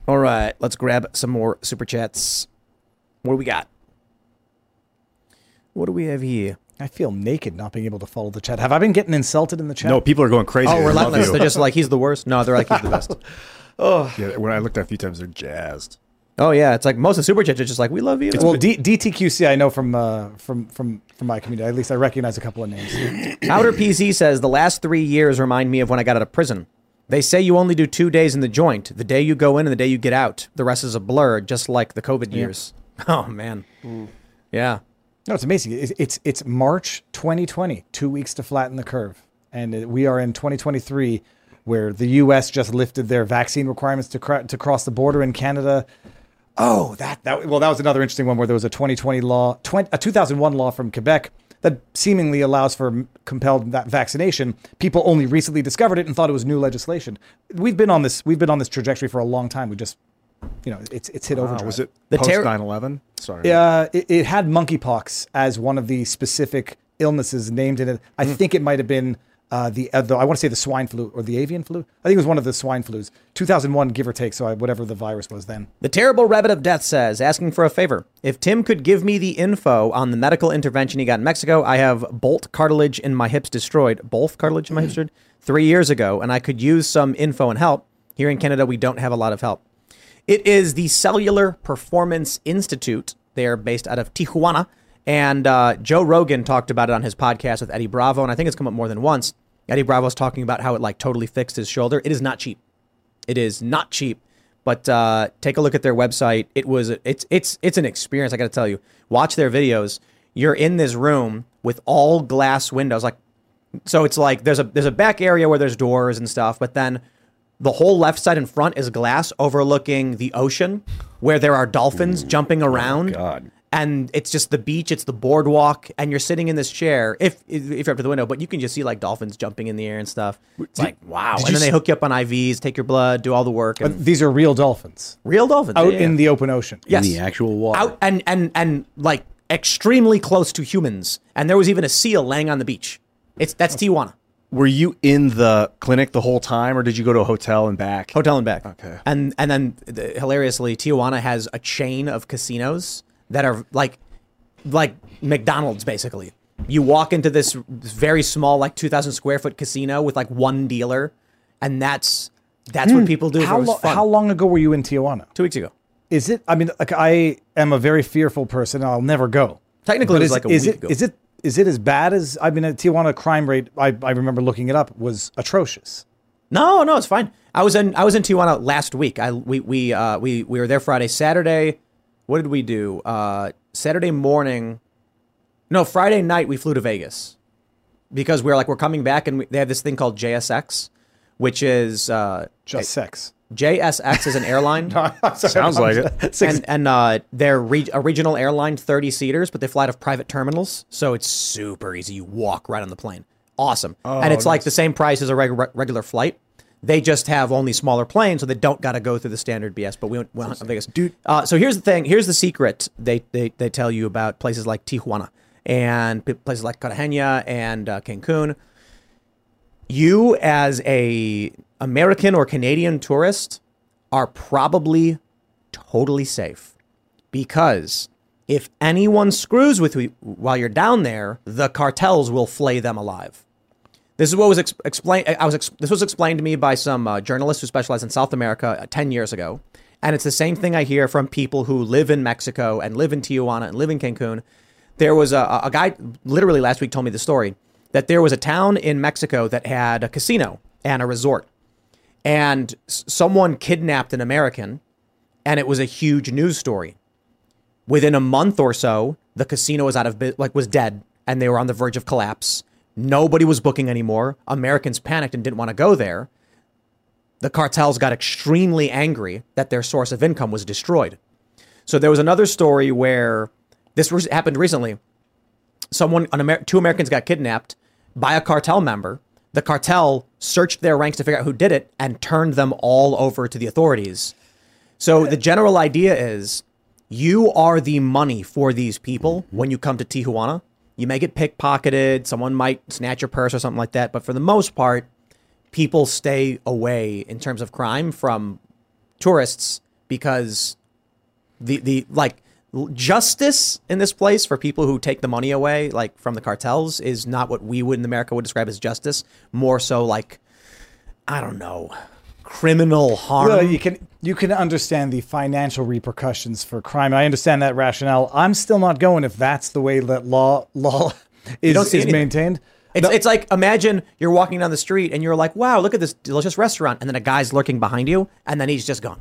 All right, let's grab some more super chats. What do we got? What do we have here? I feel naked not being able to follow the chat. Have I been getting insulted in the chat? No, people are going crazy. Oh, relentless. They're just like he's the worst. No, they're like he's the best. Oh. Yeah, when I looked at a few times, they're jazzed. Oh yeah, it's like most of the super chats are just like we love you. Well, D- DTQC, I know from uh, from from from my community. At least I recognize a couple of names. Outer PC says the last three years remind me of when I got out of prison. They say you only do two days in the joint: the day you go in and the day you get out. The rest is a blur, just like the COVID years. Oh man, yeah. No, it's amazing. It's, it's it's March 2020, two weeks to flatten the curve, and uh, we are in 2023, where the U.S. just lifted their vaccine requirements to cra- to cross the border in Canada. Oh, that that well, that was another interesting one where there was a 2020 law, 20, a 2001 law from Quebec that seemingly allows for compelled va- vaccination. People only recently discovered it and thought it was new legislation. We've been on this we've been on this trajectory for a long time. We just, you know, it's it's hit Wow, overdrive. was it The post ter- 9/11? Sorry. Uh, it, it had monkeypox as one of the specific illnesses named in it. I think it might have been uh, the, uh, the I want to say the swine flu or the avian flu. I think it was one of the swine flus. 2001, give or take. So I, whatever the virus was then. The terrible rabbit of death says, asking for a favor. If Tim could give me the info on the medical intervention he got in Mexico, I have bolt cartilage in my hips destroyed. Both cartilage in my hips destroyed three years ago, and I could use some info and help. Here in Canada, we don't have a lot of help. It is the Cellular Performance Institute. They are based out of Tijuana. And uh, Joe Rogan talked about it on his podcast with Eddie Bravo, and I think it's come up more than once. Eddie Bravo's talking about how it like totally fixed his shoulder. It is not cheap. It is not cheap, But uh, take a look at their website. It was it's it's it's an experience. I got to tell you. Watch their videos. You're in this room with all glass windows, like so. It's like there's a there's a back area where there's doors and stuff, but then the whole left side and front is glass overlooking the ocean, where there are dolphins jumping around. God. And it's just the beach, it's the boardwalk, and you're sitting in this chair if if you're up to the window, but you can just see like dolphins jumping in the air and stuff. It's like wow. did And you then they hook you up on IVs, take your blood, do all the work. But And these are real dolphins real dolphins out yeah, yeah. in the open ocean. Yes. In the actual water. out and and and like extremely close to humans. And there was even a seal laying on the beach. It's that's Tijuana. Were you in the clinic the whole time, or did you go to a hotel and back? Hotel and back. Okay. And and then the, hilariously, Tijuana has a chain of casinos that are like like McDonald's basically. You walk into this very small, like two thousand square foot casino with like one dealer, and that's that's what people do. How, lo- how long ago were you in Tijuana? Two weeks ago. Is it? I mean, like I am a very fearful person. and I'll never go. Technically, But it was is, like a is week it ago. is it is it as bad as I mean? A Tijuana crime rate. I, I remember looking it up was atrocious. No, no, it's fine. I was in I was in Tijuana last week. I we we uh we we were there Friday, Saturday. What did we do? Uh Saturday morning. No, Friday night we flew to Vegas because we are like we're coming back and we, they have this thing called JSX, which is uh Just sex. JSX is an airline. Sounds like it. and and uh, they're re- a regional airline, 30 seaters, but they fly out of private terminals, so it's super easy. You walk right on the plane. Awesome. and it's like the same price as a reg- regular flight. They just have only smaller planes, so they don't got to go through the standard BS. But we went, went to Vegas. Dude. Uh, so here's the thing. Here's the secret they, they, they tell you about places like Tijuana and places like Cartagena and uh, Cancun you as a American or Canadian tourist are probably totally safe because if anyone screws with you while you're down there, the cartels will flay them alive. This is what was ex- explained. I was ex- this was explained to me by some uh, journalists who specialize in South America uh, ten years ago, and it's the same thing I hear from people who live in Mexico and live in Tijuana and live in Cancun. There was a, a guy literally last week told me the story that there was a town in Mexico that had a casino and a resort, and s- someone kidnapped an American, and it was a huge news story. Within a month or so, the casino was out of like was dead, and they were on the verge of collapse. Nobody was booking anymore. Americans panicked and didn't want to go there. The cartels got extremely angry that their source of income was destroyed. So there was another story where this was, happened recently. Someone, Amer- two Americans got kidnapped by a cartel member. The cartel searched their ranks to figure out who did it and turned them all over to the authorities. So the general idea is you are the money for these people when you come to Tijuana. You may get pickpocketed, someone might snatch your purse or something like that, but for the most part, people stay away in terms of crime from tourists because the the like justice in this place for people who take the money away like from the cartels is not what we would in America would describe as justice. More so like I don't know criminal harm Well, you can you can understand the financial repercussions for crime. I understand that rationale. I'm still not going if that's the way that law law is, is anything. maintained. It's, it's like imagine you're walking down the street and you're like, wow, look at this delicious restaurant. And then a guy's lurking behind you and then he's just gone.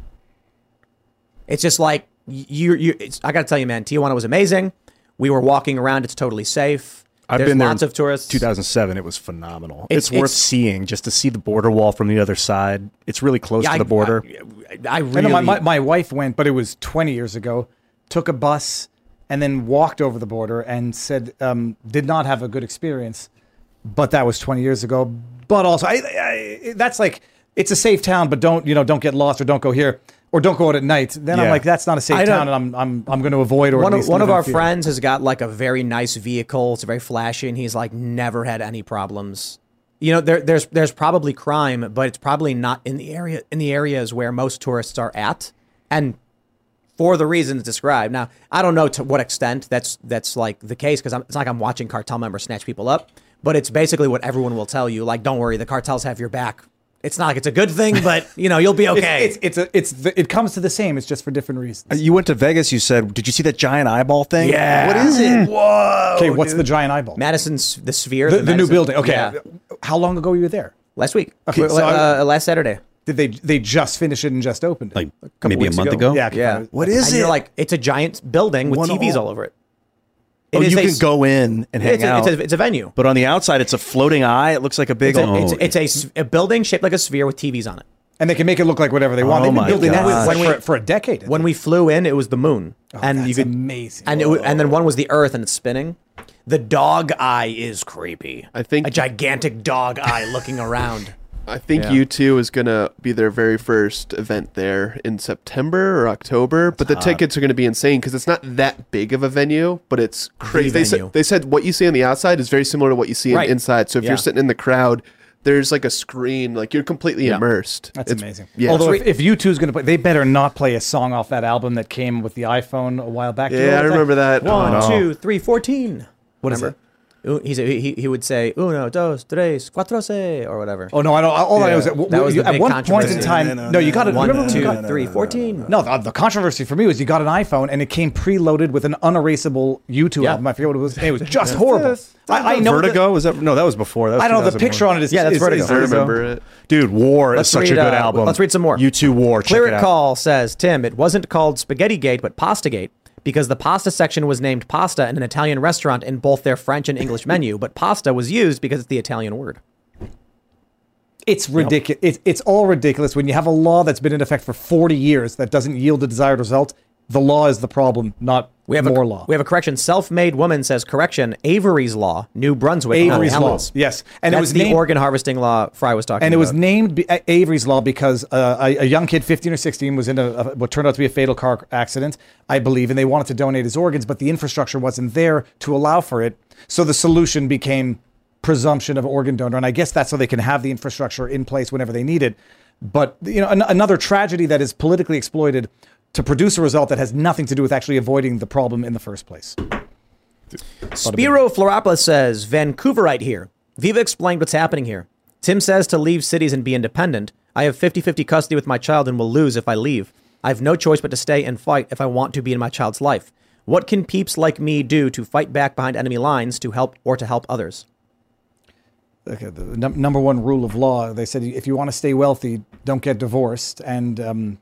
It's just like, you, you, it's, I got to tell you, man, Tijuana was amazing. We were walking around. It's totally safe. I've There's been there lots in of tourists. 2007. It was phenomenal. It's- It's, worth it's- seeing just to see the border wall from the other side. It's really close Yeah, to I- the border. I, I really, my, my, wife went, but it was 20 years ago. Took a bus and then walked over the border and said um, did not have a good experience. But that was 20 years ago. But also, I, I, that's like it's a safe town, but don't you know don't get lost or don't go here or don't go out at night. Then I'm like that's not a safe town, and I'm I'm I'm going to avoid or one of, one of our friends has got like a very nice vehicle. It's very flashy, and he's like never had any problems. You know, there, there's there's probably crime, but it's probably not in the area in the areas where most tourists are at, and for the reasons described. Now, I don't know to what extent that's that's like the case because it's not like I'm watching cartel members snatch people up, but it's basically what everyone will tell you. Like, don't worry, the cartels have your back. It's not like it's a good thing, but you know you'll be okay. It's it's, it's a it's the, it comes to the same. It's just for different reasons. You went to Vegas. You said, "Did you see that giant eyeball thing? Yeah. What is it? Whoa! Okay, what's the giant eyeball? Madison's the sphere, the, the new building. Okay, Yeah. how long ago were you there? last week, Okay, uh, so I- uh, last Saturday. Did they they just finish it and just opened it? Like couple maybe a weeks month ago. Yeah. Yeah. What is and it? You're like, it's a giant building with One TVs all- all over it. Oh, It is you a can go in and hang It's a, out. it's, a, it's a venue. But on the outside, it's a floating eye. It looks like a big. It's a, old- it's, it's a s- a building shaped like a sphere with TVs on it. and they can make it look like whatever they want. Oh They've been my building that gosh. like, When we- for, for a decade. When we flew in, it was the moon, oh, and that's you could amazing. And it, and then one was the Earth, and it's spinning. The dog eye is creepy. I think- a gigantic dog eye looking around. I think Yeah. U2 is going to be their very first event there in September or October, but the tickets are going to be insane because it's not that big of a venue, but it's crazy. They venue. said, they said what you see on the outside is very similar to what you see Right. inside. So if Yeah. you're sitting in the crowd, there's like a screen, like you're completely Yeah. immersed. That's It's- amazing. Yeah. Although if, if U2 is going to play, they better not play a song off that album that came with the iPhone a while back. Do you yeah, I remember that. One, oh, no. two, three, fourteen. What is Remember? U- He, he, he would say uno, dos, tres, cuatro, se, or whatever. Oh no, I don't. All I know is that, That was you- at one point in time. No, you got it. One, remember two, got- three, fourteen. No, the, the controversy for me was you got an iPhone and it came preloaded with an unerasable U2 Yeah. album. I forget what it was. It was just horrible. I, I know that- Vertigo was that? No, that was before. That was I don't know. The picture on it is Yeah, that's is- Vertigo. is- I remember it. Dude, War Let's is such read, a good uh, album. let's read some more. You two War. Check Clear it It out. Call says, Tim, it wasn't called Spaghetti Gate, but Pasta Gate, because the pasta section was named pasta in an Italian restaurant in both their French and English menu, but pasta was used because it's the Italian word. It's ridiculous. It's, it's all ridiculous when you have a law that's been in effect for 40 years that doesn't yield the desired result. The law is the problem, not We have more a, law. We have a correction. Self-made woman says correction. Avery's law, New Brunswick. Avery's law. Yes, and it was the named- organ harvesting law Frei was talking about. and it about. was named Avery's Law because uh, a, a young kid, 15 or 16, was in a, a what turned out to be a fatal car accident, I believe, and they wanted to donate his organs, but the infrastructure wasn't there to allow for it. So the solution became presumption of organ donor, and I guess that's so they can have the infrastructure in place whenever they need it. But you know, an- another tragedy that is politically exploited to produce a result that has nothing to do with actually avoiding the problem in the first place. Spiro Floropoulos says, Vancouverite here. Viva explained what's happening here. Tim says to leave cities and be independent. I have 50 50 custody with my child and will lose if I leave. I have no choice but to stay and fight if I want to be in my child's life. What can peeps like me do to fight back behind enemy lines to help or to help others? Okay, the num- number one rule of law, they said if you want to stay wealthy, don't get divorced. And um,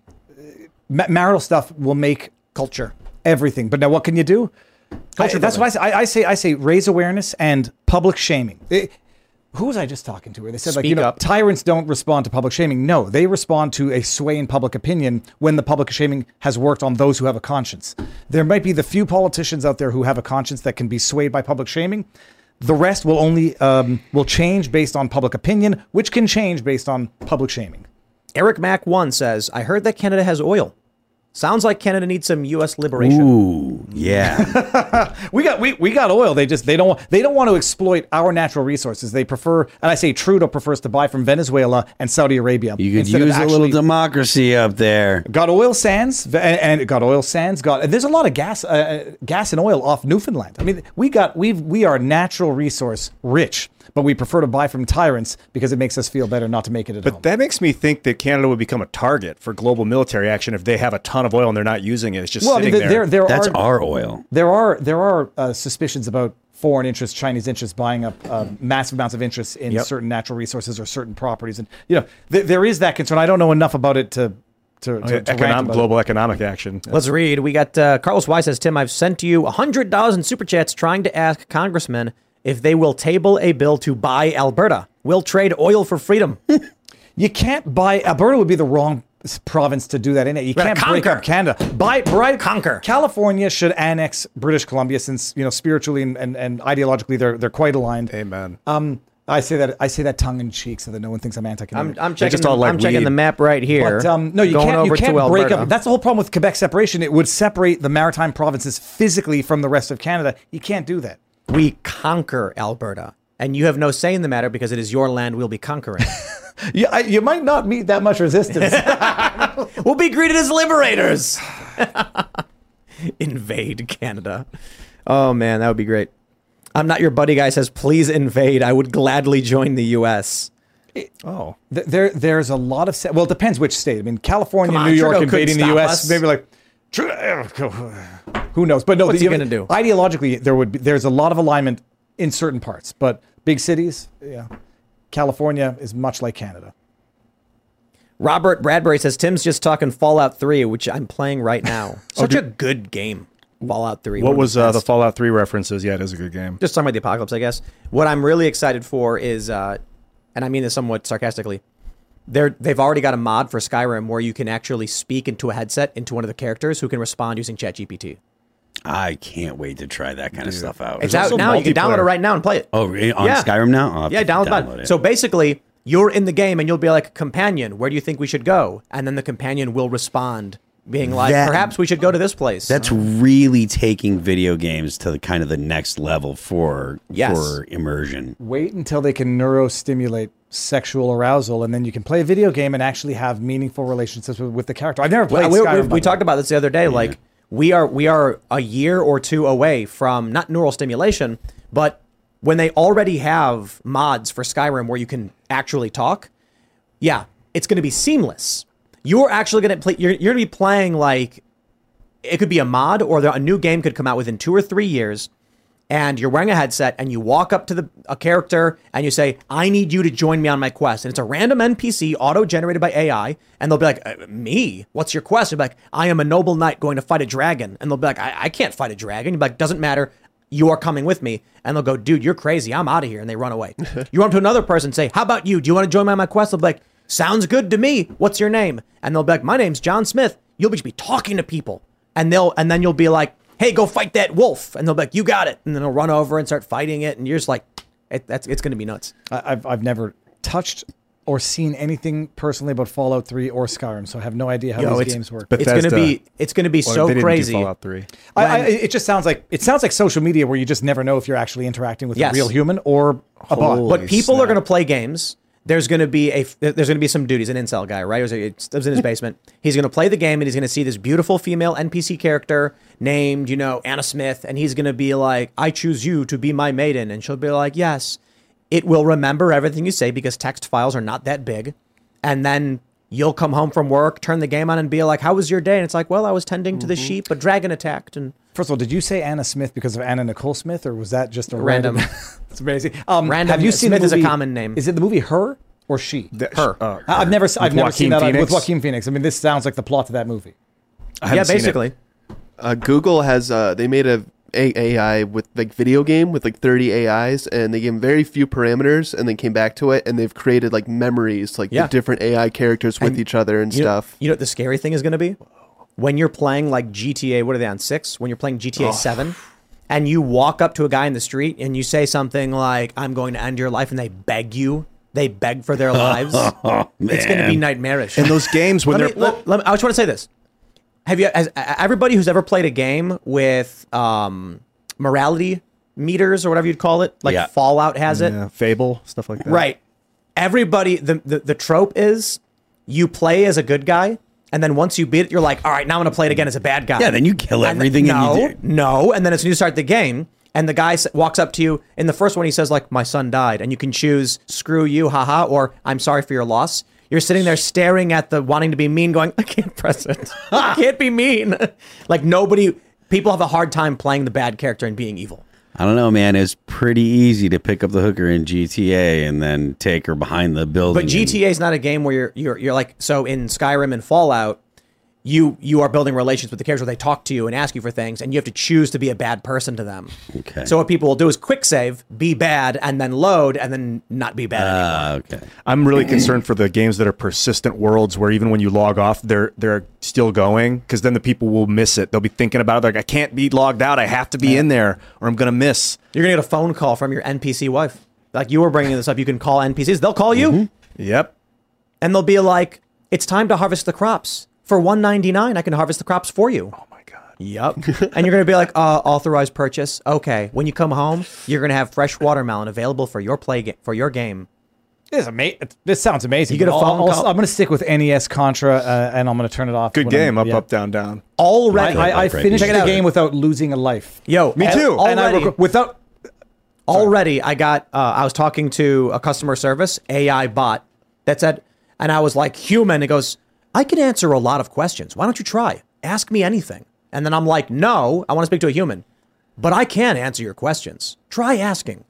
ma- marital stuff will make Culture. everything. But now, what can you do? I- that's what I say. I, I say. I say raise awareness and public shaming. It- who was I just talking to? Where they said like you know up. tyrants don't respond to public shaming. No, they respond to a sway in public opinion when the public shaming has worked on those who have a conscience. There might be the few politicians out there who have a conscience that can be swayed by public shaming. The rest will only um, will change based on public opinion, which can change based on public shaming. Eric Mack 1 says, I heard that Canada has oil. Sounds like Canada needs some U.S. liberation. Ooh, yeah. We got we, we got oil. They just they don't they don't want to exploit our natural resources. They prefer, and I say Trudeau prefers to buy from Venezuela and Saudi Arabia. You could instead of use a little democracy up there. Got oil sands and, and got oil sands. Got there's a lot of gas, uh, gas and oil off Newfoundland. I mean, we got we we are natural resource rich, but we prefer to buy from tyrants because it makes us feel better not to make it at all. But home. that makes me think that Canada would become a target for global military action if they have a ton of oil and they're not using it. It's just well, I mean, sitting there there That's are our oil. there are there are uh, suspicions about foreign interests, Chinese interests buying up uh, massive amounts of interest in Yep. certain natural resources or certain properties, and you know th- there is that concern. I don't know enough about it to to, to, to Economic, about it. global economic action. Let's read. We got uh, Carlos Y says, Tim, I've sent you $100 in super chats trying to ask congressmen if they will table a bill to buy Alberta. We'll trade oil for freedom. You can't buy Alberta would be the wrong province to do that in it. You Gotta can't break conquer. up Canada. Buy right Conquer. California should annex British Columbia since you know spiritually and, and, and ideologically they're they're quite aligned. Amen. Um, I say that I say that tongue in cheek so that no one thinks I'm anti-Canadian. I'm, I'm checking, just the, all like I'm checking the map right here. But um, no, you Going can't. You can't to break up. That's the whole problem with Quebec separation. It would separate the maritime provinces physically from the rest of Canada. You can't do that. We conquer Alberta. And you have no say in the matter because it is your land we'll be conquering. You, I, you might not meet that much resistance. we'll be greeted as liberators. invade Canada. Oh man, that would be great. I'm not your buddy guy says please invade. I would gladly join the US. Oh. Th- there, there's a lot of sta- well, it depends which state. I mean, California, on, New York Trudeau invading the U.S. us. Maybe like, Tru- uh, uh, who knows? But no, What's the- he gonna do? Ideologically, there would be there's a lot of alignment in certain parts, but big cities, yeah, California is much like Canada. Robert Bradbury says Tim's just talking Fallout 3, which I'm playing right now. Such a good game, Fallout 3. What of was uh, the. Fallout 3 references? Yeah, it is a good game. just talking about the apocalypse, I guess. What I'm really excited for is, uh, and I mean this somewhat sarcastically, they're they've already got a mod for Skyrim where you can actually speak into a headset into one of the characters who can respond using ChatGPT. I can't wait to try that kind of stuff out. It's out now. You can download it right now and play it. Oh, on Yeah. Skyrim now? I'll Yeah, to download, it. So basically, you're in the game and you'll be like, companion, where do you think we should go? And then the companion will respond, being like, That- perhaps we should go to this place. That's really taking video games to the kind of the next level for Yes. for immersion. Wait until they can neurostimulate sexual arousal, and then you can play a video game and actually have meaningful relationships with, with the character. I've never played we, we- Skyrim. we by the talked about this the other day. Like we are we are a year or two away from not neural stimulation, but when they already have mods for Skyrim where you can actually talk, yeah, it's going to be seamless. You're actually going to play. You're, you're going to be playing like it could be a mod or a new game could come out within two or three years. And you're wearing a headset, and you walk up to the a character, and you say, "I need you to join me on my quest." And it's a random NPC, auto-generated by AI, and they'll be like, uh, "Me? What's your quest?" You'll be like, "I am a noble knight going to fight a dragon," and they'll be like, "I, I can't fight a dragon." You'll be like, "Doesn't matter. You are coming with me." And they'll go, "Dude, you're crazy. I'm out of here," and they run away. you run up to another person, and say, "How about you? Do you want to join me on my quest?" They'll be like, "Sounds good to me. What's your name?" And they'll be like, "My name's John Smith." You'll just be talking to people and they'll and then you'll be like, "Hey, go fight that wolf," and they'll be like, "You got it," and then they'll run over and start fighting it, and you're just like, it, "That's it's going to be nuts." I- I've I've never touched or seen anything personally about Fallout 3 or Skyrim, so I have no idea how Yo, these it's- games work. it's gonna be it's gonna be Well, so they didn't do crazy. Fallout 3. I, I, it just sounds like it sounds like social media where you just never know if you're actually interacting with Yes. a real human or a bot. but people are going to play games. There's going to be a there's going to be some dude. He's an incel guy, right? He lives in his basement. He's going to play the game, and he's going to see this beautiful female NPC character named, you know, Anna Smith, and he's going to be like, "I choose you to be my maiden," and she'll be like, "Yes." It will remember everything you say because text files are not that big, and then you'll come home from work, turn the game on, and be like, "How was your day?" And it's like, "Well, I was tending to the sheep, a dragon attacked." And First of all, did you say Anna Smith because of Anna Nicole Smith, or was that just a Random. random? It's amazing. Um, Random- Have you seen Smith the is a common name. Is it the movie Her or She? The, Her. Uh, I- I've never, I've With never seen that Phoenix? with Joaquin Phoenix. I mean, this sounds like the plot to that movie. I haven't yeah, seen it. basically. Uh, Google has uh, they made a, a AI with like video game with like 30 AIs and they gave them very few parameters and then came back to it and they've created like memories like Yeah. the different AI characters with And each other and you know- stuff. you know what the scary thing is going to be? When you're playing like GTA, what are they on six? When you're playing GTA Oh. seven, and you walk up to a guy in the street and you say something like, "I'm going to end your life," and they beg you, they beg for their lives. Oh, It's going to be nightmarish. And those games when let they're me, let, let me- I just want to say this: Have you, has, everybody who's ever played a game with um, morality meters or whatever you'd call it, like Yeah. Fallout has it, yeah, Fable stuff like that. Right. Everybody, the, the the trope is you play as a good guy, and then once you beat it, you're like, all right, now I'm gonna play it again as a bad guy. Yeah, then you kill And then- everything and no, you do- no, and then as soon as you start the game, and the guy walks up to you in the first one, he says like, my son died, and you can choose screw you, haha, or I'm sorry for your loss. You're sitting there staring at the wanting to be mean, going, I can't press it. I can't be mean. like nobody, people have a hard time playing the bad character and being evil. I don't know, man. It's pretty easy to pick up the hooker in GTA and then take her behind the building. But and- GTA is not a game where you're you're you're like so in Skyrim and Fallout, you you are building relations with the characters they talk to you and ask you for things, and you have to choose to be a bad person to them. Okay. So what people will do is quick save, be bad, and then load, and then not be bad anymore. Ah, okay. I'm really concerned for the games that are persistent worlds where even when you log off, they're they're still going because then the people will miss it. They'll be thinking about it like I can't be logged out. I have to be in there or I'm gonna miss. You're gonna get a phone call from your NPC wife. Like you were bringing this up, you can call NPCs. They'll call you, Yep. and they'll be like, "It's time to harvest the crops for 199 I can harvest the crops for you." Oh my god. Yep. and you're going to be like, uh, authorized purchase. Okay. When you come home, you're going to have fresh watermelon available for your play ga- for your game. This, is ama- this sounds amazing. You get a I'll- phone I'll- call- I'm going to stick with NES Contra, uh, and I'm going to turn it off. Good when I'm- game. Up, yeah. up, down, down. Already. I, I, I Right, finished Check it the out. game without losing a life. Yo, Me al- too. And I Already, rec- without already, I got. Uh, I was talking to a customer service AI bot that said, and I was like, human. It goes, I can answer a lot of questions. Why don't you try? Ask me anything. And then I'm like, no, I want to speak to a human, but I can answer your questions. Try asking.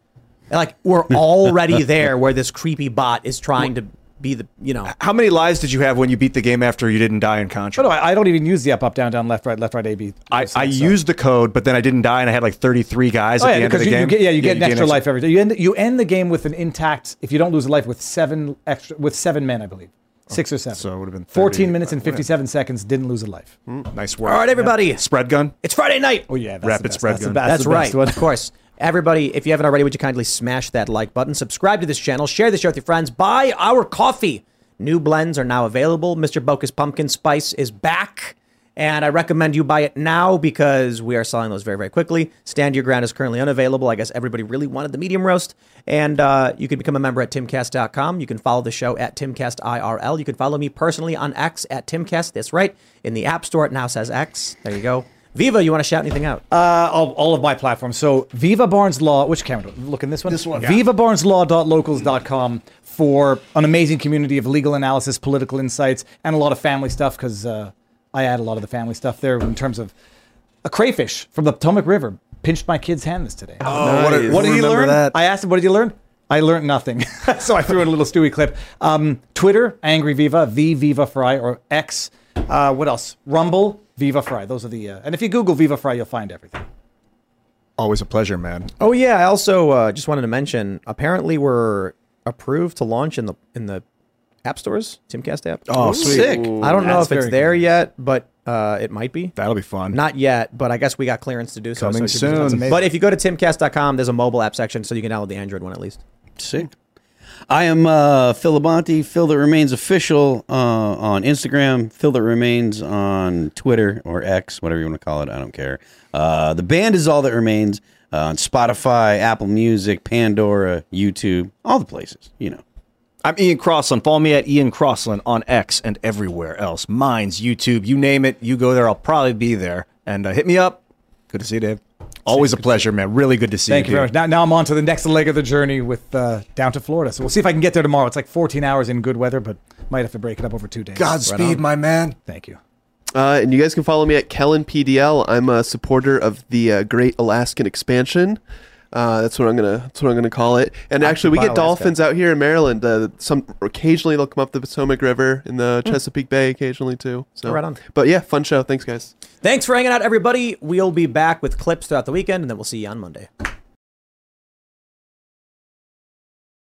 Like we're already there where this creepy bot is trying to be the you know. How many lives did you have when you beat the game after you didn't die in Contra? Oh, no, I, I don't even use the up, up, down, down, left, right, left, right, A, B. I, so- I so- used the code, but then I didn't die, and I had like 33 guys Oh, at yeah, the end of the you, you game. get, yeah, you get an gain extra life every day. You end, you end the game with an intact. If you don't lose a life, with seven extra, with seven men, I believe, six or seven. so it would've been 14 minutes and but, yeah. 57 seconds. Didn't lose a life. Hmm, nice work. All right, everybody. Spread gun. It's Friday night. Oh yeah, that's Rapid the best. spread that's the gun. best- That's the best right. one. Of course. Everybody, if you haven't already, would you kindly smash that like button, subscribe to this channel, share the show with your friends, buy our coffee. New blends are now available. Mr. Boca's Pumpkin Spice is back. And I recommend you buy it now because we are selling those very, very quickly. Stand Your Ground is currently unavailable. I guess everybody really wanted the medium roast. And uh, you can become a member at timcast.com. You can follow the show at timcastirl. You can follow me personally on X at timcast. That's right. In the App Store, it now says X. There you go. Viva, you want to shout anything out? Uh, all, all of my platforms. So Viva Barnes Law, which camera? Look in this one. This one. VivaBarnesLaw.locals.com for an amazing community of legal analysis, political insights, and a lot of family stuff because uh, I add a lot of the family stuff there in terms of a crayfish from the Potomac River pinched my kid's hand this today. Oh, what, did- what did he learn? That? I asked him, what did you learn? I learned nothing. so I threw in a little Stewie clip. Um, Twitter, Angry Viva, V Viva Frei, or X. Uh, what else? Rumble, Viva Frei. Those are the. Uh, and if you Google Viva Frei, you'll find everything. Always a pleasure, man. Oh yeah, I also uh, just wanted to mention. Apparently, we're approved to launch in the in the app stores, Timcast app. Oh, sweet. Sick. I don't know That's if it's very there yet, but uh, it might be. That'll be fun. Not yet, but I guess we got clearance to do so. Coming so it should be- soon. That's amazing. But if you go to timcast.com, there's a mobile app section, so you can download the Android one at least. Sick. I am uh, Phil Labonte, Phil that remains official uh, on Instagram, Phil that remains on Twitter or X, whatever you want to call it. I don't care. Uh, the band is all that remains uh, on Spotify, Apple Music, Pandora, YouTube, all the places. You know. I'm Ian Crossland. Follow me at Ian Crossland on X and everywhere else. Mine's YouTube. You name it, you go there. I'll probably be there. And uh, hit me up. Good to see you, Dave. Always a pleasure, man. Really good to see Thank you Thank you. very much. Now, now I'm on to the next leg of the journey with uh, down to Florida. So we'll see if I can get there tomorrow. It's like 14 hours in good weather, but might have to break it up over two days. Godspeed, my man. Thank you. Uh, and you guys can follow me at Kellen PDL. I'm a supporter of the uh, Great Alaskan Expansion. Uh, that's what I'm gonna. That's what I'm gonna call it. And actually, we get dolphins out here in Maryland. Uh, some occasionally they'll come up the Potomac River in the Chesapeake Bay occasionally too. So Right on. But yeah, fun show. Thanks, guys. Thanks for hanging out, everybody. We'll be back with clips throughout the weekend, and then we'll see you on Monday.